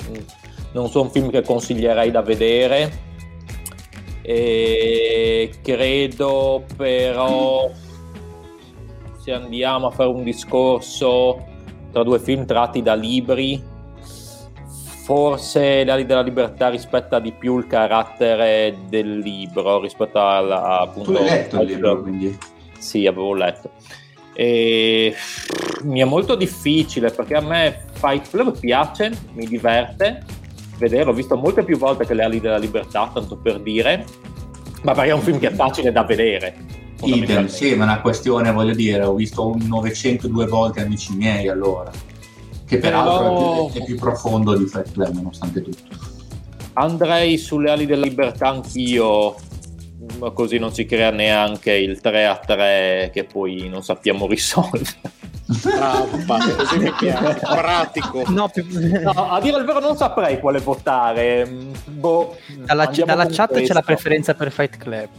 non sono film che consiglierei da vedere. E credo però se andiamo a fare un discorso tra due film tratti da libri, forse Le ali della libertà rispetta di più il carattere del libro rispetto alla appunto, tu hai letto il libro quindi? Sì avevo letto. E mi è molto difficile perché a me Fight Club piace, mi diverte vederlo, ho visto molte più volte che Le ali della libertà, tanto per dire, ma perché è un film che è facile da vedere. Idem, sì, ma è una questione, voglio dire, ho visto un 902 volte Amici miei allora, che peraltro Però... è, più, è più profondo di Fight Club nonostante tutto. Andrei sulle ali della libertà anch'io, così non si crea neanche il 3 a 3 che poi non sappiamo risolvere. Bravo, così mi piace. Pratico. No, più... no, a dire il vero non saprei quale votare. Boh, dalla, dalla chat questo. c'è la preferenza per Fight Club.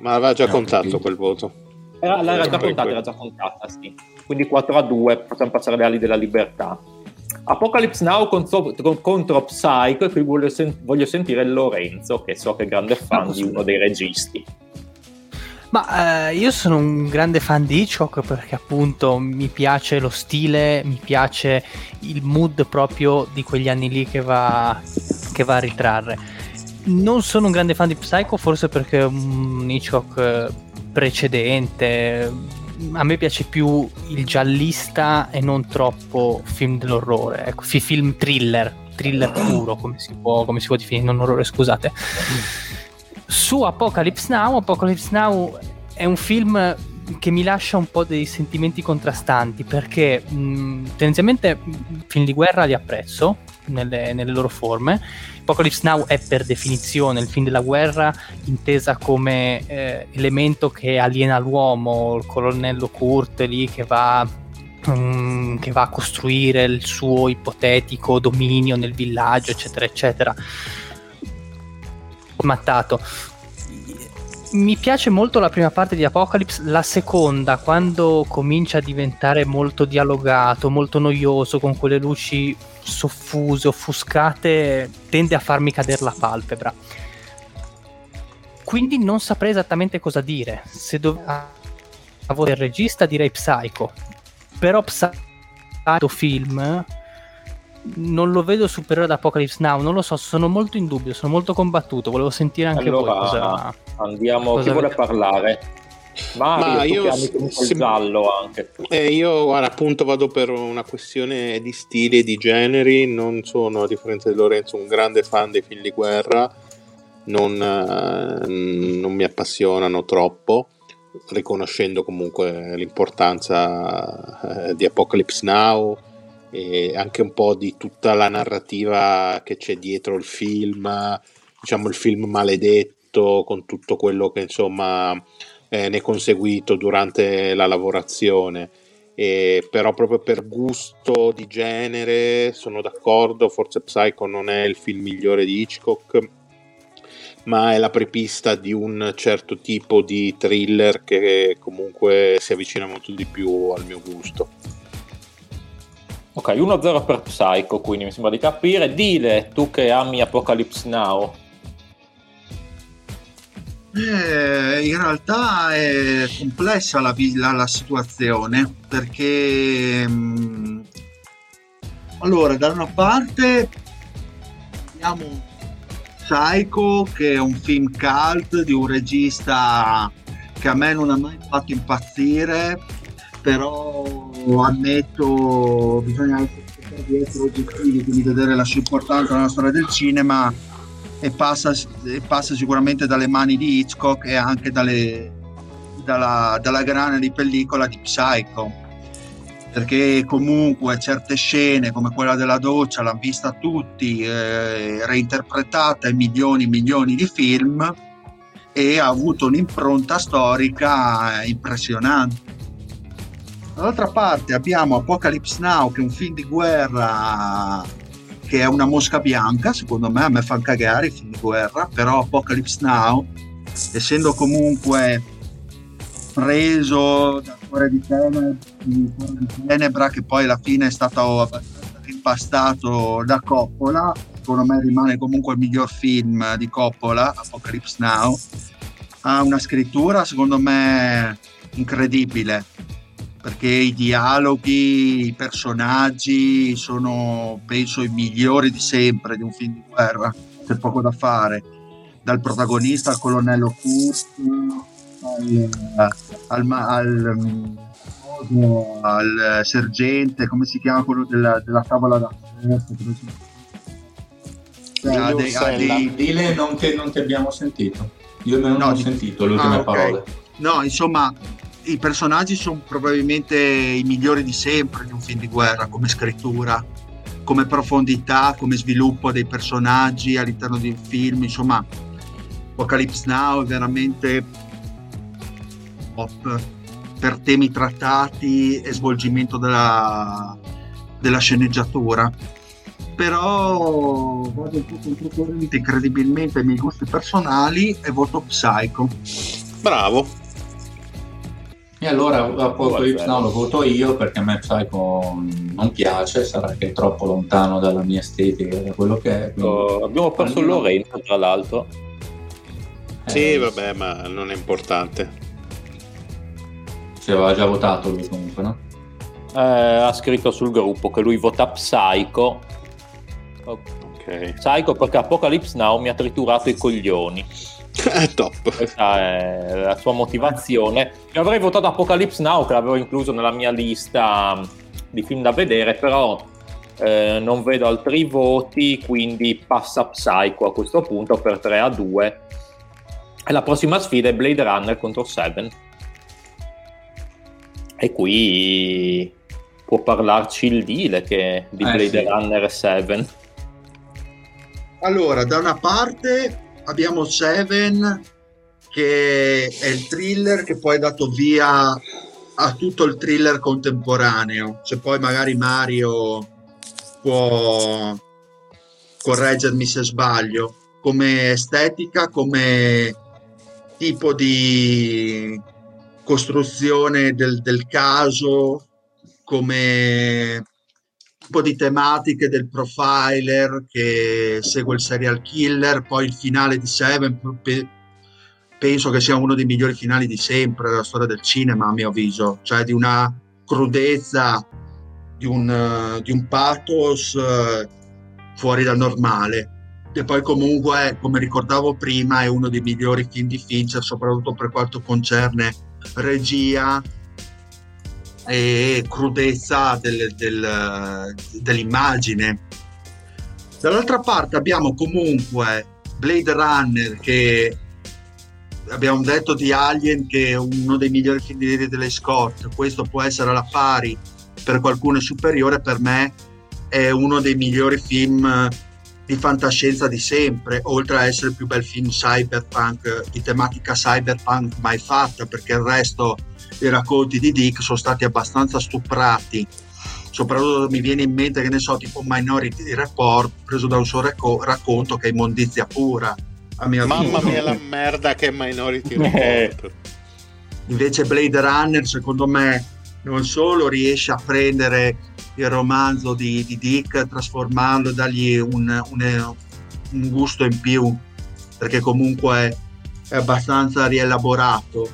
Ma aveva già no, contato quel voto. Era, l'era già contata, era già contata, sì. Quindi 4 a 2, possiamo passare alle ali della libertà. Apocalypse Now contro, contro Psycho e qui voglio, sen- voglio, sentire Lorenzo che so che è grande fan di uno dei registi ma eh, io sono un grande fan di Hitchcock perché appunto mi piace lo stile, mi piace il mood proprio di quegli anni lì che va, che va a ritrarre. Non sono un grande fan di Psycho forse perché è un Hitchcock eh, precedente, a me piace più il giallista e non troppo film dell'orrore, ecco, film thriller, thriller puro, come si può, come si può definire, non orrore, scusate. Su Apocalypse Now, Apocalypse Now è un film che mi lascia un po' dei sentimenti contrastanti perché mh, tendenzialmente film di guerra li apprezzo nelle, nelle, loro forme. Apocalypse Now è per definizione il film della guerra intesa come eh, elemento che aliena l'uomo, il colonnello Kurt lì che va, um, che va a costruire il suo ipotetico dominio nel villaggio, eccetera, eccetera. Mattato mi piace molto la prima parte di Apocalypse, la seconda, quando comincia a diventare molto dialogato, molto noioso, con quelle luci soffuse, offuscate, tende a farmi cadere la palpebra. Quindi non saprei esattamente cosa dire. Se dovessi il regista direi Psycho, però Psycho film non lo vedo superiore ad Apocalypse Now, non lo so, sono molto in dubbio, sono molto combattuto, volevo sentire anche allora, voi cosa... Andiamo, cosa chi vuole parlare? Mario, Ma io se, giallo anche. Eh, io guarda, appunto vado per una questione di stili e di generi, non sono a differenza di Lorenzo un grande fan dei film di guerra, non, eh, non mi appassionano troppo, riconoscendo comunque l'importanza eh, di Apocalypse Now e anche un po' di tutta la narrativa che c'è dietro il film, diciamo il film maledetto con tutto quello che insomma eh, ne è conseguito durante la lavorazione. E però proprio per gusto di genere sono d'accordo, forse Psycho non è il film migliore di Hitchcock, ma è la prepista di un certo tipo di thriller che comunque si avvicina molto di più al mio gusto. Ok, 1-0 per Psycho, quindi mi sembra di capire. Dile, tu che ami Apocalypse Now. Eh, in realtà è complessa la, la, la situazione perché mh, mm, allora da una parte abbiamo Psycho che è un film cult di un regista che a me non ha mai fatto impazzire però ammetto bisogna essere oggettivi quindi vedere la sua importanza nella storia del cinema e passa, e passa sicuramente dalle mani di Hitchcock e anche dalle, dalla, dalla grana di pellicola di Psycho perché comunque certe scene come quella della doccia l'hanno vista tutti, eh, reinterpretata in milioni e milioni di film e ha avuto un'impronta storica impressionante. Dall'altra parte abbiamo Apocalypse Now che è un film di guerra che è una mosca bianca, secondo me a me fa cagare i film di guerra, però Apocalypse Now, essendo comunque preso da Cuore di Tenebra, di Tenebra che poi alla fine è stato impastato da Coppola, secondo me rimane comunque il miglior film di Coppola, Apocalypse Now, ha una scrittura secondo me incredibile perché i dialoghi, i personaggi sono, penso, i migliori di sempre di un film di guerra, c'è poco da fare, dal protagonista al colonnello Curto, al, al, al, al, sergente, come si chiama quello della, della tavola da cioè, Dile non che non ti abbiamo sentito. Io non no, ho sentito le ultime ah, okay. parole. No, insomma, i personaggi sono probabilmente i migliori di sempre di un film di guerra, come scrittura, come profondità, come sviluppo dei personaggi all'interno di un film, insomma, Apocalypse Now è veramente top per temi trattati e svolgimento della, della sceneggiatura. Però vado un po' controcorrente incredibilmente ai miei gusti personali e voto Psycho. Bravo, e allora Apocalypse Now lo voto io perché a me Psycho non piace, sarà che è troppo lontano dalla mia estetica, da quello che è. Quindi... Oh, abbiamo perso Almeno... Lorenzo tra l'altro. Eh, sì, vabbè, ma non è importante. Si aveva già votato lui comunque, no? Eh, ha scritto sul gruppo che lui vota Psycho. Ok. Psycho perché Apocalypse Now mi ha triturato i coglioni. Top. Questa è la sua motivazione. Io avrei votato Apocalypse Now, che l'avevo incluso nella mia lista di film da vedere, però eh, non vedo altri voti, quindi passa Psycho a questo punto per 3 a 2. E la prossima sfida è Blade Runner contro Seven. E qui può parlarci il deal che di eh, Blade sì. Runner 7. Allora, da una parte abbiamo Seven che è il thriller che poi è dato via a tutto il thriller contemporaneo. Se poi magari Mario può correggermi se sbaglio, come estetica, come tipo di costruzione del, del caso, come tipo di tematiche del profiler che segue il serial killer, poi il finale di Seven, pe- penso che sia uno dei migliori finali di sempre della storia del cinema, a mio avviso, cioè di una crudezza, di un, uh, di un pathos uh, fuori dal normale. E poi comunque, come ricordavo prima, è uno dei migliori film di Fincher, soprattutto per quanto concerne regia, e crudezza del, del, dell'immagine. Dall'altra parte abbiamo comunque Blade Runner che abbiamo detto di Alien che è uno dei migliori film di Ridley Scott, questo può essere alla pari, per qualcuno è superiore, per me è uno dei migliori film di fantascienza di sempre, oltre a essere il più bel film cyberpunk, di tematica cyberpunk mai fatta, perché il resto i racconti di Dick sono stati abbastanza stuprati soprattutto mi viene in mente che ne so tipo Minority Report preso da un suo racco- racconto che è immondizia pura Mamma mia la merda che è Minority Report. Invece Blade Runner secondo me non solo riesce a prendere il romanzo di, di Dick trasformarlo, dargli un, un, un gusto in più, perché comunque è abbastanza rielaborato.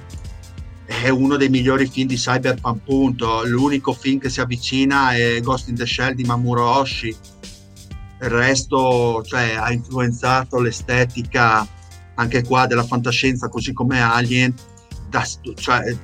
È uno dei migliori film di cyberpunk, punto. L'unico film che si avvicina è Ghost in the Shell di Mamuro Oshii. Il resto cioè, ha influenzato l'estetica anche qua della fantascienza, così come Alien, da, cioè,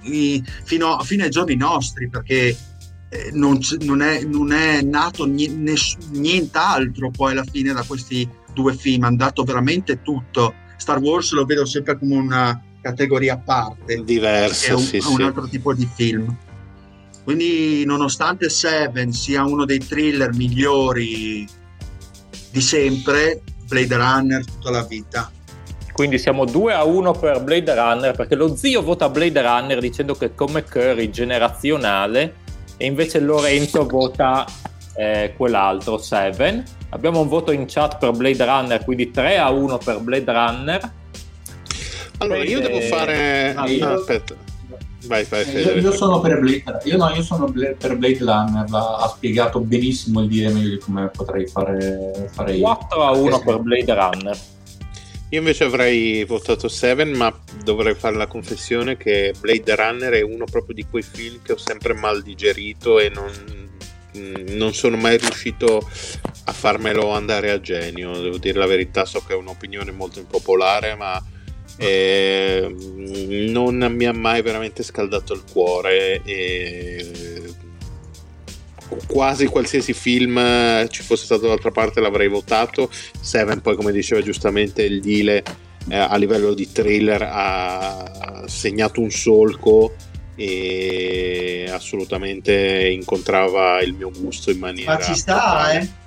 fino, fino, ai giorni nostri, perché eh, non, non, è, non, è, nato nient'altro poi alla fine da questi due film, hanno dato veramente tutto. Star Wars lo vedo sempre come una categoria a parte, diversa, è un, sì, un altro tipo di film. Quindi, nonostante Seven sia uno dei thriller migliori di sempre, Blade Runner tutta la vita. Quindi siamo 2 a 1 per Blade Runner perché lo zio vota Blade Runner dicendo che come Curry generazionale e invece Lorenzo vota eh, quell'altro, Seven. Abbiamo un voto in chat per Blade Runner, quindi 3 a 1 per Blade Runner. Allora, io devo fare... Ah, io... aspetta. Vai, vai, io, io, sono per Blade io, no, io sono per Blade Runner, ha spiegato benissimo il dire meglio di come potrei fare, fare io. 4 a 1 per Blade Runner. Io invece avrei votato Seven, ma dovrei fare la confessione che Blade Runner è uno proprio di quei film che ho sempre mal digerito e non, non sono mai riuscito a farmelo andare a genio. Devo dire la verità, so che è un'opinione molto impopolare, ma eh, non mi ha mai veramente scaldato il cuore. E quasi qualsiasi film eh, ci fosse stato dall'altra parte l'avrei votato. Seven poi come diceva giustamente il Dile eh, a livello di thriller ha segnato un solco e assolutamente incontrava il mio gusto in maniera... Ma ci sta, eh?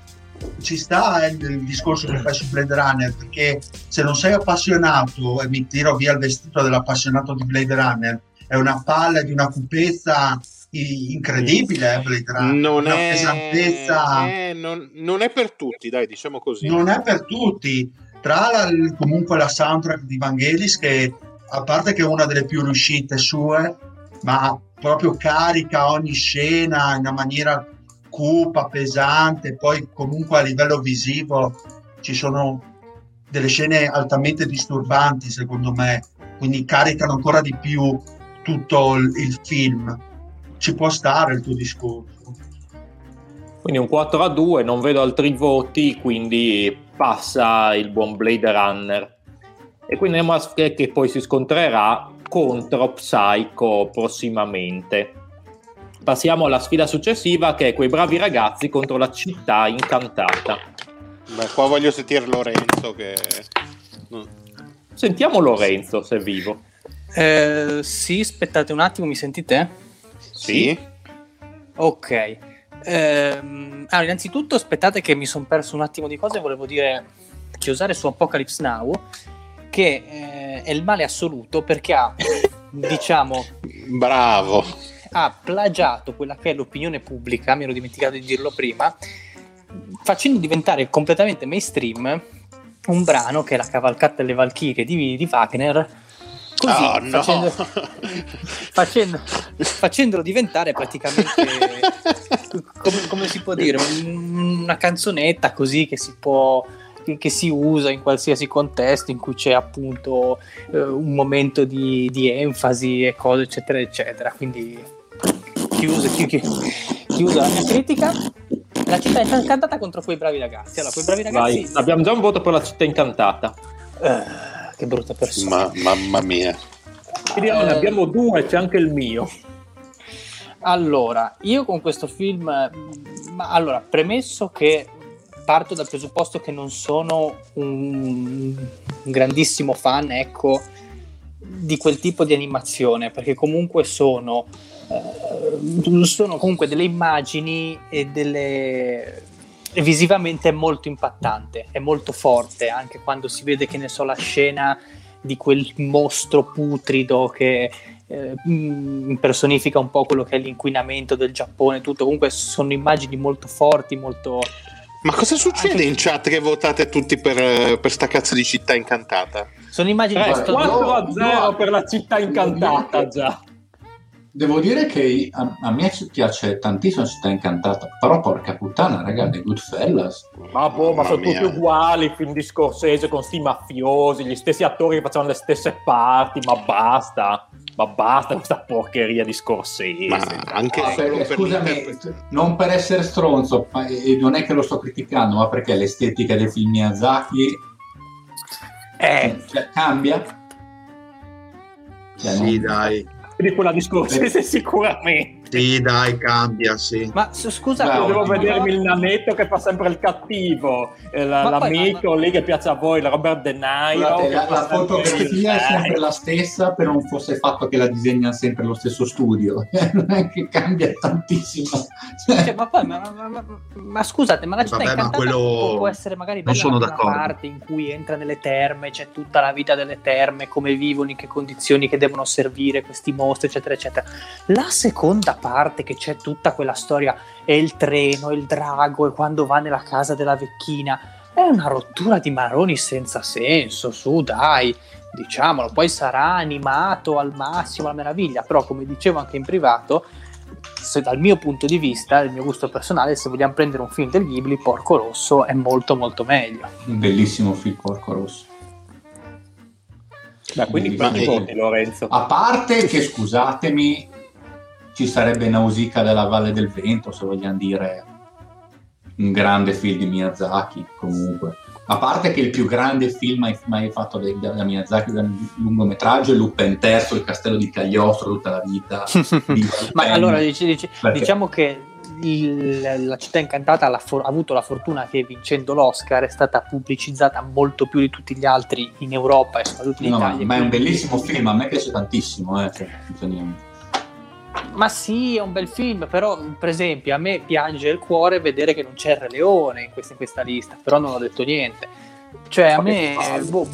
Ci sta eh, il discorso che fai su Blade Runner perché se non sei appassionato e mi tiro via il vestito dell'appassionato di Blade Runner è una palla di una cupezza incredibile eh, Blade Runner. Non una è, pesantezza. è, non, non, è per tutti dai diciamo così. Non è per tutti. Tra la, comunque la soundtrack di Vangelis che a parte che è una delle più riuscite sue ma proprio carica ogni scena in una maniera cupa, pesante poi comunque a livello visivo ci sono delle scene altamente disturbanti secondo me quindi caricano ancora di più tutto il, il film ci può stare il tuo discorso. Quindi un 4 a 2, non vedo altri voti, quindi passa il buon Blade Runner. E quindi andiamo a che poi si scontrerà contro Psycho prossimamente. Passiamo alla sfida successiva che è quei bravi ragazzi contro la città incantata. Beh, qua voglio sentire Lorenzo che... Sentiamo Lorenzo se è vivo. Eh, sì, aspettate un attimo, mi sentite? Sì. Ok. Ehm, allora, innanzitutto aspettate che mi sono perso un attimo di cose, volevo dire chiusare su Apocalypse Now, che eh, è il male assoluto perché ha, diciamo... Bravo! Ha plagiato quella che è l'opinione pubblica, mi ero dimenticato di dirlo prima, facendo diventare completamente mainstream un brano che è la cavalcata delle Valchirie di, di Wagner, Così, oh, no. facendo, facendo, facendolo diventare praticamente come, come, si può dire una canzonetta così che si può che si usa in qualsiasi contesto in cui c'è appunto eh, un momento di, di, enfasi e cose eccetera eccetera quindi chiusa, chiusa. La mia critica. La città è incantata contro quei bravi ragazzi. Allora quei bravi ragazzi Vai, abbiamo già un voto per la città incantata. Uh, che brutta persona. Ma, mamma mia. Quindi ne abbiamo due, c'è anche il mio. Allora, io con questo film, ma allora, premesso che parto dal presupposto che non sono un, un grandissimo fan, ecco, di quel tipo di animazione, perché comunque sono, sono comunque delle immagini e delle visivamente è molto impattante, è molto forte, anche quando si vede che ne so la scena di quel mostro putrido che eh, impersonifica un po' quello che è l'inquinamento del Giappone, tutto comunque sono immagini molto forti, molto Ma cosa succede Anche... in chat che votate tutti per, per sta cazzo di città incantata? Sono immagini eh, 4 a 0 per la città incantata già. Devo dire che a, a, me piace tantissimo Città Incantata, però porca puttana, raga, The Goodfellas. Ma boh, ma sono tutti uguali, film di Scorsese con sti mafiosi, gli stessi attori che facevano le stesse parti, ma basta. Ma basta questa porcheria di Scorsese. Ma anche ah, perché, scusami, non per essere stronzo, ma, e non è che lo sto criticando, ma perché l'estetica dei film Miyazaki eh. cioè, cambia? Cioè, sì, non... dai di quella di Scorsese sicuramente. Sì, dai, cambia, sì. Ma scusa, no, devo vedermi il nanetto che fa sempre il cattivo, eh, la, l'amico poi, lì che piace a voi, il Robert De Niro. La, la fotografia è sempre la stessa, però non fosse il fatto che la disegna sempre lo stesso studio, non è che cambia tantissimo. Cioè, ma, poi, ma, ma, ma, scusate, ma la città Vabbè, incantata quello... può essere magari bella sono una parte in cui entra nelle terme, c'è tutta la vita delle terme, come vivono, in che condizioni che devono servire questi mostri, eccetera, eccetera. La seconda parte che c'è tutta quella storia e il treno, il drago e quando va nella casa della vecchina è una rottura di maroni senza senso, su dai, diciamolo, poi sarà animato al massimo, la meraviglia, però come dicevo anche in privato, se dal mio punto di vista, il mio gusto personale, se vogliamo prendere un film del Ghibli, Porco Rosso è molto molto meglio. Un bellissimo film Porco Rosso. Beh, quindi quanti voti Lorenzo? A parte che scusatemi, ci sarebbe Nausicaa della Valle del Vento, se vogliamo dire un grande film di Miyazaki comunque. A parte che il più grande film mai, fatto da, da Miyazaki da lungometraggio è Lupin III, il castello di Cagliostro tutta la vita. Ma allora dici, dici, diciamo che il, la città incantata ha, for- ha, avuto la fortuna che vincendo l'Oscar è stata pubblicizzata molto più di tutti gli altri in Europa e soprattutto in no, Italia. Ma è un bellissimo film, a me piace tantissimo. Eh, cioè, ma sì, è un bel film, però per esempio a me piange il cuore vedere che non c'è Re Leone in questa, in questa lista, però non ho detto niente. Cioè a me boh,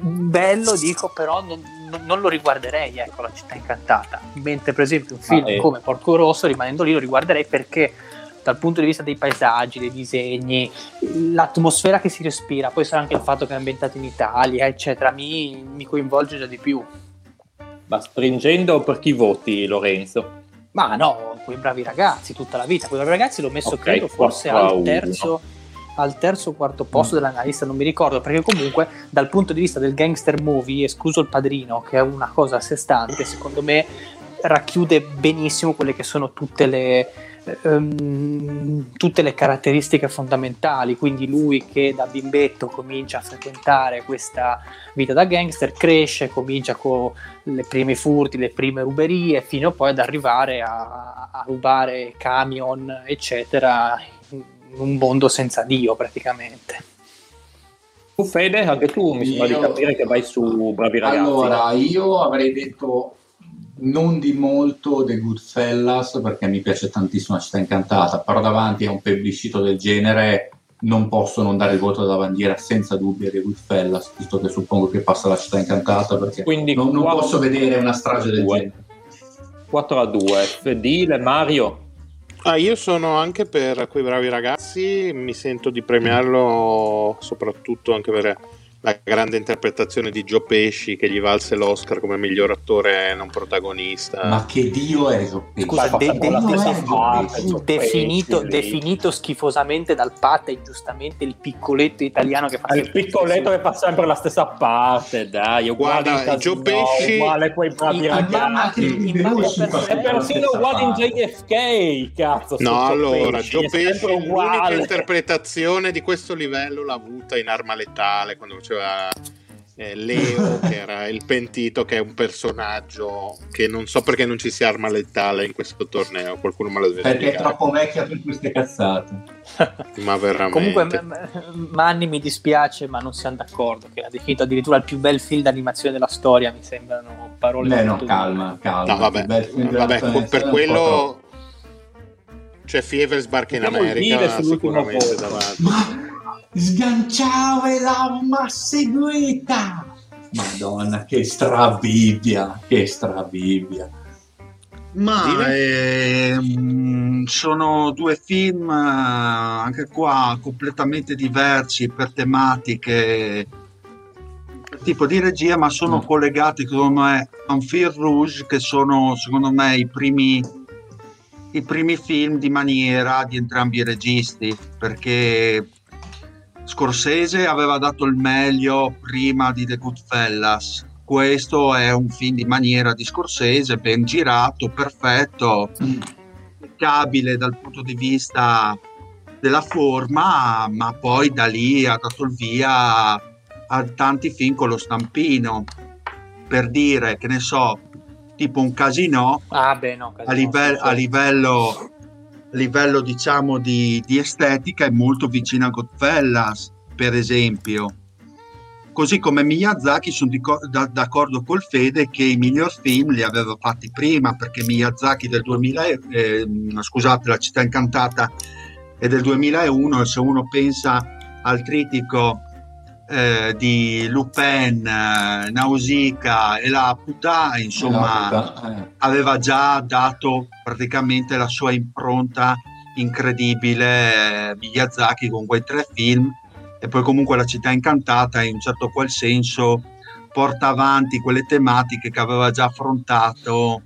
bello dico, però non, non, lo riguarderei, ecco, La città incantata. Mentre per esempio un film ah, eh. come Porco Rosso, rimanendo lì, lo riguarderei perché dal punto di vista dei paesaggi, dei disegni, l'atmosfera che si respira, poi sarà anche il fatto che è ambientato in Italia, eccetera, mi, mi coinvolge già di più. Ma stringendo per chi voti Lorenzo? Ma no, quei bravi ragazzi, tutta la vita. Quei bravi ragazzi l'ho messo, okay, credo, forse al terzo, al terzo o quarto posto mm. della lista, non mi ricordo, perché comunque dal punto di vista del gangster movie, escluso il padrino, che è una cosa a sé stante, secondo me racchiude benissimo quelle che sono tutte le, um, tutte le caratteristiche fondamentali, quindi lui che da bimbetto comincia a frequentare questa vita da gangster, cresce, comincia con le prime furti, le prime ruberie, fino poi ad arrivare a, a rubare camion, eccetera, in un mondo senza Dio praticamente. Tu Fede, anche tu mi sembra di capire che vai su Bravi Ragazzi. Allora, io avrei detto non di molto The Goodfellas perché mi piace tantissimo la città incantata, però davanti a un plebiscito del genere non posso non dare il voto della bandiera senza dubbio a The Goodfellas, visto che suppongo che passa la città incantata perché Quindi non, non posso vedere una strage del 2. genere. 4 a 2, Fedile, Mario. Ah, io sono anche per quei bravi ragazzi, mi sento di premiarlo soprattutto anche per la grande interpretazione di Joe Pesci che gli valse l'Oscar come miglior attore non protagonista. Ma che dio è Joe Pesci? Scusa, de- de- definito, definito, schifosamente dal Pate ingiustamente il piccoletto italiano che fa il piccoletto che fa sempre la stessa parte, dai, uguale Guarda, Joe Pesci uguale quei bravi ragazzi. È persino uguale in JFK, cazzo. No, allora, Joe Pesci l'unica interpretazione di questo livello l'ha avuta in Arma Letale quando faceva eh, Leo, che era il pentito, che è un personaggio che non so perché non ci sia arma letale in questo torneo. Qualcuno me lo deve Perché spiegare. è troppo vecchia per queste cazzate. ma veramente. Comunque, Manni mi dispiace, ma non siamo d'accordo. Che ha definito addirittura il più bel film d'animazione della storia. Mi sembrano parole. Beh, no, calma, calma. No, vabbè, vabbè per quello. C'è Fievel sbarca in America sicuramente davanti. Ma sganciavo e l'avma seguita. Madonna, che strabibbia, che strabibbia. Ma eh, sono due film anche qua completamente diversi per tematiche, per tipo di regia, ma sono mm. collegati secondo me a un film rouge che sono secondo me i primi, i primi film di maniera di entrambi i registi, perché Scorsese aveva dato il meglio prima di The Goodfellas. Questo è un film di maniera di Scorsese, ben girato, perfetto, impeccabile dal punto di vista della forma, ma poi da lì ha dato il via a tanti film con lo stampino, per dire che ne so, tipo un casino, ah, beh, no, casino a, live- a, livello, livello diciamo di, di estetica è molto vicino a Godfellas, per esempio. Così come Miyazaki sono d'accordo col Fede che i miglior film li aveva fatti prima, perché Miyazaki del 2000, eh, scusate, La città incantata è del 2001 e se uno pensa al critico eh, di Lupin, eh, Nausicaa e la Puta, insomma, la eh. aveva già dato praticamente la sua impronta incredibile eh, Miyazaki con quei tre film e poi comunque la città incantata in un certo qual senso porta avanti quelle tematiche che aveva già affrontato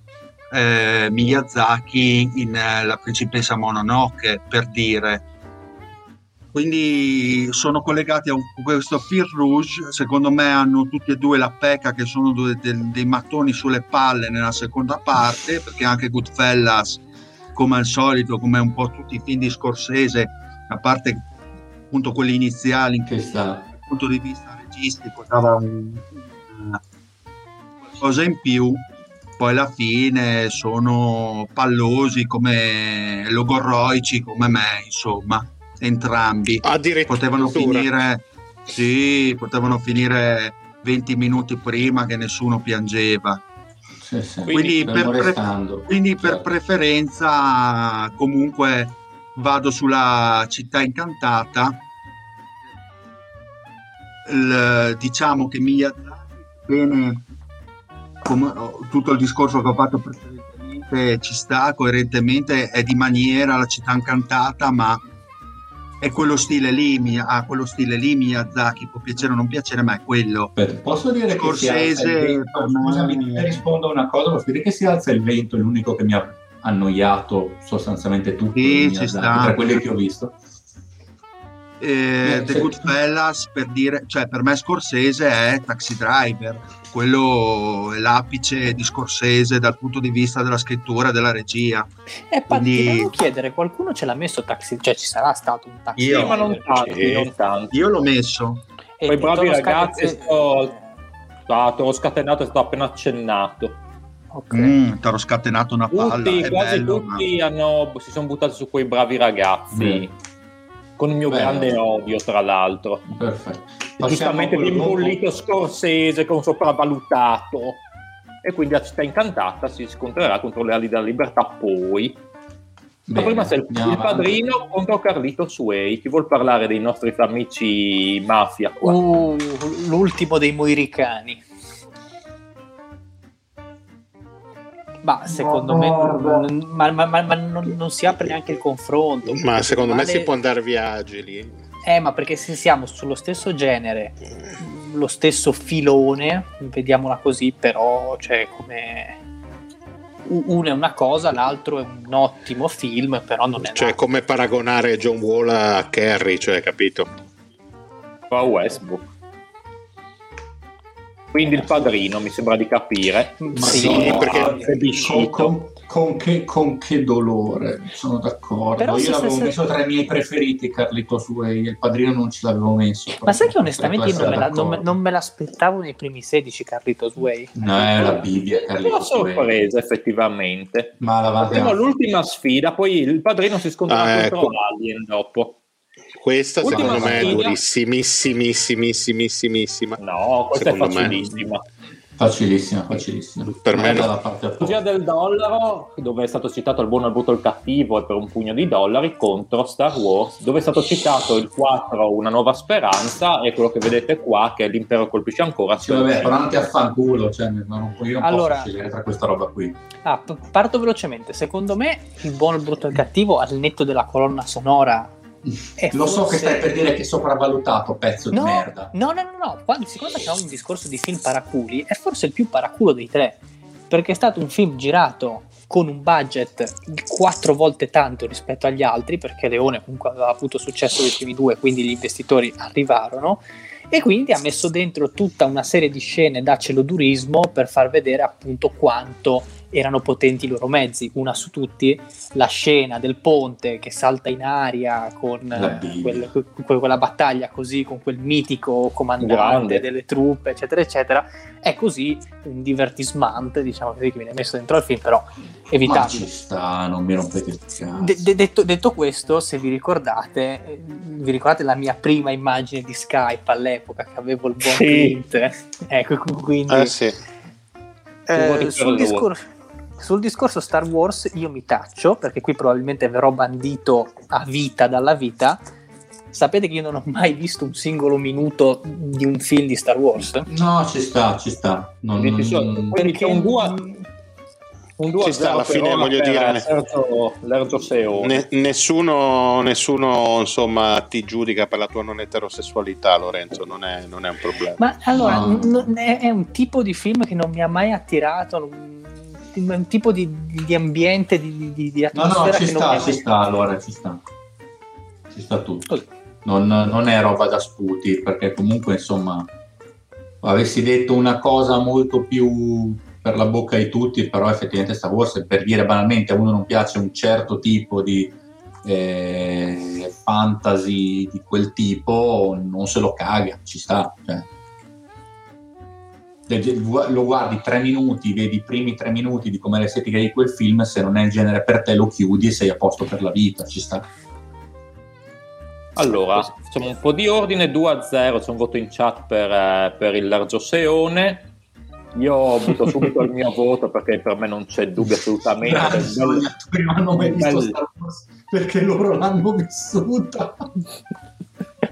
eh, Miyazaki in eh, La principessa Mononoke per dire quindi sono collegati a questo fil rouge secondo me hanno tutti e due la pecca che sono due, dei, dei mattoni sulle palle nella seconda parte perché anche Goodfellas come al solito come un po' tutti i film di Scorsese a parte appunto quelli iniziali in che dal punto di vista registico dava un, qualcosa in più poi alla fine sono pallosi come logorroici come me insomma entrambi. Potevano finire sì potevano finire 20 minuti prima che nessuno piangeva. Sì, sì. quindi, quindi, per, pre- quindi per certo. preferenza comunque vado sulla città incantata. Il, diciamo che Miyazaki, bene come tutto il discorso che ho fatto precedentemente ci sta coerentemente, è di maniera la città incantata, ma è quello stile lì, ha quello stile lì Miyazaki, può piacere o non piacere, ma è quello. Posso dire Scorsese, che alza scusami, me... rispondo a una cosa, posso dire che si alza il vento, è l'unico che mi ha annoiato sostanzialmente tutto sì, tra quelli che ho visto. Eh, The Goodfellas per dire, cioè per me Scorsese è Taxi Driver, quello è l'apice di Scorsese dal punto di vista della scrittura e della regia. E eh, Quindi... devo chiedere, qualcuno ce l'ha messo Taxi, cioè ci sarà stato un Taxi io, ma non tanti, non tanti. Io l'ho messo. E Poi bravi ragazzi, sto... Stato scatenato, è stato appena accennato. Okay. Mm, ti ero scatenato una palla. Tutti, quasi bello, tutti ma... hanno, si sono buttati su quei bravi ragazzi. Mm con il mio Beh, grande odio, tra l'altro. Perfetto. Giustamente l'imbollito scorsese con sopravvalutato. E quindi la città incantata si scontrerà contro le ali della libertà poi. Bene, Ma prima c'è il, il padrino contro Carlito Suei. Chi vuol parlare dei nostri amici mafia qua? Uh, l'ultimo dei moiricani. Ma secondo me non, ma, ma, ma, ma non, non, si apre neanche il confronto. Ma secondo male... me si può andare via agili. Eh, ma perché se siamo sullo stesso genere, lo stesso filone, vediamola così, però, cioè, come uno è una cosa, l'altro è un ottimo film, però non è Cioè, nato. come paragonare John Wall a Kerry, cioè, capito? O a Westbrook. Quindi il padrino mi sembra di capire. Ma sì, no, perché con, con, con, che, con, che, dolore, sono d'accordo. Però io l'avevo se... messo tra i miei preferiti, Carlito Suei, il padrino non ce l'avevo messo. Ma sai che onestamente io non me, la, non, me, non me, l'aspettavo nei primi 16, Carlito Suei. No, è la Bibbia, Carlito Una sorpresa, effettivamente. Ma la l'ultima sfida, poi il padrino si scontrerà ah, contro ecco. Alien dopo. Questa Ultima secondo me è durissimissimissima. No, questa secondo è facilissima. Facilissima, facilissima. Per me la parte del dollaro, dove è stato citato il buono, il brutto, il cattivo e per un pugno di dollari, contro Star Wars, dove è stato citato il 4, una nuova speranza, e quello che vedete qua, che l'impero colpisce ancora. Sì, vabbè, però anche a fanculo, cioè, non, io non allora, posso scegliere tra questa roba qui. Ah, parto velocemente. Secondo me, il buono, il brutto e il cattivo, al netto della colonna sonora eh, Lo forse... so che stai per dire che è sopravvalutato, pezzo no, di merda. No, no, no, no. Quando, siccome facciamo un discorso di film paraculi, è forse il più paraculo dei tre. Perché è stato un film girato con un budget quattro volte tanto rispetto agli altri, perché Leone comunque aveva avuto successo nei primi due, quindi gli investitori arrivarono. E quindi ha messo dentro tutta una serie di scene da celodurismo per far vedere appunto quanto erano potenti i loro mezzi, una su tutti, la scena del ponte che salta in aria con quel, quella battaglia così, con quel mitico comandante Grande. delle truppe, eccetera, eccetera, è così un divertismento, diciamo così, che viene messo dentro al film, però evitabile. Ma ci sta, non mi rompete il cazzo. De- de- detto, detto, questo, se vi ricordate, vi ricordate la mia prima immagine di Skype all'epoca, che avevo il buon sì. Clint, ecco, quindi... Eh sì. Eh, sul discorso sul discorso Star Wars io mi taccio, perché qui probabilmente verrò bandito a vita dalla vita. Sapete che io non ho mai visto un singolo minuto di un film di Star Wars? No, ci sta, ci sta. Non, quindi, non... perché un duo, un 2 sta alla fine voglio dire l'erzo ne, nessuno, nessuno insomma ti giudica per la tua non eterosessualità Lorenzo non è, non è un problema ma allora no. n- è un tipo di film che non mi ha mai attirato non un tipo di, di ambiente, di, di, di atmosfera. No, no, ci sta, ci sta, allora ci sta. Ci sta tutto. Non, non, è roba da sputi, perché comunque, insomma, avessi detto una cosa molto più per la bocca di tutti, però effettivamente Star Wars, per dire banalmente, a uno non piace un certo tipo di eh, fantasy di quel tipo, non se lo caga, ci sta. Cioè lo guardi tre minuti, vedi i primi tre minuti di com'è l'estetica di quel film, se non è il genere per te lo chiudi e sei a posto per la vita, ci sta. Allora, facciamo un po' di ordine, 2 a 0, c'è un voto in chat per, eh, per il Largo Seone. Io butto subito il mio voto perché per me non c'è dubbio assolutamente. Grazie, del... prima non ho mai visto Star Wars perché loro l'hanno vissuta.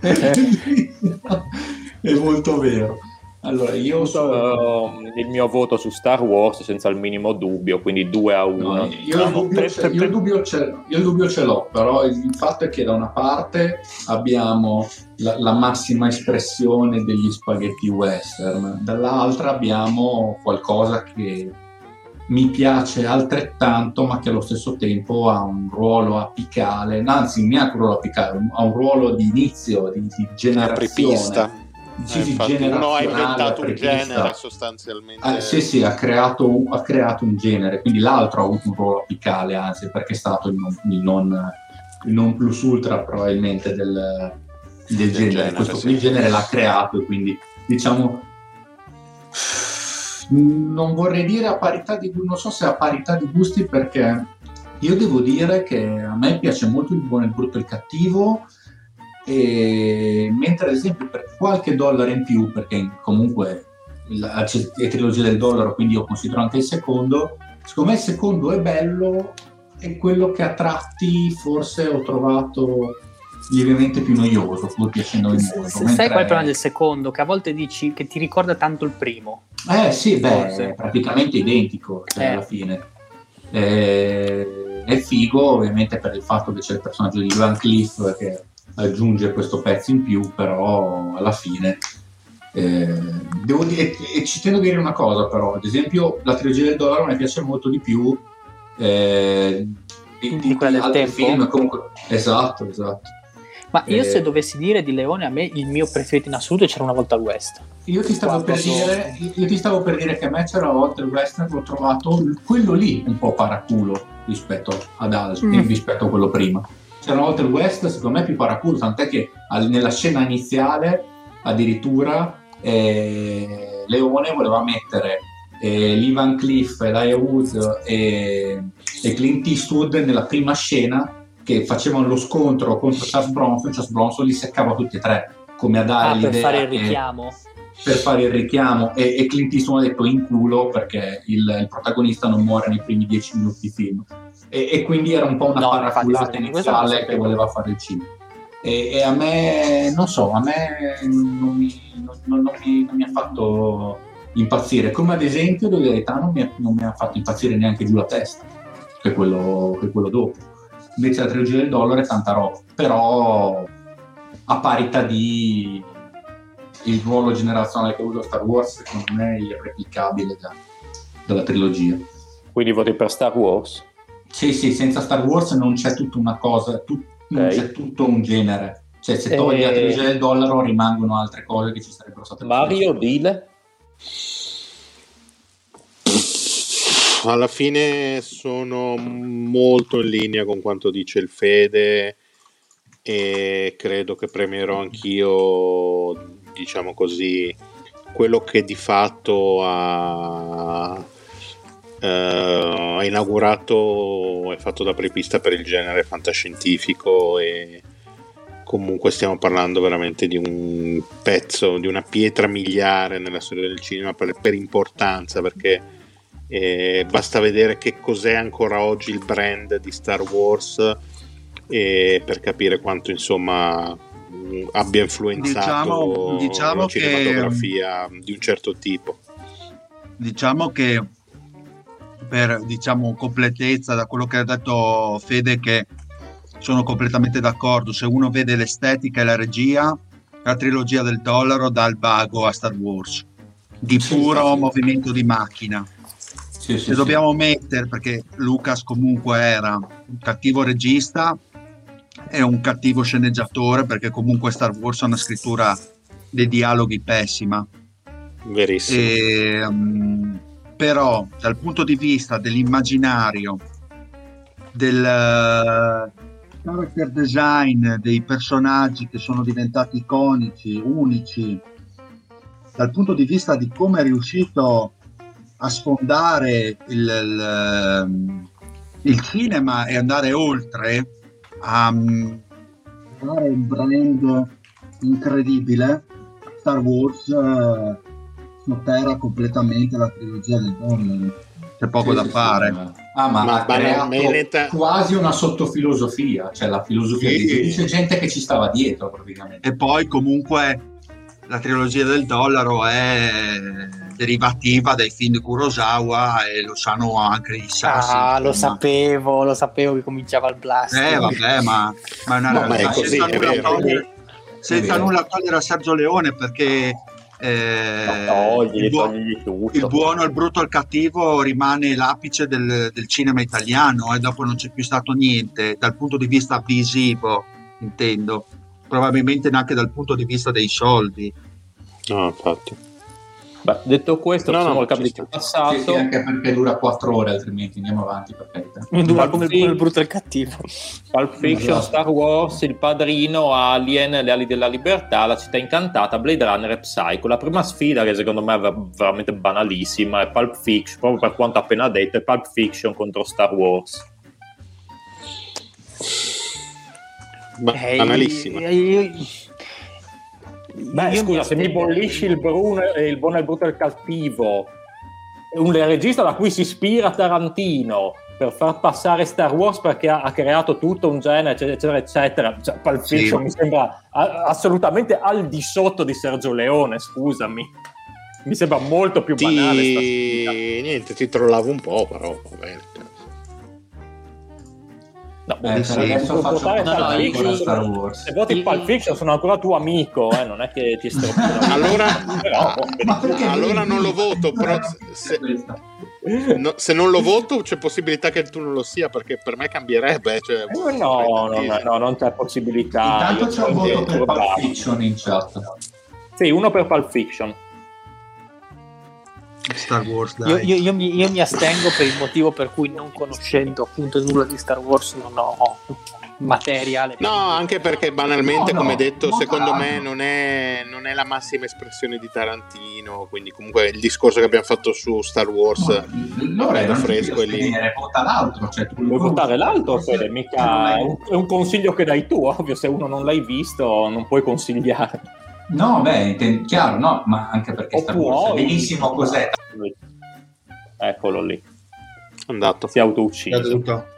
è molto vero. Allora, io sono... il mio voto su Star Wars senza il minimo dubbio, quindi 2 a 1. No, io, il dubbio, ce, io, il dubbio ce, io il dubbio ce l'ho, però il fatto è che da una parte abbiamo la, la massima espressione degli spaghetti western, dall'altra abbiamo qualcosa che mi piace altrettanto, ma che allo stesso tempo ha un ruolo apicale, anzi, neanche un ruolo apicale, ha un ruolo di inizio, di, di generazione sì, eh, uno ha inventato un genere sostanzialmente. Ah, sì, sì, ha creato, ha creato, un genere, quindi l'altro ha avuto un ruolo apicale, anzi, perché è stato il non, il non, il non plus ultra probabilmente del, del, del genere. genere. Questo sì. il genere l'ha creato e quindi diciamo non vorrei dire a parità di non so se a parità di gusti perché io devo dire che a me piace molto il buono, il brutto e il cattivo e, mentre ad esempio per qualche dollaro in più, perché comunque la, è trilogia del dollaro, quindi io considero anche il secondo, secondo me il secondo è bello e quello che a tratti forse ho trovato lievemente più noioso, pur piacendomi molto. Sai mentre... qual è il problema del secondo? Che a volte dici che ti ricorda tanto il primo. Eh sì, beh, è praticamente identico cioè, eh. alla fine. Eh, è figo ovviamente per il fatto che c'è il personaggio di Van Cliff che aggiunge questo pezzo in più, però alla fine eh, devo dire, e ci tengo a dire una cosa però, ad esempio la trilogia del dollaro mi piace molto di più eh, di, di, quella del tempo? Film, comunque, esatto, esatto. Ma io eh, se dovessi dire di Leone, a me il mio preferito in assoluto c'era una volta al West. Io ti, stavo per dire, io ti stavo per dire che a me c'era una volta il western, l'ho trovato quello lì un po' paraculo rispetto ad altri, mm. rispetto a quello prima c'era una volta il West, secondo me più paraculo, tant'è che nella scena iniziale addirittura eh, Leone voleva mettere eh, Lee Van Cliff, Elijah Wood e, e, Clint Eastwood nella prima scena che facevano lo scontro contro Charles Bronson, Charles Bronson li seccava tutti e tre, come a dare ah, l'idea per fare il richiamo. per fare il richiamo e, e Clint Eastwood ha detto in culo perché il, il, protagonista non muore nei primi dieci minuti di film e, e quindi era un po' una no, paraculata iniziale che voleva fare il cinema. E, e, a me non so a me non mi, non, non, mi, non mi ha fatto impazzire. Come ad esempio devo dire non mi, ha, non mi ha fatto impazzire neanche giù la testa che è quello, che è quello dopo. Invece la trilogia del dollaro è tanta roba. Però a parità di il ruolo generazionale che ha avuto Star Wars secondo me è irreplicabile da, dalla trilogia. Quindi voti per Star Wars? Sì, sì, senza Star Wars non c'è tutta una cosa, tu, okay. non c'è tutto un genere. Cioè, se togli e... la trilogia del dollaro rimangono altre cose che ci sarebbero state. Mario, Dile? Alla fine sono molto in linea con quanto dice il Fede e credo che premierò anch'io diciamo così, quello che di fatto ha, eh, ha inaugurato è fatto da prepista per il genere fantascientifico e comunque stiamo parlando veramente di un pezzo, di una pietra miliare nella storia del cinema per, per importanza perché eh, basta vedere che cos'è ancora oggi il brand di Star Wars eh, per capire quanto insomma abbia influenzato diciamo, diciamo la cinematografia che, di un certo tipo. Diciamo che per diciamo, completezza da quello che ha detto Fede che sono completamente d'accordo, se uno vede l'estetica e la regia, la trilogia del dollaro dà il vago a Star Wars, di puro sì, sì. movimento di macchina. Sì, se dobbiamo mettere, perché Lucas comunque era un cattivo regista, è un cattivo sceneggiatore perché comunque Star Wars ha una scrittura dei dialoghi pessima. Verissimo. E, um, però dal punto di vista dell'immaginario, del uh, character design dei personaggi che sono diventati iconici, unici, dal punto di vista di come è riuscito a sfondare il, il, il cinema e andare oltre, a creare un brand incredibile, Star Wars eh, sotterra completamente la trilogia del dollaro. C'è poco sì, da sì, fare. Sì, ah, ma, ma ha creato Benetta... quasi una sottofilosofia, cioè la filosofia sì. di c'è gente che ci stava dietro praticamente. E poi comunque la trilogia del dollaro è derivativa dai film di Kurosawa e lo sanno anche i sassi. Ah, lo sapevo, lo sapevo che cominciava il blast. Eh, vabbè, ma, ma è una no, realtà. Così, senza, nulla, togliere, senza nulla togliere a Sergio Leone perché eh, togli, il, buono, il, buono, il brutto e il cattivo rimane l'apice del, del, cinema italiano e dopo non c'è più stato niente dal punto di vista visivo intendo. Probabilmente neanche dal punto di vista dei soldi. No infatti Beh, detto questo, no, no, il capitolo passato. Sì, sì, anche perché dura 4 ore, altrimenti andiamo avanti per carità. Dura come il, il brutto e il cattivo. Pulp Fiction, Star Wars, Il Padrino, Alien, Le ali della libertà, La città incantata, Blade Runner e Psycho. La prima sfida, che secondo me è veramente banalissima, è Pulp Fiction, proprio per quanto appena detto, è Pulp Fiction contro Star Wars. Banalissima. Eh, io, Beh, io scusa, se mi bollisci il, Bruno, il buono, il brutto e il cattivo, un regista da cui si ispira Tarantino per far passare Star Wars perché ha, ha creato tutto un genere, eccetera, eccetera. Cioè, Pulp Fiction sì. mi sembra a, assolutamente al di sotto di Sergio Leone, scusami. Mi sembra molto più banale. Ti... Niente, ti trollavo un po', però va bene. No, eh, sì. adesso faccio no, no, Star Wars. Se voti Pulp Fiction sono ancora tuo amico, eh, non è che ti stroppo. allora, però, allora non lo voto, però se, no, se, non lo voto c'è possibilità che tu non lo sia, perché per me cambierebbe. Cioè, eh, no, no, no, no, non c'è possibilità. Intanto c'è un voto per Pulp Fiction in chat. Sì, uno per Pulp Fiction. Star Wars. Io, io, io, mi, io, mi, astengo per il motivo per cui non conoscendo appunto nulla di Star Wars non ho materiale. No, anche perché banalmente, no, come no, detto, secondo me non è, non è, la massima espressione di Tarantino, quindi comunque il discorso che abbiamo fatto su Star Wars no, è fresco e lì. Vota l'altro, cioè tu votare l'altro, Fede? Mica è un, è un consiglio che dai tu, ovvio, se uno non l'hai visto non puoi consigliare. No, beh, chiaro, no, ma anche perché sta benissimo cos'è. Eccolo lì. Andato. Si è auto-ucciso.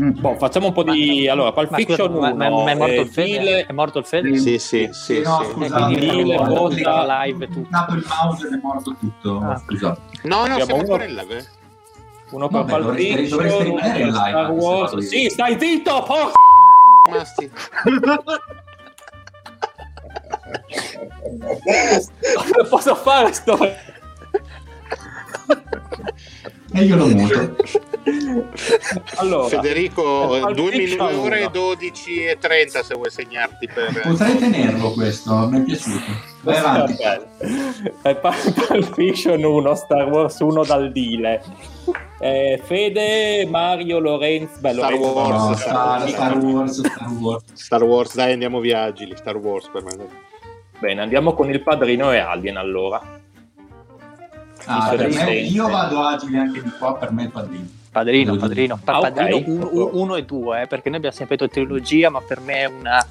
Mm. Boh, facciamo un po' di allora Pulp ma Fiction scusa, 1, ma, ma, è, morto eh, il Fede? è morto il Fede? Sì, sì, sì, no, sì. Scusate, Dile, vota live tutto. Ho il mouse ed è morto tutto. Ah. Scusate. No, no, siamo ancora in live. Uno per Pulp Fiction, uno per Star Wars. Sì, stai zitto, porca Masti. Cosa posso fare sto? E io lo muto. Allora, Federico, 2 minuti e 12 e 30 se vuoi segnarti per... Potrei tenerlo questo, mi è piaciuto. Vai avanti. È Pulp Fiction 1, Star Wars 1 dal Dile. Eh, Fede, Mario, Lorenzo, beh, Star, Lorenzo, Wars, no, Star, Star, Wars, Star Wars, Star Wars, dai andiamo via agili, Star Wars per me. Bene, andiamo con il padrino e Alien allora. Ah, me, io vado agile anche di qua, per me il padrino. Padrino, padrino, ah, padrino okay. 1 e 2, eh, perché noi abbiamo sempre detto trilogia, ma per me è una,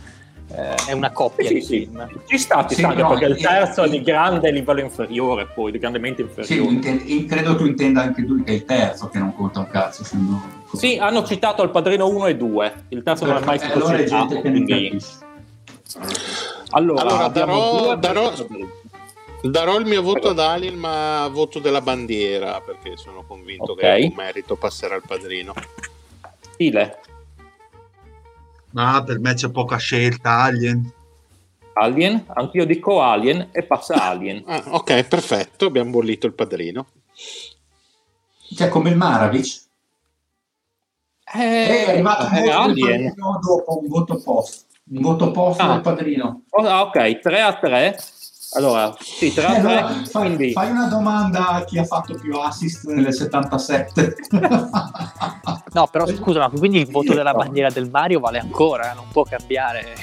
eh, è una coppia sì, sì, Ci sta, ci sì, sta, no, perché il terzo è di grande livello inferiore, poi di grandemente inferiore. Sì, credo tu intenda anche tu che è il terzo che non conta un cazzo. Sì, hanno citato il padrino 1 e 2, il terzo non è mai stato allora citato. Quindi... Allora, allora darò, darò, Darò il mio voto ad Alien, ma voto della bandiera perché sono convinto okay. che è un merito passare al padrino. Stile. Ah, per me c'è poca scelta. Alien. Alien, anch'io dico Alien e passa Alien. ah, ok, perfetto, abbiamo bollito il padrino. Cioè, come il Maravic. Eh, è arrivato un voto Alien. dopo un voto post. Un voto post ah. del padrino. Oh, ah, ok, 3 a 3 allora, sì, tra eh, allora, fai, quindi... fai, una domanda a chi ha fatto più assist nel 77. no, però scusa, ma quindi il voto della bandiera del Mario vale ancora, non può cambiare.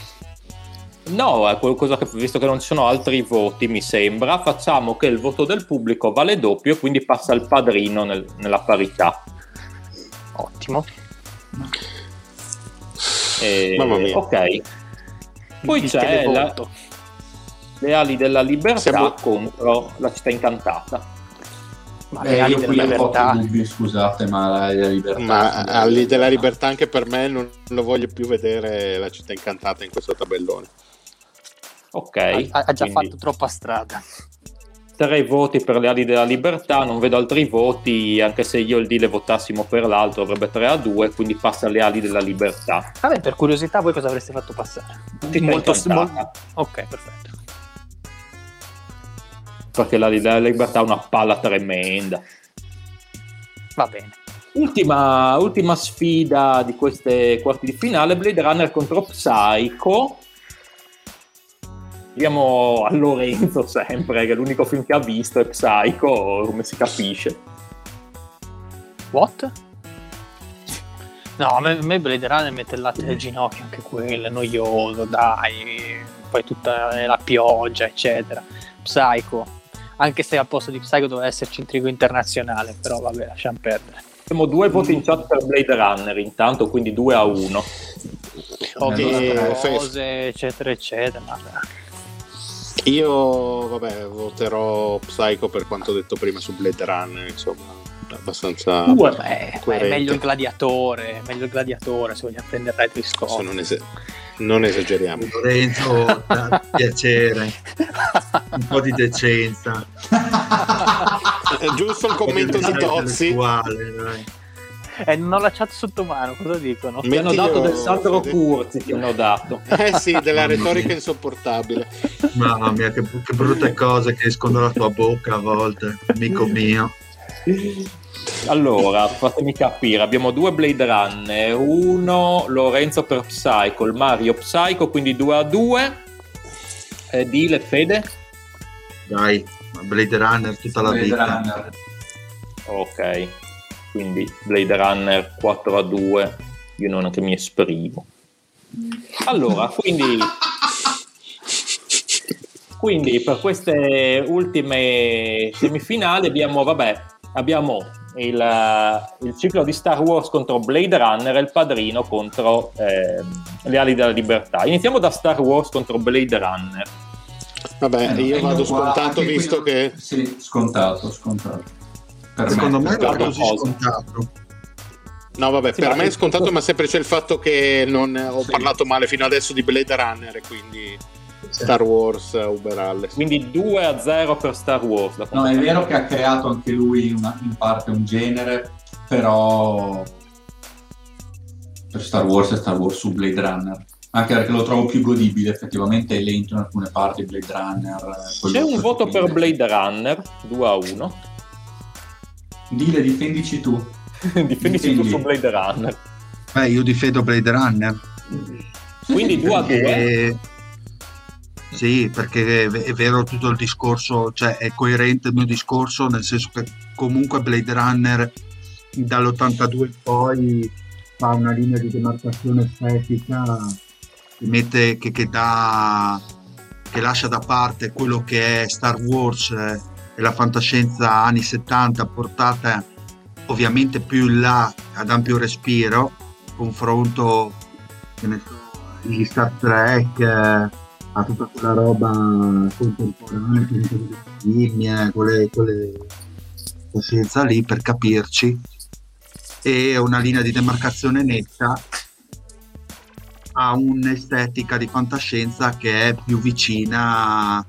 No, è qualcosa che, visto che non ci sono altri voti, mi sembra, facciamo che il voto del pubblico vale doppio, quindi passa il padrino nel, nella parità. Ottimo. E, Mamma mia. Ok. Poi il c'è la, le ali della libertà Siamo... contro la città incantata. Ma eh, le ali della libertà. Dubbi, scusate, ma la libertà. Ma ali della libertà anche per me non lo voglio più vedere la città incantata in questo tabellone. Ok. Ha, ha già quindi... fatto troppa strada. Tre voti per le ali della libertà, non vedo altri voti, anche se io il D le votassimo per l'altro avrebbe 3 a 2, quindi passa alle ali della libertà. Vabbè, per curiosità voi cosa avreste fatto passare? Molto, molto... Ok, perfetto perché la, la libertà ha una palla tremenda. Va bene. Ultima, ultima, sfida di queste quarti di finale, Blade Runner contro Psycho. Andiamo a Lorenzo sempre, che l'unico film che ha visto è Psycho, come si capisce. What? No, a me, a me Blade Runner mette il latte al ginocchio, anche quello, è noioso, dai. Poi tutta la pioggia, eccetera. Psycho, anche se al posto di Psycho doveva esserci intrigo internazionale, però vabbè, lasciamo perdere. Abbiamo due voti in chat per Blade Runner, intanto, quindi 2 a 1. Ok, cose, eccetera, eccetera. Io, vabbè, voterò Psycho per quanto detto prima su Blade Runner, insomma abbastanza uh, beh, è meglio il gladiatore meglio il gladiatore se vogliamo prendere Ridley Scott. non, es- non, esageriamo. Lorenzo piacere. Un po' di decenza. È giusto il commento di Tozzi eh, non ho la chat sotto mano, cosa dicono? Mi hanno dato del Sandro Curzi, ti hanno dato. Eh sì, della retorica insopportabile. Mamma mia, che, che brutte cose che escono dalla tua bocca a volte, amico mio. Allora, fatemi capire, abbiamo due Blade Runner, uno Lorenzo per Psycho, il Mario Psycho, quindi 2 a 2. Eh, Dile, Fede? Dai, Blade Runner tutta la Blade vita. Runner. Ok, quindi Blade Runner 4 a 2, io non è che mi esprimo. Allora, quindi... quindi per queste ultime semifinali abbiamo, vabbè, abbiamo il, eh, il, ciclo di Star Wars contro Blade Runner e il padrino contro eh, le ali della libertà. Iniziamo da Star Wars contro Blade Runner. Vabbè, eh, io vado scontato visto qui... che... Sì, scontato, scontato. Per Secondo me, me è così scontato. No, vabbè, sì, per me è scontato, ma sempre c'è il fatto che non ho sì. parlato male fino adesso di Blade Runner, quindi Star Wars Uber Alles. Quindi 2 a 0 per Star Wars. No, è vero che ha creato anche lui una, in parte un genere, però per Star Wars è Star Wars su Blade Runner. Anche perché lo trovo più godibile, effettivamente è lento in alcune parti Blade Runner. C'è un voto per Blade Runner, 2 a 1. Dile, difendici tu. difendici Difendi. tu su Blade Runner. Beh, io difendo Blade Runner. Quindi 2 a 2. Sì, perché è vero tutto il discorso, cioè è coerente il mio discorso, nel senso che comunque Blade Runner dall'82 in poi fa una linea di demarcazione estetica che, mette, che, che, dà, che lascia da parte quello che è Star Wars eh, e la fantascienza anni 70 portata ovviamente più in là ad ampio respiro, confronto gli Star Trek. Eh, a tutta quella roba contemporanea, film, quelle, quelle scienza lì per capirci e una linea di demarcazione netta ha un'estetica di fantascienza che è più vicina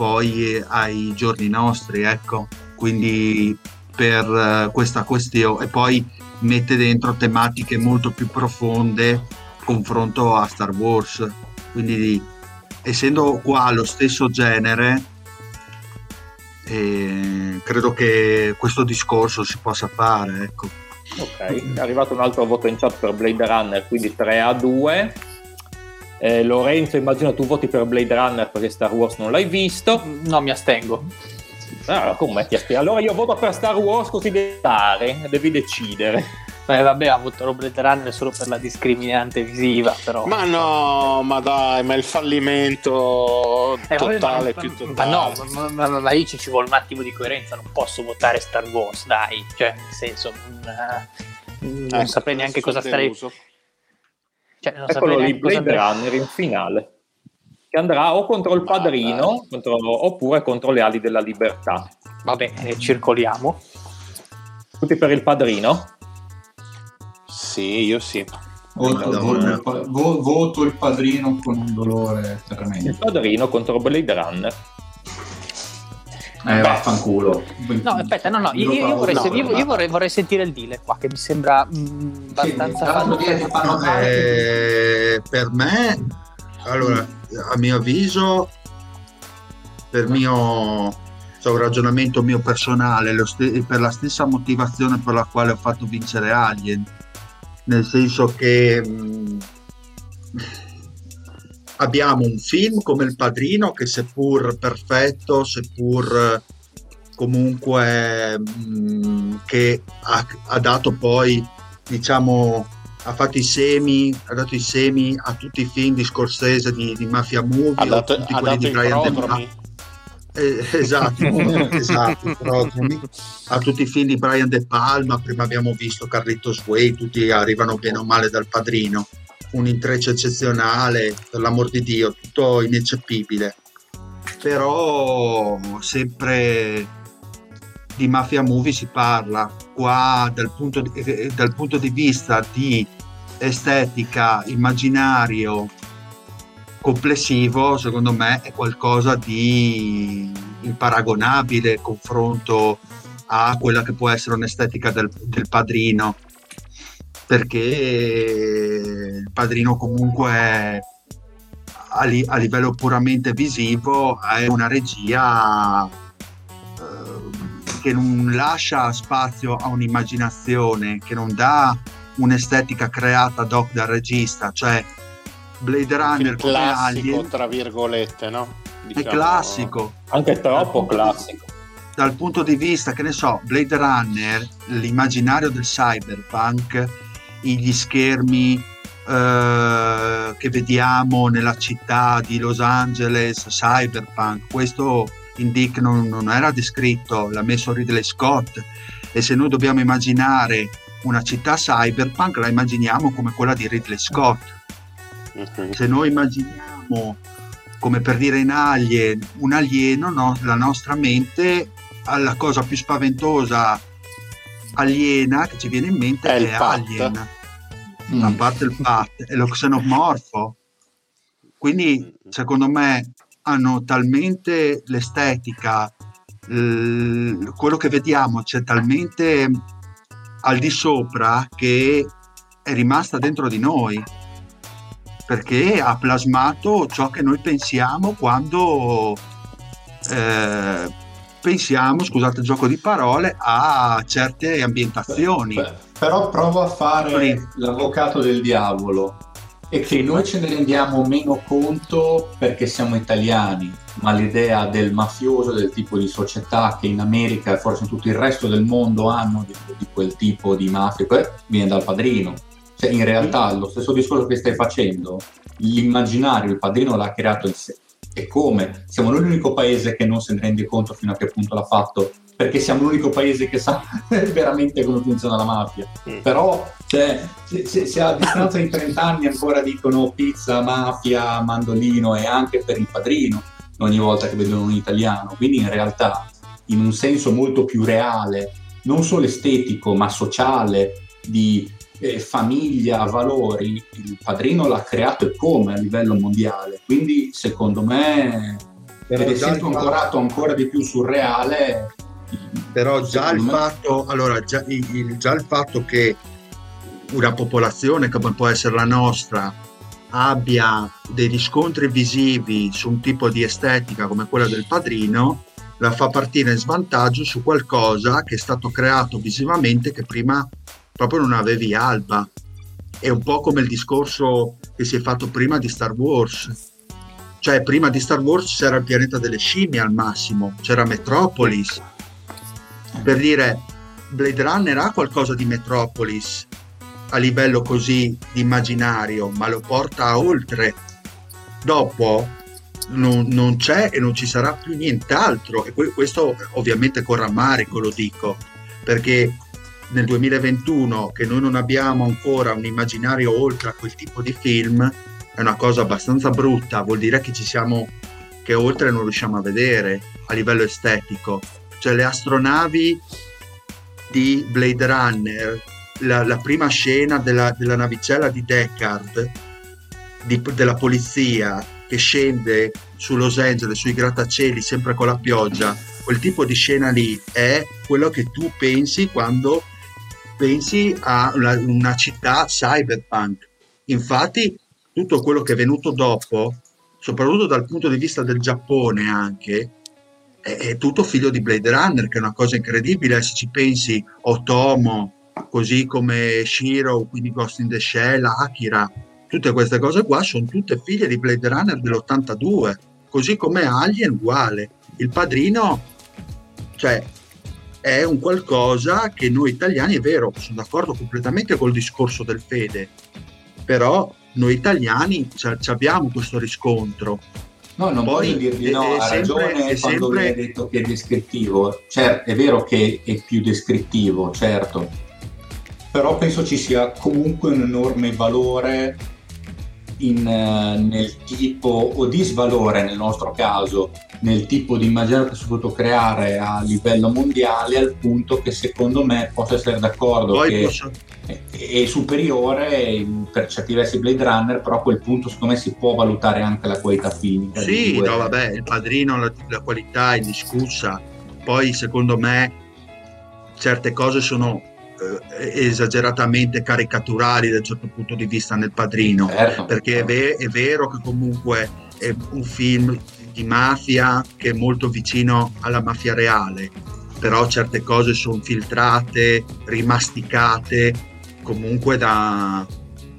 poi ai giorni nostri, ecco. Quindi per uh, questa questione e poi mette dentro tematiche molto più profonde confronto a Star Wars. Quindi essendo qua lo stesso genere, eh, credo che questo discorso si possa fare. Ecco. Ok, è arrivato un altro voto in chat per Blade Runner, quindi 3 a 2. Eh, Lorenzo, immagino tu voti per Blade Runner perché Star Wars non l'hai visto. No, mi astengo. Ah, come ti astengo? Allora io voto per Star Wars così devi dare, devi decidere. Beh, vabbè, ha avuto Blade Runner solo per la discriminante visiva, però. Ma no, ma dai, ma il fallimento eh, totale ma, più totale. Ma no, ma, ma, ma, ma lì ci vuole un attimo di coerenza, non posso votare Star Wars, dai. Cioè, nel senso, non, non eh, saprei neanche cosa stare... Cioè, non Eccolo lì, Blade Runner in finale. Che andrà o contro il padrino, contro, oppure contro le ali della libertà. Va bene, circoliamo. Tutti per il padrino? Sì, io sì. Voto, voto, voto, voto, il padrino con un dolore tremendo. Il padrino contro Blade Runner. Eh, vaffanculo. No, aspetta, no, no, io, io, vorrei, no, io, io vorrei, vorrei, sentire il dealer qua, che mi sembra mh, mm, abbastanza... Sì, eh, per me, allora, a mio avviso, per mio cioè un ragionamento mio personale, st- per la stessa motivazione per la quale ho fatto vincere Alien, nel senso che mh, abbiamo un film come Il Padrino che seppur perfetto, seppur comunque mh, che ha, ha, dato poi diciamo ha fatto i semi ha dato i semi a tutti i film di Scorsese di, di Mafia Movie ha dato, tutti ha quelli di Brian De Palma eh, esatto, esatto a tutti i film di Brian De Palma prima abbiamo visto Carlitos Way tutti arrivano bene o male dal padrino un intreccio eccezionale per l'amor di Dio tutto ineccepibile. Però sempre di mafia movie si parla. Qua dal punto di, eh, dal punto di vista di estetica immaginario complessivo secondo me è qualcosa di imparagonabile confronto a quella che può essere un'estetica del, del padrino perché il padrino comunque a, li, a, livello puramente visivo è una regia eh, che non lascia spazio a un'immaginazione che non dà un'estetica creata ad hoc dal regista cioè Blade Runner come Alien tra virgolette no? Diciamo... è classico anche troppo classico dal punto di vista che ne so Blade Runner l'immaginario del cyberpunk gli schermi eh, che vediamo nella città di Los Angeles cyberpunk. Questo in Dick non, non era descritto, l'ha messo Ridley Scott. E se noi dobbiamo immaginare una città cyberpunk la immaginiamo come quella di Ridley Scott. Se noi immaginiamo come per dire in Alien un alieno, no, la nostra mente la cosa più spaventosa aliena che ci viene in mente è, è Alien. Mm. A parte il pat, è lo xenomorfo. Quindi secondo me hanno talmente l'estetica, l- quello che vediamo c'è talmente al di sopra che è rimasta dentro di noi perché ha plasmato ciò che noi pensiamo quando eh, pensiamo, scusate il gioco di parole, a certe ambientazioni. Beh, però provo a fare l'avvocato del diavolo e che noi ce ne rendiamo meno conto perché siamo italiani, ma l'idea del mafioso, del tipo di società che in America e forse in tutto il resto del mondo hanno di, di quel tipo di mafia, viene dal padrino. Cioè, in realtà lo stesso discorso che stai facendo, l'immaginario, il padrino l'ha creato il, e come. Siamo l'unico paese che non se ne rende conto fino a che punto l'ha fatto, perché siamo l'unico paese che sa veramente come funziona la mafia. Mm. Però cioè, se, se, se, a distanza di 30 anni ancora dicono pizza, mafia, mandolino e anche per il padrino ogni volta che vedono un italiano, quindi in realtà in un senso molto più reale, non solo estetico ma sociale, di eh, famiglia, valori, il padrino l'ha creato e come a livello mondiale. Quindi secondo me, ed essendo ancorato ancora di più sul reale, però già il, me... fatto, allora, già, il, già il fatto che una popolazione come può essere la nostra abbia dei riscontri visivi su un tipo di estetica come quella del padrino la fa partire in svantaggio su qualcosa che è stato creato visivamente che prima proprio non avevi alba. È un po' come il discorso che si è fatto prima di Star Wars. Cioè, prima di Star Wars c'era il pianeta delle scimmie al massimo, c'era Metropolis. Per dire, Blade Runner ha qualcosa di Metropolis a livello così di immaginario, ma lo porta oltre. Dopo non, non, c'è e non ci sarà più nient'altro. E questo ovviamente con rammarico lo dico, perché nel 2021 che noi non abbiamo ancora un immaginario oltre a quel tipo di film è una cosa abbastanza brutta, vuol dire che ci siamo che oltre non riusciamo a vedere a livello estetico. Cioè le astronavi di Blade Runner, la, la prima scena della, della, navicella di Deckard, di, della polizia che scende su Los Angeles, sui grattacieli, sempre con la pioggia, quel tipo di scena lì è quello che tu pensi quando pensi a una, una città cyberpunk. Infatti, tutto quello che è venuto dopo, soprattutto dal punto di vista del Giappone anche, è, è, tutto figlio di Blade Runner, che è una cosa incredibile. Se ci pensi, Otomo, così come Shiro, quindi Ghost in the Shell, Akira, tutte queste cose qua sono tutte figlie di Blade Runner dell'82, così come Alien uguale. Il padrino, cioè è un qualcosa che noi italiani, è vero, sono d'accordo completamente col discorso del fede, però noi italiani abbiamo questo riscontro. No, non Poi, voglio dirgli no, ha sempre, ragione quando sempre... hai detto che è descrittivo. Cioè, è vero che è più descrittivo, certo, però penso ci sia comunque un enorme valore in, eh, nel tipo o disvalore nel nostro caso nel tipo di immaginario che si è potuto creare a livello mondiale al punto che secondo me posso essere d'accordo Poi che posso... è, superiore per certi versi Blade Runner però a quel punto secondo me si può valutare anche la qualità filmica sì no vabbè il padrino la, la qualità è discussa. Poi secondo me certe cose sono esageratamente caricaturali da un certo punto di vista nel padrino certo, perché. È, ve- è vero che comunque è un film di mafia che è molto vicino alla mafia reale, però certe cose sono filtrate, rimasticate comunque da,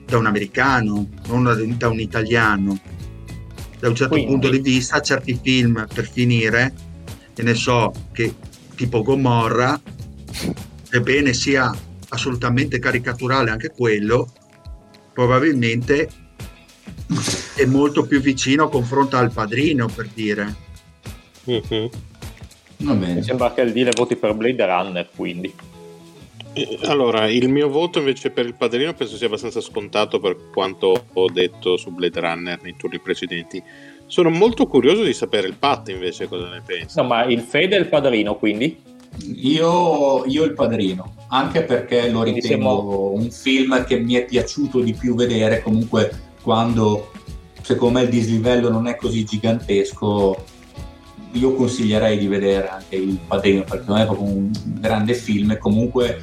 da un americano, non da, da, un italiano. Da un certo Quindi. punto di vista certi film, per finire, che ne so, che tipo Gomorra, sebbene sia assolutamente caricaturale anche quello, probabilmente è molto più vicino a confronto al padrino per dire. Mm-hmm. Mi sembra che il deal voti per Blade Runner, quindi. Eh, allora, il mio voto invece per il padrino penso sia abbastanza scontato per quanto ho detto su Blade Runner nei turni precedenti. Sono molto curioso di sapere il Pat invece cosa ne pensa. No, ma il Fede è il padrino, quindi? Io, io il padrino, anche perché lo quindi ritengo siamo... un film che mi è piaciuto di più vedere comunque quando secondo me il dislivello non è così gigantesco io consiglierei di vedere anche il padrino perché non è proprio un grande film e comunque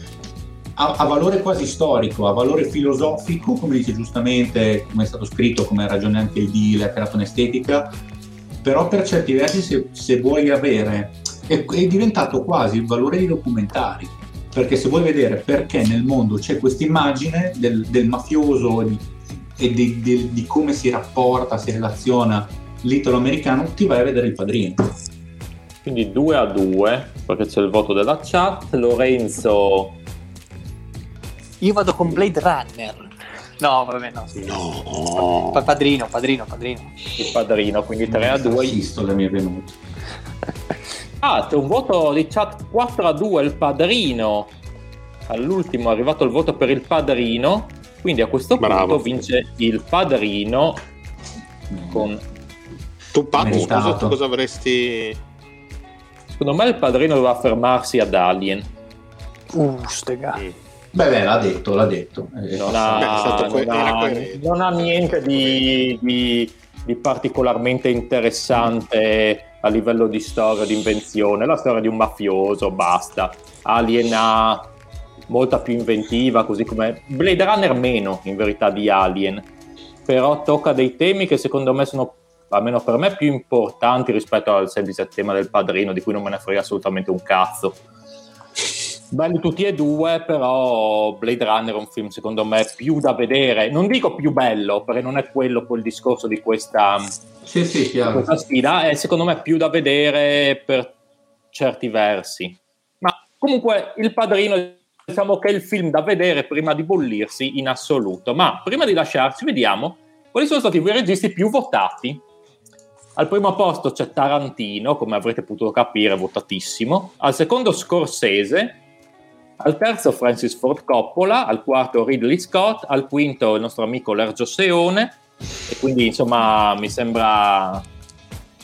ha, ha, valore quasi storico, ha valore filosofico, come dice giustamente, come è stato scritto, come ha ragione anche il deal, ha creato un'estetica, però per certi versi se, se vuoi avere, è, è, diventato quasi il valore di documentari, perché se vuoi vedere perché nel mondo c'è questa immagine del, del mafioso e, di, e di, di, di come si rapporta, si relaziona l'italo-americano, ti vai a vedere il padrino. Quindi 2 a 2, perché c'è il voto della chat. Lorenzo io vado con Blade Runner. No, vabbè, no. Sì. No. padrino, padrino, padrino. Il padrino, quindi 3 a 2. Visto le mie venute. ah, c'è un voto di chat 4 a 2, il padrino. All'ultimo è arrivato il voto per il padrino. Quindi a questo Bravo. punto vince il padrino con... Tu Paco, scusa, tu cosa avresti... Secondo me il padrino doveva fermarsi ad Alien. Uh, stega. Mm. Beh, beh, l'ha detto, l'ha detto. Non, ha, non, ha, non ha, niente di, di, di, particolarmente interessante a livello di storia, di invenzione. La storia di un mafioso, basta. Alien ha molta più inventiva, così come Blade Runner meno, in verità, di Alien. Però tocca dei temi che secondo me sono, almeno per me, più importanti rispetto al semplice tema del padrino, di cui non me ne frega assolutamente un cazzo belli tutti e due, però Blade Runner è un film secondo me più da vedere, non dico più bello, perché non è quello quel discorso di questa, sì, sì, questa sfida, è secondo me più da vedere per certi versi. Ma comunque Il Padrino diciamo che è il film da vedere prima di bollirsi in assoluto. Ma prima di lasciarci vediamo quali sono stati i registi più votati. Al primo posto c'è Tarantino, come avrete potuto capire, votatissimo. Al secondo Scorsese, al terzo Francis Ford Coppola, al quarto Ridley Scott, al quinto il nostro amico Lergio Seone e quindi insomma mi sembra...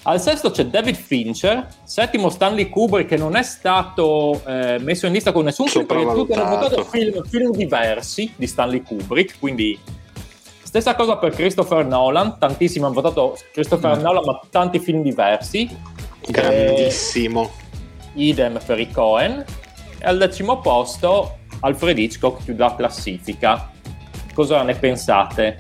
Al sesto c'è David Fincher, settimo Stanley Kubrick che non è stato eh, messo in lista con nessun film perché tutti hanno votato film, film diversi di Stanley Kubrick, quindi stessa cosa per Christopher Nolan, tantissimi hanno votato Christopher mm. Nolan ma tanti film diversi. Grandissimo. Eh, idem per i Cohen e al decimo posto Alfred Hitchcock chiude la classifica. Cosa ne pensate?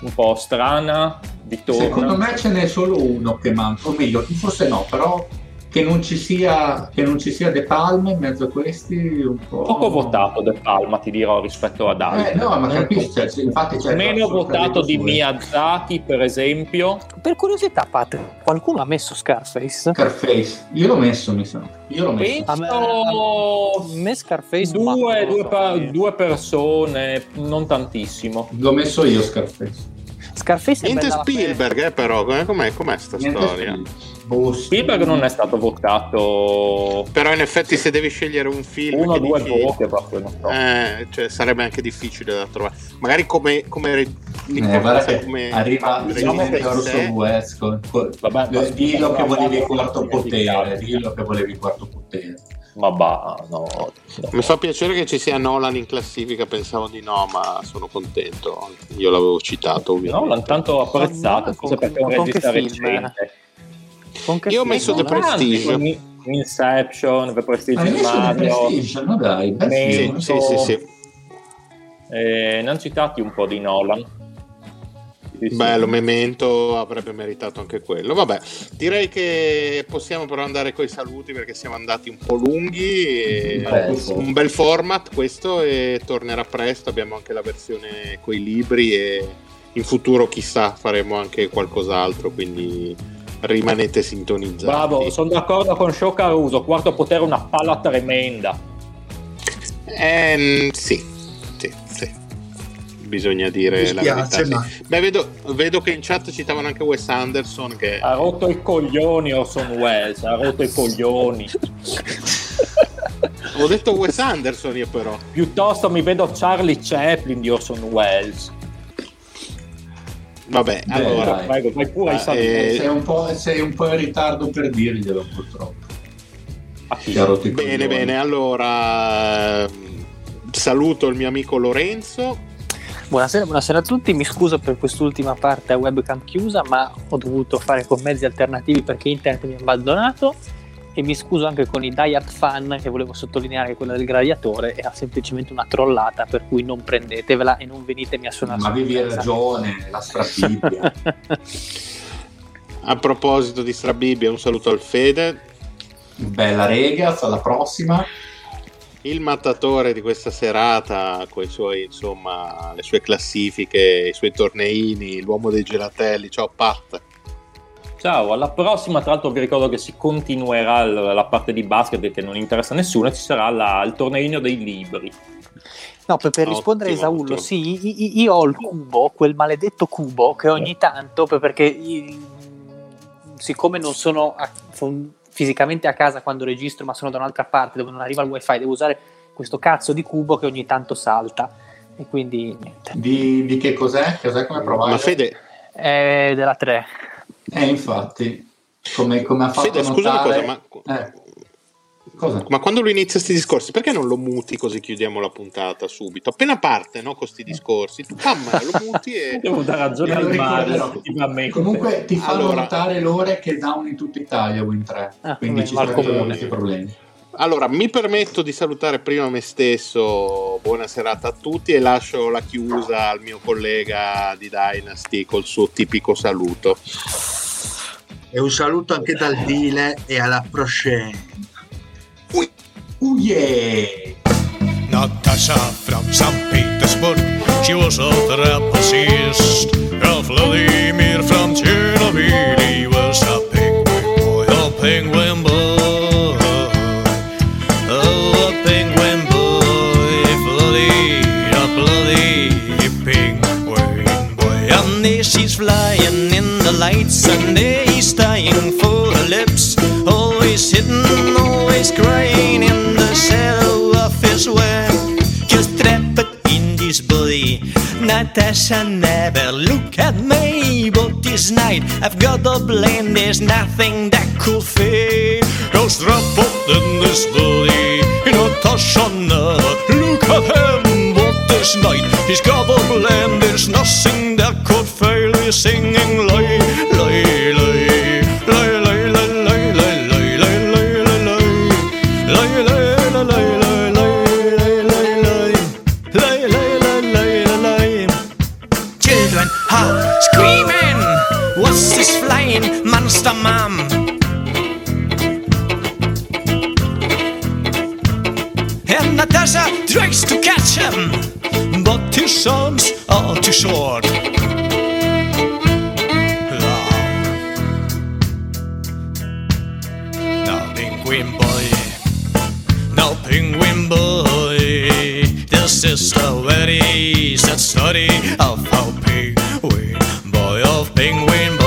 Un po' strana? Di Secondo me ce n'è solo uno che manca, o meglio, forse no, però che non ci sia, che non ci sia De Palma in mezzo a questi un po'... Poco votato De Palma ti dirò rispetto ad altri. Eh, no, ma capisci, cioè, infatti c'è Meno votato di Miyazaki per esempio. Per curiosità Pat, qualcuno ha messo Scarface? Scarface, io l'ho messo mi sa. Io l'ho messo. A me, a me Scarface due, due, pa- due persone, non tantissimo. L'ho messo io Scarface. Scarface Niente Spielberg, eh, però, com'è, com'è, com'è sta Niente storia? Spielberg. Boh, Spielberg non è stato votato. Però in effetti se devi scegliere un film... Uno o due dici... poche proprio, non so. Eh, cioè, sarebbe anche difficile da trovare. Magari come... come, eh, come arriva diciamo che Orso West. Vabbè, dillo che volevi quarto potere, dillo che volevi quarto potere. Ma bah, no, no. Mi fa piacere che ci sia Nolan in classifica, pensavo di no, ma sono contento. Io l'avevo citato. Ovviamente. Nolan tanto apprezzato, forse perché è un regista recente. Io ho messo The Prestige. Inception, The Prestige Mario. The Prestige, no dai, beh, sì, sì, sì, Eh, ne hanno citati un po' di Nolan. Bello, Memento avrebbe meritato anche quello. Vabbè, direi che possiamo però andare con i saluti perché siamo andati un po' lunghi. un bel format questo e tornerà presto. Abbiamo anche la versione con i libri e in futuro chissà faremo anche qualcos'altro. Quindi rimanete sintonizzati. Bravo, sono d'accordo con Show Caruso. Quarto potere una palla tremenda. Eh, sì, sì, sì. bisogna dire la verità. Ma... Beh, vedo, vedo, che in chat citavano anche Wes Anderson che... Ha rotto i coglioni Orson Welles, ha rotto i coglioni. Ho detto Wes Anderson io però. Piuttosto mi vedo Charlie Chaplin di Orson Welles. Vabbè, Beh, allora. prego, vai pure ah, eh, sei, un sei, un po', in ritardo per dirglielo purtroppo. Bene, bene, allora saluto il mio amico Lorenzo. Buonasera, buonasera, a tutti, mi scuso per quest'ultima parte a webcam chiusa, ma ho dovuto fare con mezzi alternativi perché internet mi ha abbandonato e mi scuso anche con i Die Hard fan che volevo sottolineare che quella del gladiatore era semplicemente una trollata per cui non prendetevela e non venitemi a suonare ma avevi ragione la strabibbia a proposito di strabibbia un saluto al Fede bella rega alla prossima il mattatore di questa serata con i suoi, insomma, le sue classifiche, i suoi torneini, l'uomo dei gelatelli. Ciao Pat. Ciao, alla prossima tra l'altro vi ricordo che si continuerà la parte di basket che non interessa a nessuno ci sarà la, il torneino dei libri. No, per, per rispondere a Esaullo, sì, io ho il cubo, quel maledetto cubo che ogni tanto, perché siccome non sono, a, sono fisicamente a casa quando registro, ma sono da un'altra parte dove non arriva il wifi, devo usare questo cazzo di cubo che ogni tanto salta. E quindi niente. Di, di che cos'è? Cos'è come provare? Ma Fede... È della 3. Eh, infatti, come, come ha fatto Fede, notare... scusa una cosa, ma... Eh. Cosa? Ma quando lui inizia questi discorsi, perché non lo muti così chiudiamo la puntata subito? Appena parte no, con questi discorsi, tu pam, lo muti e. Devo dare ragione al Mario. Comunque ti fanno allora... notare l'ore che down in tutta Italia Win 3. Ah, quindi ci sono questi problemi. Allora, mi permetto di salutare prima me stesso, buona serata a tutti e lascio la chiusa al mio collega di Dynasty col suo tipico saluto. E un saluto anche dal Dile e alla prochaine. Ui, uh yeah! Natasha from St. Petersburg, she was a trapezist. Vladimir from Chernobyl, lights and he's dying for her lips. Always hidden, always crying in the shadow of his web. Just trapped in this body. Natasha never look at me, but this night I've got a blame. There's nothing that could fade. Just trapped in this body. Natasha never look at him, but this night he's got a blame. There's nothing that could fail He's singing his are too short. Love. Now, penguin boy. Now, penguin boy. This is the very sad story of how penguin boy of penguin boy